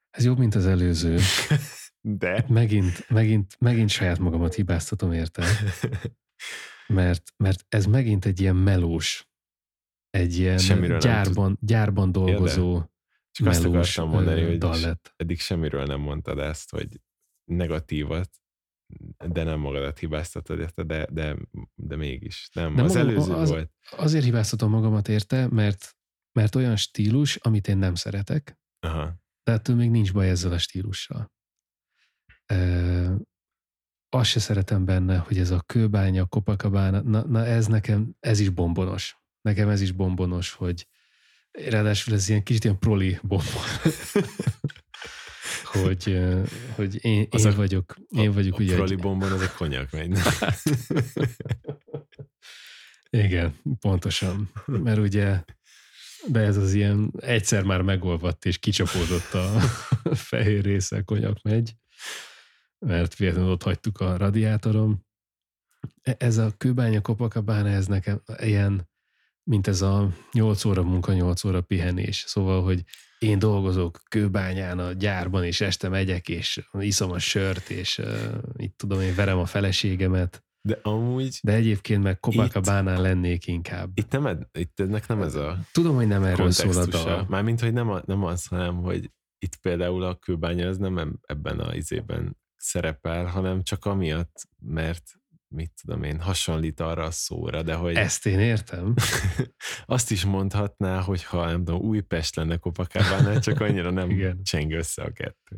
Ez jobb, mint az előző. De? Megint, megint, megint saját magamat hibáztatom érte. Mert, mert ez megint egy ilyen melós, egy ilyen Semmiről gyárban, gyárban dolgozó ja, Csak azt melós akartam mondani, hogy dal lett. eddig semmiről nem mondtad ezt, hogy negatívat, de nem magadat hibáztatod érte, de, de, de mégis. Nem, De az magam- előző az- volt. Azért hibáztatom magamat érte, mert, mert olyan stílus, amit én nem szeretek, Aha. de ettől még nincs baj ezzel a stílussal. Azt se szeretem benne, hogy ez a kőbánya, Copacabana, na, na ez nekem, ez is bombonos. Nekem ez is bombonos, hogy ráadásul ez ilyen kicsit ilyen proli bombon. hogy, hogy én, Az én a- vagyok, én vagyok a ugye proli egy, bombon az a konyak megy. Igen, pontosan. Mert ugye, de ez az ilyen egyszer már megolvadt és kicsapódott a fehér része, konyak megy, mert véletlenül ott hagytuk a radiátorom. E- Ez a kőbánya Copacabana, ez nekem ilyen, mint ez a 8 óra munka, 8 óra pihenés. Szóval, hogy én dolgozok kőbányán a gyárban, és este megyek, és iszom a sört, és uh, itt tudom, én verem a feleségemet, De amúgy de egyébként meg Copacabánán lennék inkább. itt, nem, itt ennek nem ez a Tudom, hogy nem erről szól a dal. Mármint, hogy nem, a, nem az, hanem, hogy itt például a kőbánya az nem em- ebben a izében szerepel, hanem csak amiatt, mert mit tudom én, hasonlít arra a szóra, de hogy Ezt én értem. azt is mondhatná, hogy ha nem tudom, Újpest lenne Copacabana, csak annyira nem Igen. cseng össze a kettő.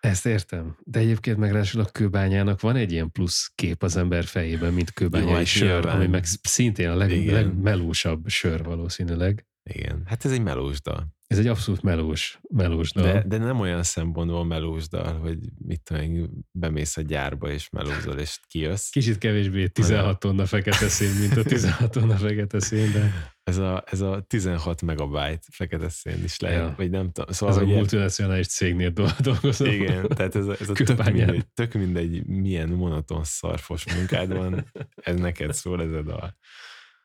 Ezt értem. De egyébként meg ráadásul a kőbányának van egy ilyen plusz kép az ember fejében, mint Jó, kőbányai hát sör, nyilván. ami meg szintén a leg, legmelósabb sör valószínűleg. Igen, hát ez egy melós dal. Ez egy abszolút melós, melós dal. De, de nem olyan szempontból melós dal, hogy mit tudom bemész a gyárba és melózol, és kijössz. Kicsit kevésbé 16 tonna fekete szén, mint a 16 tonna fekete szén, de Ez a, ez a 16 megabyte fekete szén is lehet, Ja. vagy nem tudom. ez Szóval, a hogy ilyen- multinacionális cégnél dol- dolgozom. igen, tehát ez a, ez a tök, mindegy, tök mindegy, milyen monoton szarfos munkád van, ez neked szól ez a dal.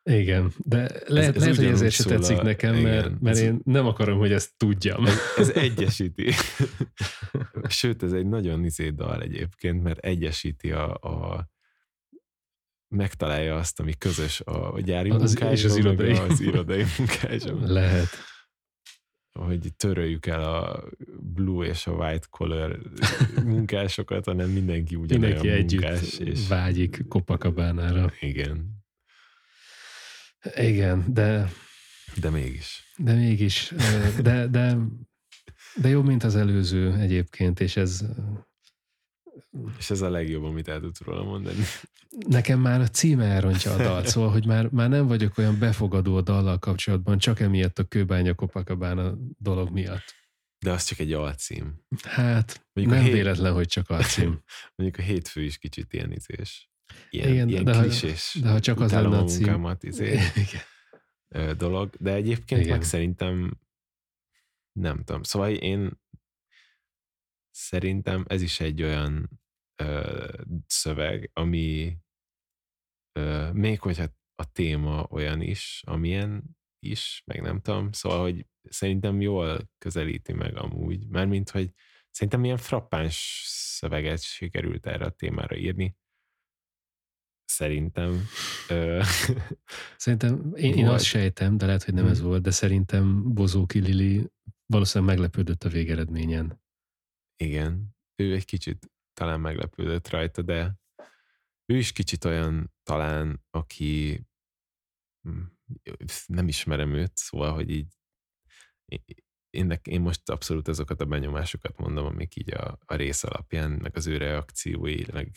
Igen, de lehet, ez lehet hogy ezért se tetszik a- nekem, igen, mert, mert ez- én nem akarom, hogy ezt tudjam. Ez, ez egyesíti. Sőt, ez egy nagyon izé dal egyébként, mert egyesíti a, a megtalálja azt, ami közös a gyári Az- és munkásban, az irodai. az irodai munkásban. Lehet. hogy töröljük el a blue és a white collar munkásokat, hanem mindenki ugyanolyan Mindenki együtt munkás. És vágyik Copacabánára. igen, Igen, de, de mégis. de mégis, de, de, de jobb, mint az előző egyébként, és ez És ez a legjobb, amit el tudsz róla mondani. nekem már a címe elrontja a dalt, szóval, hogy már, már nem vagyok olyan befogadó a dallal kapcsolatban, csak emiatt a kőbánya Copacabana dolog miatt. De az csak egy alcím. Hát Mondjuk nem hét- véletlen, hogy csak alcím. Mondjuk a hétfő is kicsit ilyen izés. Ilyen, Igen, ilyen de ha- klisés. de ha csak az lenne a a cím. munkámat, izé, Igen. ö, dolog. De egyébként Igen. meg szerintem nem tudom. Szóval én szerintem ez is egy olyan ö, szöveg, ami ö, még hogyha a téma olyan is, amilyen is, meg nem tudom, szóval, hogy szerintem jól közelíti meg amúgy, mármint, hogy szerintem ilyen frappáns szöveget sikerült erre a témára írni. Szerintem. Ö, Szerintem, én, én azt sejtem, de lehet, hogy nem Hm. ez volt, de szerintem Bozóki Lili valószínűleg meglepődött a végeredményen. igen, ő egy kicsit talán meglepődött rajta, de ő is kicsit olyan talán, aki hm, nem ismerem őt, szóval, hogy így én, én most abszolút azokat a benyomásokat mondom, amik így a, a rész alapján, meg az ő reakciói, meg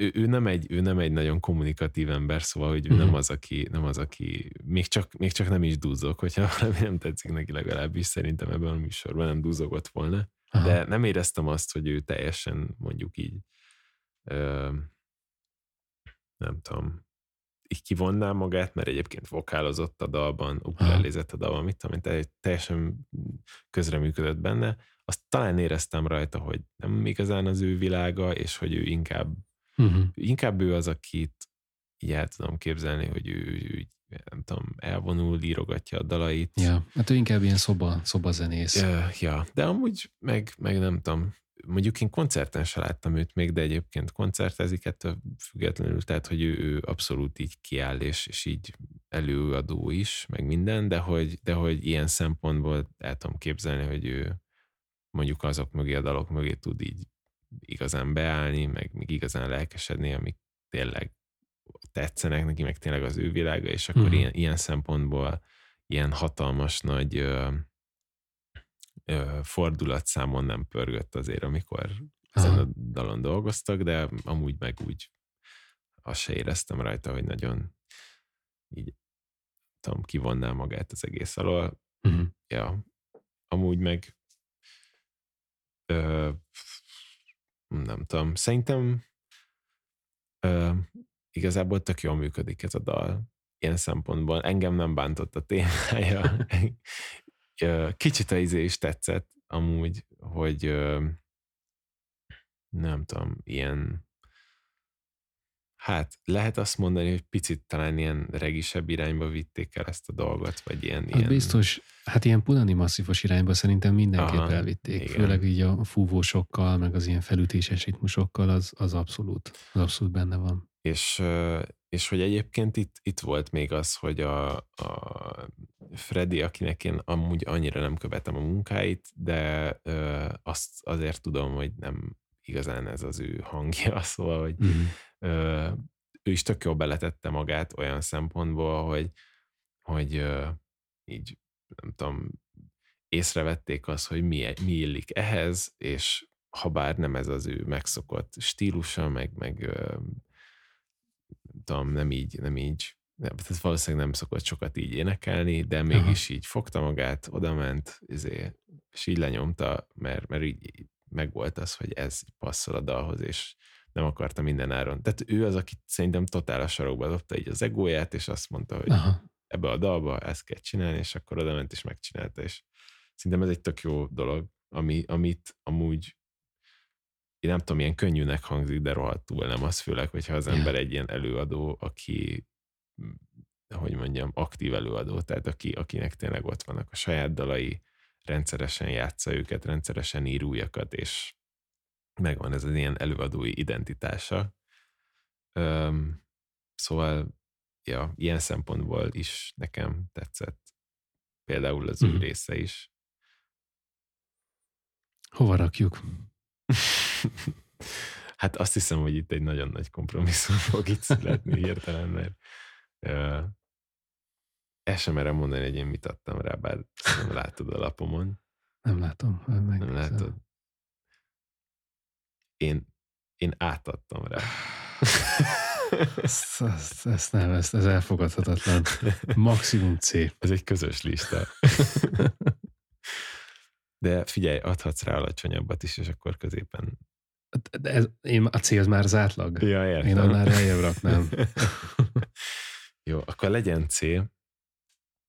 ő, ő, nem egy, ő nem egy nagyon kommunikatív ember, szóval, hogy ő Mhm. nem az, aki, nem az, aki még csak, még csak nem is duzzog, hogyha valami nem tetszik neki legalábbis, szerintem ebben a műsorban nem duzzogott volna. Aha. De nem éreztem azt, hogy ő teljesen mondjuk így ö, nem tudom, így kivonná magát, mert egyébként vokálozott a dalban, ukulelézett a dalban, mit tudom én, te- teljesen közreműködött benne. Azt talán éreztem rajta, hogy nem igazán az ő világa, és hogy ő inkább, Uh-huh. inkább ő az, akit így el tudom képzelni, hogy ő, ő nem tudom, elvonul, írogatja a dalait. Ja, hát ő inkább ilyen szoba, szobazenész. Ja, ja, de amúgy meg, meg nem tudom, mondjuk én koncerten se láttam őt még, de egyébként koncertezik ettől függetlenül, tehát hogy ő, ő abszolút így kiáll, és, és így előadó is, meg minden, de hogy, de hogy ilyen szempontból el tudom képzelni, hogy ő mondjuk azok mögé, a dalok mögé tud így igazán beállni, meg még igazán lelkesedni, amik tényleg tetszenek neki, meg tényleg az ő világa, és akkor Mhm. ilyen, ilyen szempontból ilyen hatalmas nagy ö, ö, fordulatszámon nem pörgött azért, amikor ezen Aha. a dalon dolgoztak, de amúgy meg úgy azt se éreztem rajta, hogy nagyon így tudom, kivonná magát az egész alól. Uh-huh. Ja, amúgy meg ö, nem tudom, szerintem ö, igazából tök jól működik ez a dal. Ilyen szempontból engem nem bántott a témája. Kicsit a izé is tetszett amúgy, hogy ö, nem tudom, ilyen hát lehet azt mondani, hogy picit talán ilyen regisebb irányba vitték el ezt a dolgot, vagy ilyen, Hát ilyen biztos, hát ilyen punani masszívos irányba szerintem mindenképp Aha, elvitték. igen. Főleg így a fúvósokkal, meg az ilyen felütéses ritmusokkal, az, az abszolút, az abszolút benne van. És, és hogy egyébként itt, itt volt még az, hogy a, a Freddy, akinek én amúgy annyira nem követem a munkáit, de azt azért tudom, hogy nem igazán ez az ő hangja, szóval, hogy Uh-huh. Ő is tök jól beletette magát olyan szempontból, hogy, hogy így nem tudom, észrevették azt, hogy mi, mi illik ehhez, és ha bár nem ez az ő megszokott stílusa, meg, meg tudom, nem így, nem így, nem, tehát valószínűleg nem szokott sokat így énekelni, de mégis így fogta magát, odament, izé, és így lenyomta, mert, mert így megvolt az, hogy ez passzol a dalhoz, és nem akarta minden áron. Tehát ő az, aki szerintem totál a sarokba dobta így az egóját, és azt mondta, hogy Aha. ebbe a dalba ezt kell csinálni, és akkor oda ment és megcsinálta, és szerintem ez egy tök jó dolog, ami, amit amúgy én nem tudom, milyen könnyűnek hangzik, de rohadtul nem az, főleg, hogyha az ember egy ilyen előadó, aki mm, hogy mondjam, aktív előadó, tehát aki, akinek tényleg ott vannak a saját dalai, rendszeresen játsza őket, rendszeresen ír újakat, és megvan ez az ilyen előadói identitása. Öm, szóval, ja, ilyen szempontból is nekem tetszett például az ő Mhm. része is. Hova rakjuk? hát azt hiszem, hogy itt egy nagyon nagy kompromisszum fog itt születni hirtelen, mert uh, el sem merem mondani, hogy én mit adtam rá, bár nem látod a lapomon. Nem látom. Meg, Nem látod. Én, én átadtam rá. Ezt, ezt, ezt nem, ezt, ez elfogadhatatlan. Maximum C. Ez egy közös lista. De figyelj, adhatsz rá alacsonyabbat is, és akkor középen. De ez, én, a C az már az átlag. Ja, értem. Én annál eljebb raknám. Jó, akkor legyen C,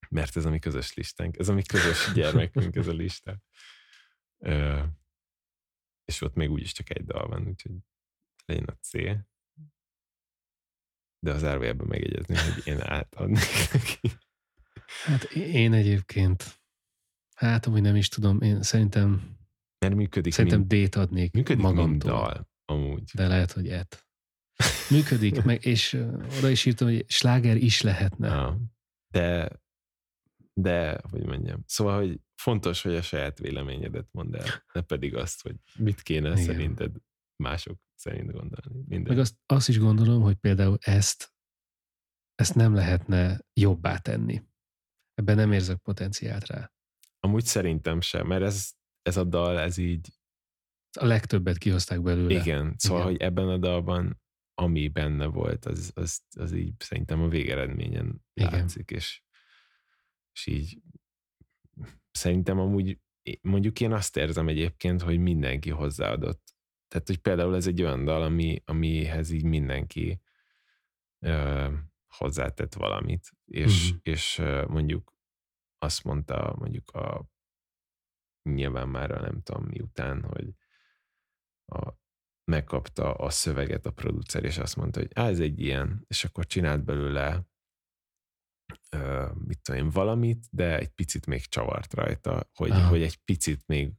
mert ez a mi közös listánk, ez a mi közös gyermekünk, ez a lista. Ö, és ott még úgyis csak egy dal van, úgyhogy legyen a C. De az zárójelben megjegyezni, hogy én átadnék neki. Hát én egyébként, hát amúgy nem is tudom, én szerintem, Mert működik, szerintem D-t adnék működik magamtól. dal, amúgy. De lehet, hogy et. Működik, meg, és oda is írtam, hogy sláger is lehetne. Ja. De, de, hogy mondjam, szóval, hogy fontos, hogy a saját véleményedet mondd el, ne pedig azt, hogy mit kéne Igen. Szerinted mások szerint gondolni. Minden. Meg azt, azt is gondolom, hogy például ezt, ezt nem lehetne jobbá tenni. Ebben nem érzek potenciált rá. Amúgy szerintem sem, mert ez, ez a dal, ez így, A legtöbbet kihozták belőle. igen, szóval, Igen. hogy ebben a dalban, ami benne volt, az, az, az így szerintem a végeredményen Igen. látszik, és, és így szerintem amúgy mondjuk én azt érzem egyébként, hogy mindenki hozzáadott. Tehát, hogy például ez egy olyan dal, ami, amihez így mindenki ö, hozzátett valamit, és, Mhm. és ö, mondjuk azt mondta mondjuk a nyilván már a nem tudom miután, hogy a, megkapta a szöveget a producer, és azt mondta, hogy á, ez egy ilyen, és akkor csinált belőle mit tudom én, valamit, de egy picit még csavart rajta, hogy, Aha. hogy egy picit még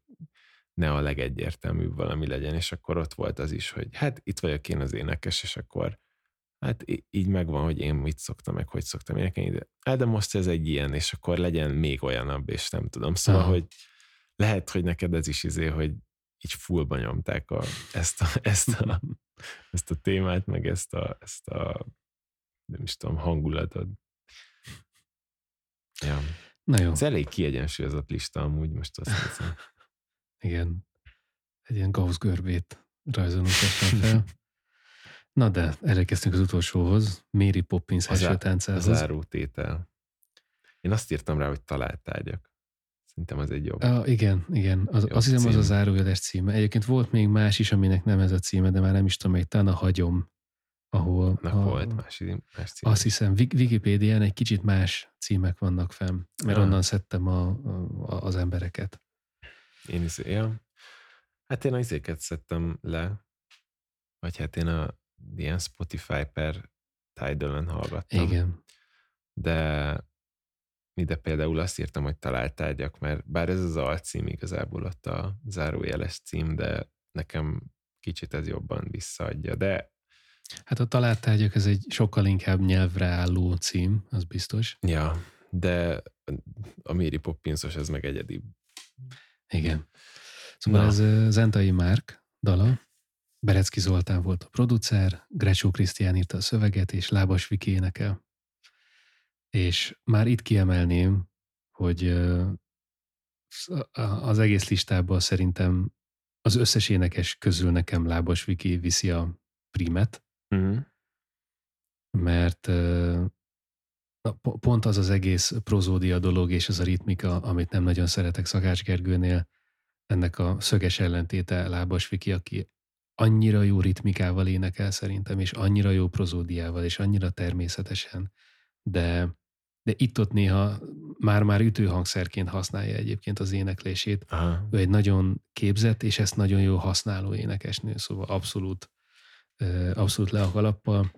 ne a legegyértelműbb valami legyen, és akkor ott volt az is, hogy hát itt vagyok én az énekes, és akkor hát így megvan, hogy én mit szoktam, meg hogy szoktam énekelni, de, hát de most ez egy ilyen, és akkor legyen még olyanabb, és nem tudom. Szóval, Aha. hogy lehet, hogy neked ez is izé, hogy így fullba nyomták a, ezt, a, ezt, a, ezt a témát, meg ezt a, ezt a nem is tudom, hangulatot. Ja. Na jó, Ez elég kiegyensúlyozott lista amúgy, most azt hiszem. igen. Egy ilyen Gauss görbét rajzolunk fel. Na de, elérkeztünk az utolsóhoz. Mary Poppins Az első A táncához. záró tétel. Én azt írtam rá, hogy találtárgyak. Szerintem az egy jobb. Ah, igen, igen. Az, Jó azt hiszem, az cím. a zárójeles címe. Egyébként volt még más is, aminek nem ez a címe, de már nem is tudom, még talán a hagyom, ahol Na, a, volt más, más cím. azt hiszem, Wik- Wikipédián egy kicsit más címek vannak fenn, mert Ah. onnan szedtem a, a, az embereket. Én is, ja. Hát én az izéket szedtem le, vagy hát én a ilyen Spotify per Tidal-en hallgattam. Igen. De ide például azt írtam, hogy találtárgyak, mert bár ez az alcím igazából ott a zárójeles cím, de nekem kicsit ez jobban visszaadja. De Hát a találtárgyak, ez egy sokkal inkább nyelvre álló cím, az biztos. ja, de a Mary Poppinsos ez meg egyedi. Igen. Szóval Na. ez Zentai Márk dala, Berecki Zoltán volt a producer, Grecsó Krisztián írta a szöveget, és Lábas Viki énekel. És már itt kiemelném, hogy az egész listában szerintem az összes énekes közül nekem Lábas Viki viszi a primet, Uh-huh. mert na, po- pont az az egész prozódia dolog és az a ritmika, amit nem nagyon szeretek Szakács Gergőnél, ennek a szöges ellentéte Lábas Viki, aki annyira jó ritmikával énekel szerintem, és annyira jó prozódiával, és annyira természetesen, de, de itt-ott néha már-már ütőhangszerként használja egyébként az éneklését. Aha. Ő egy nagyon képzett, és ezt nagyon jó használó énekesnő, szóval abszolút, abszolút le a kalappal.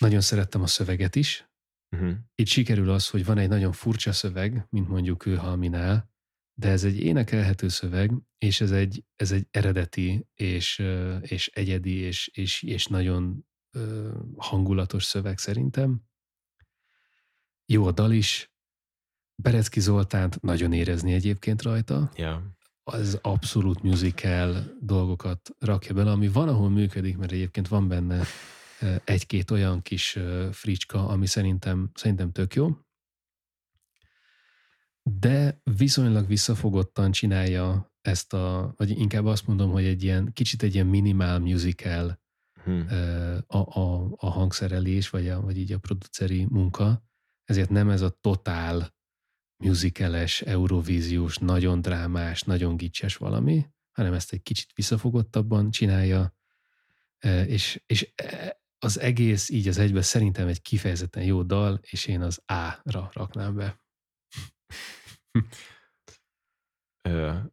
Nagyon szerettem a szöveget is. Uh-huh. Itt sikerül az, hogy van egy nagyon furcsa szöveg, mint mondjuk ő Halminál, de ez egy énekelhető szöveg, és ez egy, ez egy eredeti, és, és egyedi, és, és, és nagyon hangulatos szöveg szerintem. Jó a dal is. Berecki Zoltánt nagyon érezni egyébként rajta Ja. Az abszolút musical dolgokat rakja bele, ami van, ahol működik, mert egyébként van benne egy-két olyan kis fricska, ami szerintem, szerintem tök jó. De viszonylag visszafogottan csinálja ezt a, vagy inkább azt mondom, hogy egy ilyen, kicsit egy ilyen minimál musical eh, a, a, a hangszerelés, vagy, a, vagy így a produceri munka, ezért nem ez a totál musicales, eurovíziós, nagyon drámás, nagyon gicses valami, hanem ezt egy kicsit visszafogottabban csinálja, és, és az egész így az egyben szerintem egy kifejezetten jó dal, és én az A-ra raknám be.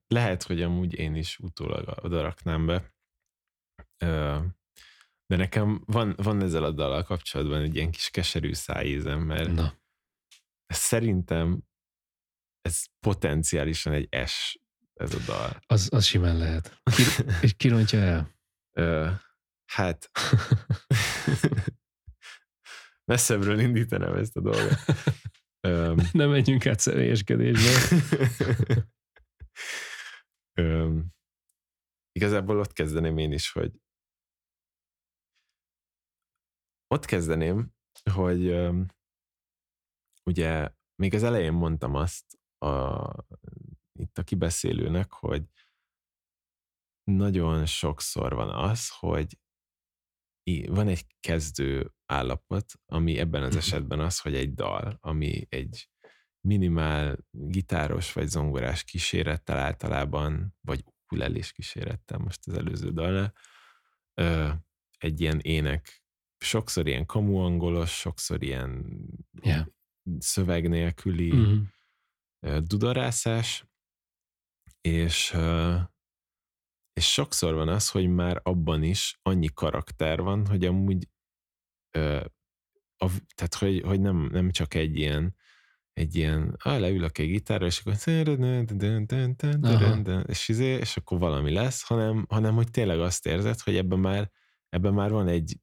Lehet, hogy amúgy én is utólag oda raknám be. De nekem van, van ezzel a dallal kapcsolatban egy ilyen kis keserű szájízem, mert Na. szerintem ez potenciálisan egy S, ez a dal. Az, az simán lehet. Ki, és kirontja el? Ö, hát messzebbről indítanám ezt a dolgot. Öm, Nem menjünk át személyeskedésbe. Öm, igazából ott kezdeném én is, hogy ott kezdeném, hogy öm, ugye még az elején mondtam azt a, itt a kibeszélőnek, hogy nagyon sokszor van az, hogy van egy kezdő állapot, ami ebben az mhm. esetben az, hogy egy dal, ami egy minimál gitáros vagy zongorás kísérettel általában, vagy ukulelés kísérettel most az előző dalnál, egy ilyen ének, sokszor ilyen kamuangolos, sokszor ilyen yeah. szöveg nélküli uh-huh. Dudarászás, és és sokszor van az, hogy már abban is annyi karakter van, hogy amúgy a, tehát hogy, hogy nem, nem csak egy ilyen egy ilyen, ah, leülök egy gitárra, és akkor és, izé, és akkor valami lesz, hanem, hanem hogy tényleg azt érzed, hogy ebben már, ebben már van egy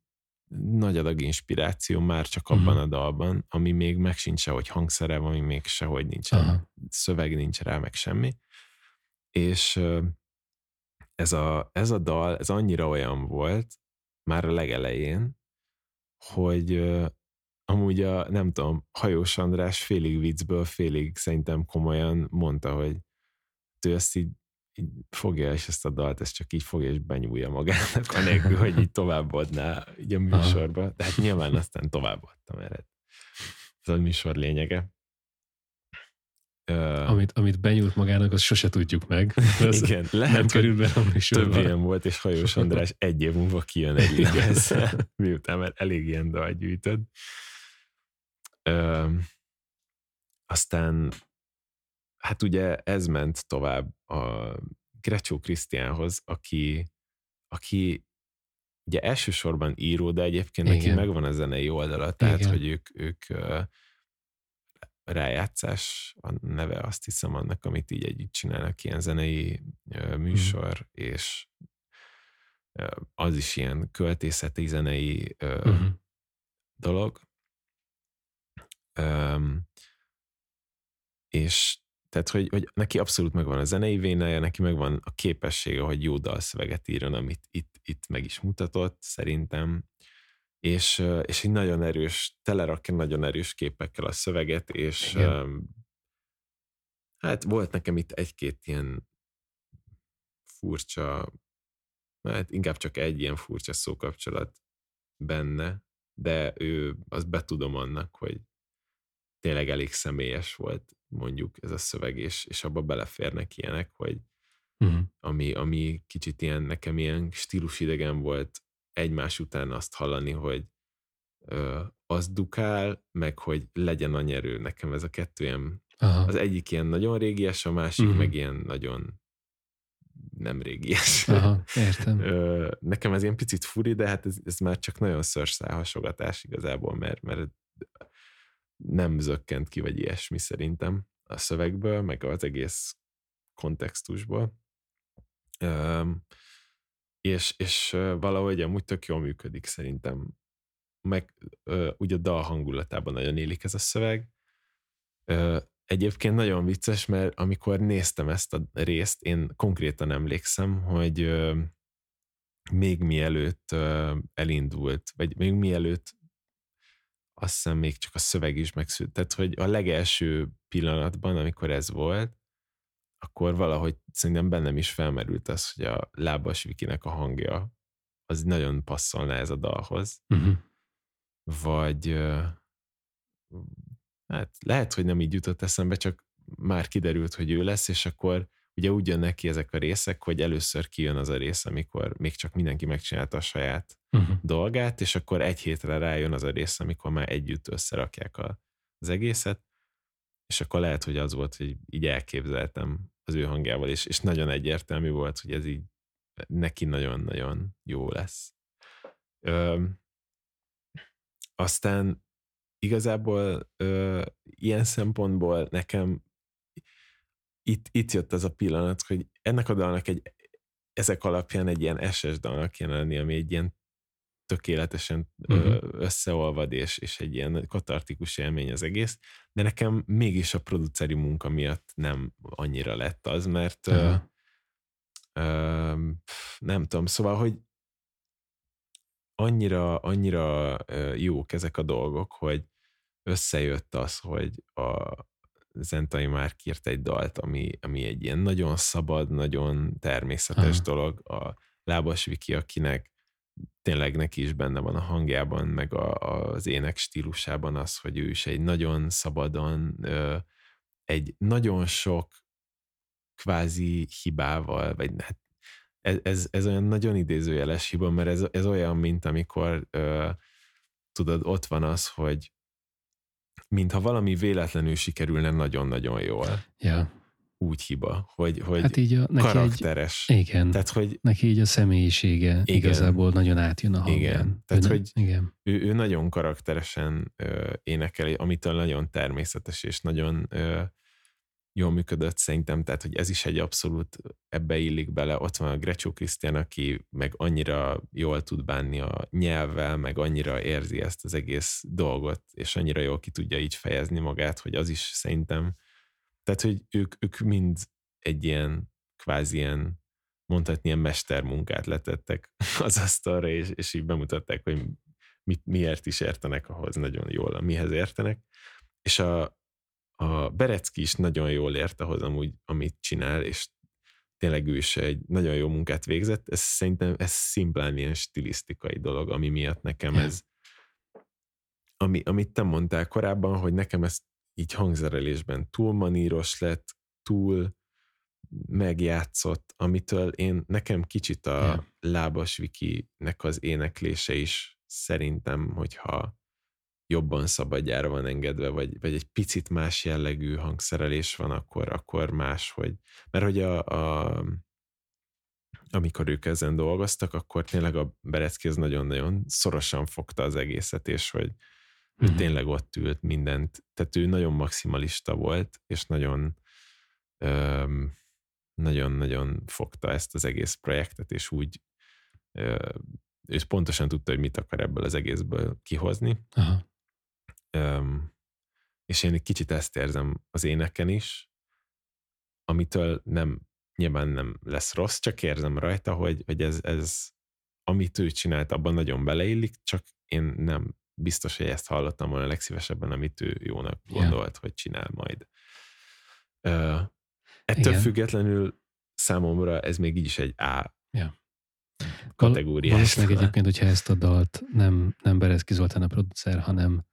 nagy adag inspiráció már csak abban uh-huh. a dalban, ami még meg sincs hogy hangszere, ami még sehogy nincs, uh-huh. szöveg nincs rá, meg semmi. És ez a, ez a dal, ez annyira olyan volt, már a legelején, hogy amúgy a, nem tudom, Hajós András félig viccből, félig szerintem komolyan mondta, hogy ő ezt így, így fogja, és ezt a dalt, ezt csak így fogja, és benyúlja magának, anélkül, hogy így továbbadná így a műsorba. De hát nyilván aztán továbbadtam erre. Ez a műsor lényege. Uh, amit, amit benyújt magának, azt sose tudjuk meg. Az igen, lehet, nem kerül be a Több ilyen volt, és Hajós András egy év múlva kijön egy ligáz, miután már elég ilyen dal gyűjtöd. Uh, aztán hát ugye ez ment tovább a Grecsó Krisztiánhoz, aki, aki ugye elsősorban író, de egyébként Igen. neki megvan a zenei oldala, tehát Igen. hogy ők, ők rájátszás a neve, azt hiszem annak, amit így együtt csinálnak, ilyen zenei műsor, mm. és az is ilyen költészeti zenei mm. dolog. Um, és tehát, hogy, hogy neki abszolút megvan a zenei vénája, neki megvan a képessége, hogy jó dalszöveget írjon, amit itt, itt meg is mutatott, szerintem és, és egy nagyon erős, telerakja nagyon erős képekkel a szöveget, és Igen. hát volt nekem itt egy-két ilyen furcsa, hát inkább csak egy ilyen furcsa szókapcsolat benne, de ő, azt betudom annak, hogy tényleg elég személyes volt mondjuk ez a szöveg, és, és abba beleférnek ilyenek, hogy uh-huh. ami, ami kicsit ilyen, nekem ilyen stílusidegen volt egymás után azt hallani, hogy ö, az dukál, meg hogy legyen a nyerő. Nekem ez a kettő ilyen, Aha. az egyik ilyen nagyon régies, a másik uh-huh. meg ilyen nagyon nem régies. Aha, értem. Ö, nekem ez ilyen picit furi, de hát ez, ez már csak nagyon szörszálhasogatás igazából, mert, mert nem zökkent ki, vagy ilyesmi szerintem a szövegből, meg az egész kontextusból. Um, és, és valahogy amúgy tök jól működik szerintem. Meg úgy a dal hangulatában nagyon élik ez a szöveg. Egyébként nagyon vicces, mert amikor néztem ezt a részt, én konkrétan emlékszem, hogy még mielőtt elindult, vagy még mielőtt azt hiszem még csak a szöveg is megszűnt. Tehát, hogy a legelső pillanatban, amikor ez volt, akkor valahogy szerintem bennem is felmerült az, hogy a lábas Vikinek a hangja az nagyon passzolna ez a dalhoz. Uh-huh. Vagy hát lehet, hogy nem így jutott eszembe, csak már kiderült, hogy ő lesz, és akkor ugye úgy jönnek ki ezek a részek, hogy először kijön az a rész, amikor még csak mindenki megcsinálta a saját uh-huh. dolgát, és akkor egy hétre rájön az a rész, amikor már együtt összerakják a, az egészet, és akkor lehet, hogy az volt, hogy így elképzeltem az ő hangjával, és, és nagyon egyértelmű volt, hogy ez így neki nagyon-nagyon jó lesz. Ö, aztán igazából ö, ilyen szempontból nekem itt, itt jött az a pillanat, hogy ennek a dalnak egy, ezek alapján egy ilyen SS dalnak kéne lenni, ami egy ilyen tökéletesen uh-huh. összeolvad, és, és egy ilyen katartikus élmény az egész, de nekem mégis a produceri munka miatt nem annyira lett az, mert uh-huh. ö, ö, nem tudom, szóval, hogy annyira, annyira jók ezek a dolgok, hogy összejött az, hogy a Zentai már írt egy dalt, ami, ami egy ilyen nagyon szabad, nagyon természetes Aha. dolog. A Lábas Viki, akinek tényleg neki is benne van a hangjában, meg a, az ének stílusában az, hogy ő is egy nagyon szabadon, egy nagyon sok kvázi hibával, vagy hát ez, ez, ez olyan nagyon idézőjeles hiba, mert ez, ez olyan, mint amikor ö, tudod, ott van az, hogy mintha valami véletlenül sikerülne nagyon-nagyon jól. Ja. Úgy hiba, hogy, hogy hát így a, neki karakteres. Egy, igen. Tehát, hogy neki így a személyisége igen, igazából nagyon átjön a hangján. Igen. Tehát, ő, hogy igen. Ő, ő nagyon karakteresen ö, énekel, amitől nagyon természetes és nagyon ö, jól működött szerintem, tehát hogy ez is egy abszolút ebbe illik bele. Ott van a Grecsó Krisztián, aki meg annyira jól tud bánni a nyelvvel, meg annyira érzi ezt az egész dolgot, és annyira jól ki tudja így fejezni magát, hogy az is szerintem, tehát hogy ők, ők mind egy ilyen kvázi ilyen mondhatni ilyen mestermunkát letettek az asztalra, és, és így bemutatták, hogy mit, miért is értenek ahhoz nagyon jól, mihez értenek. És a, a Berecki is nagyon jól ért ahhoz amúgy, amit csinál, és tényleg ő is egy nagyon jó munkát végzett. Ez szerintem ez szimplán ilyen stilisztikai dolog, ami miatt nekem ez, ami, amit te mondtál korábban, hogy nekem ez így hangzerelésben túl maníros lett, túl megjátszott, amitől én nekem kicsit a yeah. lábas Vikinek az éneklése is szerintem, hogyha jobban szabadjára van engedve, vagy, vagy egy picit más jellegű hangszerelés van, akkor, akkor más, hogy, mert hogy a, a amikor ők ezen dolgoztak, akkor tényleg a Berecki az nagyon-nagyon szorosan fogta az egészet, és hogy ő uh-huh. tényleg ott ült mindent, tehát ő nagyon maximalista volt, és nagyon nagyon-nagyon fogta ezt az egész projektet, és úgy ő pontosan tudta, hogy mit akar ebből az egészből kihozni. Aha. Um, és én egy kicsit ezt érzem az éneken is, amitől nem, nyilván nem lesz rossz, csak érzem rajta, hogy, hogy ez, ez, amit ő csinált, abban nagyon beleillik, csak én nem biztos, hogy ezt hallottam volna legszívesebben, amit ő jónak gondolt, yeah. hogy csinál majd. Uh, ettől Igen. függetlenül számomra ez még így is egy A yeah. kategóriás. Valószínűleg egyébként, hogyha ezt a dalt nem, nem Berezki Zoltán a producer, hanem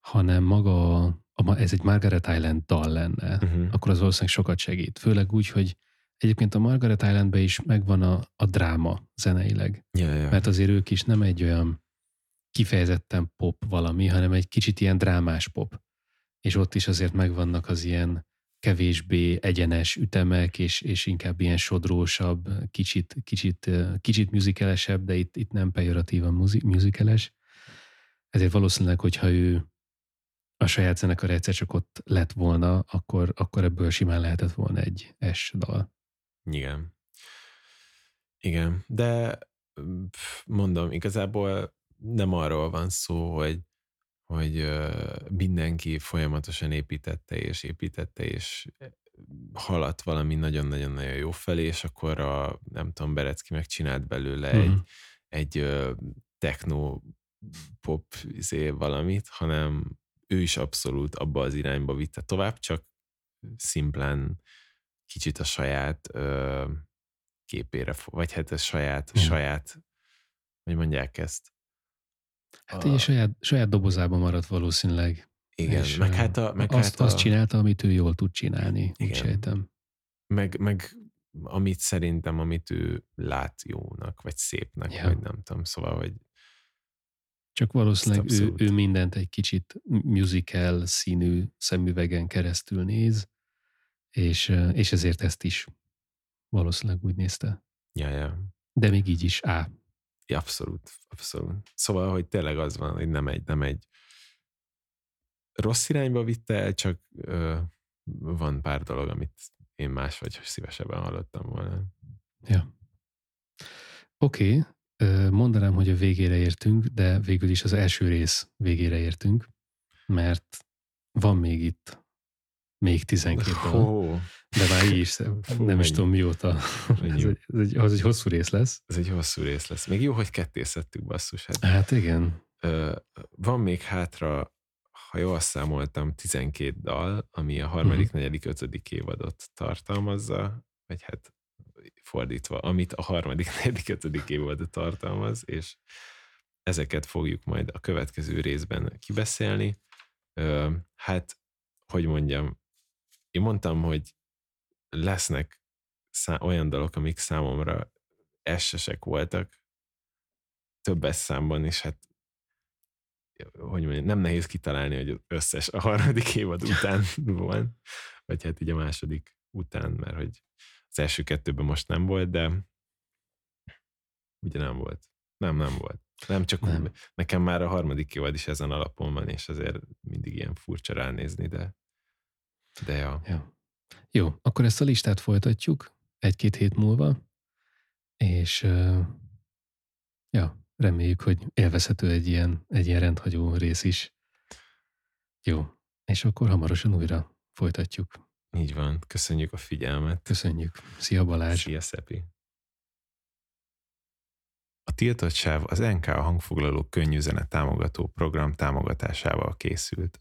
hanem maga, a, ez egy Margaret Island dal lenne, uh-huh. akkor az valószínűleg sokat segít. Főleg úgy, hogy egyébként a Margaret Islandben is megvan a, a dráma zeneileg. Yeah, yeah. Mert azért ők is nem egy olyan kifejezetten pop valami, hanem egy kicsit ilyen drámás pop. És ott is azért megvannak az ilyen kevésbé egyenes ütemek, és, és inkább ilyen sodrósabb, kicsit, kicsit, kicsit musicalesebb, de itt, itt nem pejoratívan musicales. Ezért valószínűleg, hogyha ő a saját zenekar egyszer csak ott lett volna, akkor, akkor ebből simán lehetett volna egy S dal. Igen. Igen, de mondom, igazából nem arról van szó, hogy, hogy mindenki folyamatosan építette és építette, és haladt valami nagyon-nagyon-nagyon jó felé, és akkor a, nem tudom, Berecki megcsinált belőle uh-huh. egy, egy techno pop izé valamit, hanem ő is abszolút abba az irányba vitte tovább, csak szimplán kicsit a saját ö, képére, vagy hát a saját, hmm. saját, hogy mondják ezt? Hát a... így saját, saját dobozában maradt valószínűleg. Igen, És, meg hát a... Meg azt, hát a azt csinálta, amit ő jól tud csinálni, úgy Igen. sejtem. meg, meg amit szerintem, amit ő lát jónak, vagy szépnek, Ja. vagy nem tudom, szóval, hogy Csak valószínűleg ő, ő mindent egy kicsit musical színű szemüvegen keresztül néz, és, és ezért ezt is valószínűleg úgy nézte. ja, ja, De még így is á. ja, abszolút, abszolút. Szóval, hogy tényleg az van, hogy nem egy, nem egy rossz irányba vitte el, csak ö, van pár dolog, amit én más vagy szívesebben hallottam volna. Ja. Oké, okay. Mondanám, hogy a végére értünk, de végül is az első rész végére értünk, mert van még itt még 12 dal, Ó, de már így is, nem is mennyi. tudom mióta. Ez egy, ez, egy, az egy hosszú rész lesz. ez egy hosszú rész lesz. Még jó, hogy ketté szedtük basszus. Hát, Hát igen, van még hátra, ha jól számoltam, 12 dal, ami a harmadik, Mhm. negyedik, ötödik évadot tartalmazza, vagy hát fordítva, amit a harmadik, negyedik, ötödik évadot tartalmaz, és ezeket fogjuk majd a következő részben kibeszélni. Hát, hogy mondjam, én mondtam, hogy lesznek olyan dalok, amik számomra essesek voltak, többes számban, és hát hogy mondjam, nem nehéz kitalálni, hogy összes a harmadik évad után van, vagy hát így a második után, mert hogy az első kettőben most nem volt, de ugye nem volt. Nem, nem volt. Nem, csak Nem. nem. nekem már a harmadik évad is ezen alapon van, és azért mindig ilyen furcsa ránézni, de de ja. Ja. Jó, akkor ezt a listát folytatjuk egy-két hét múlva, és uh, ja, reméljük, hogy élvezhető egy ilyen, egy ilyen rendhagyó rész is. Jó, és akkor hamarosan újra folytatjuk. Így van. Köszönjük a figyelmet. Köszönjük. Szia Balázs! Szia, Szepi! A tiltott sáv az NK hangfoglaló könnyű zene támogató program támogatásával készült.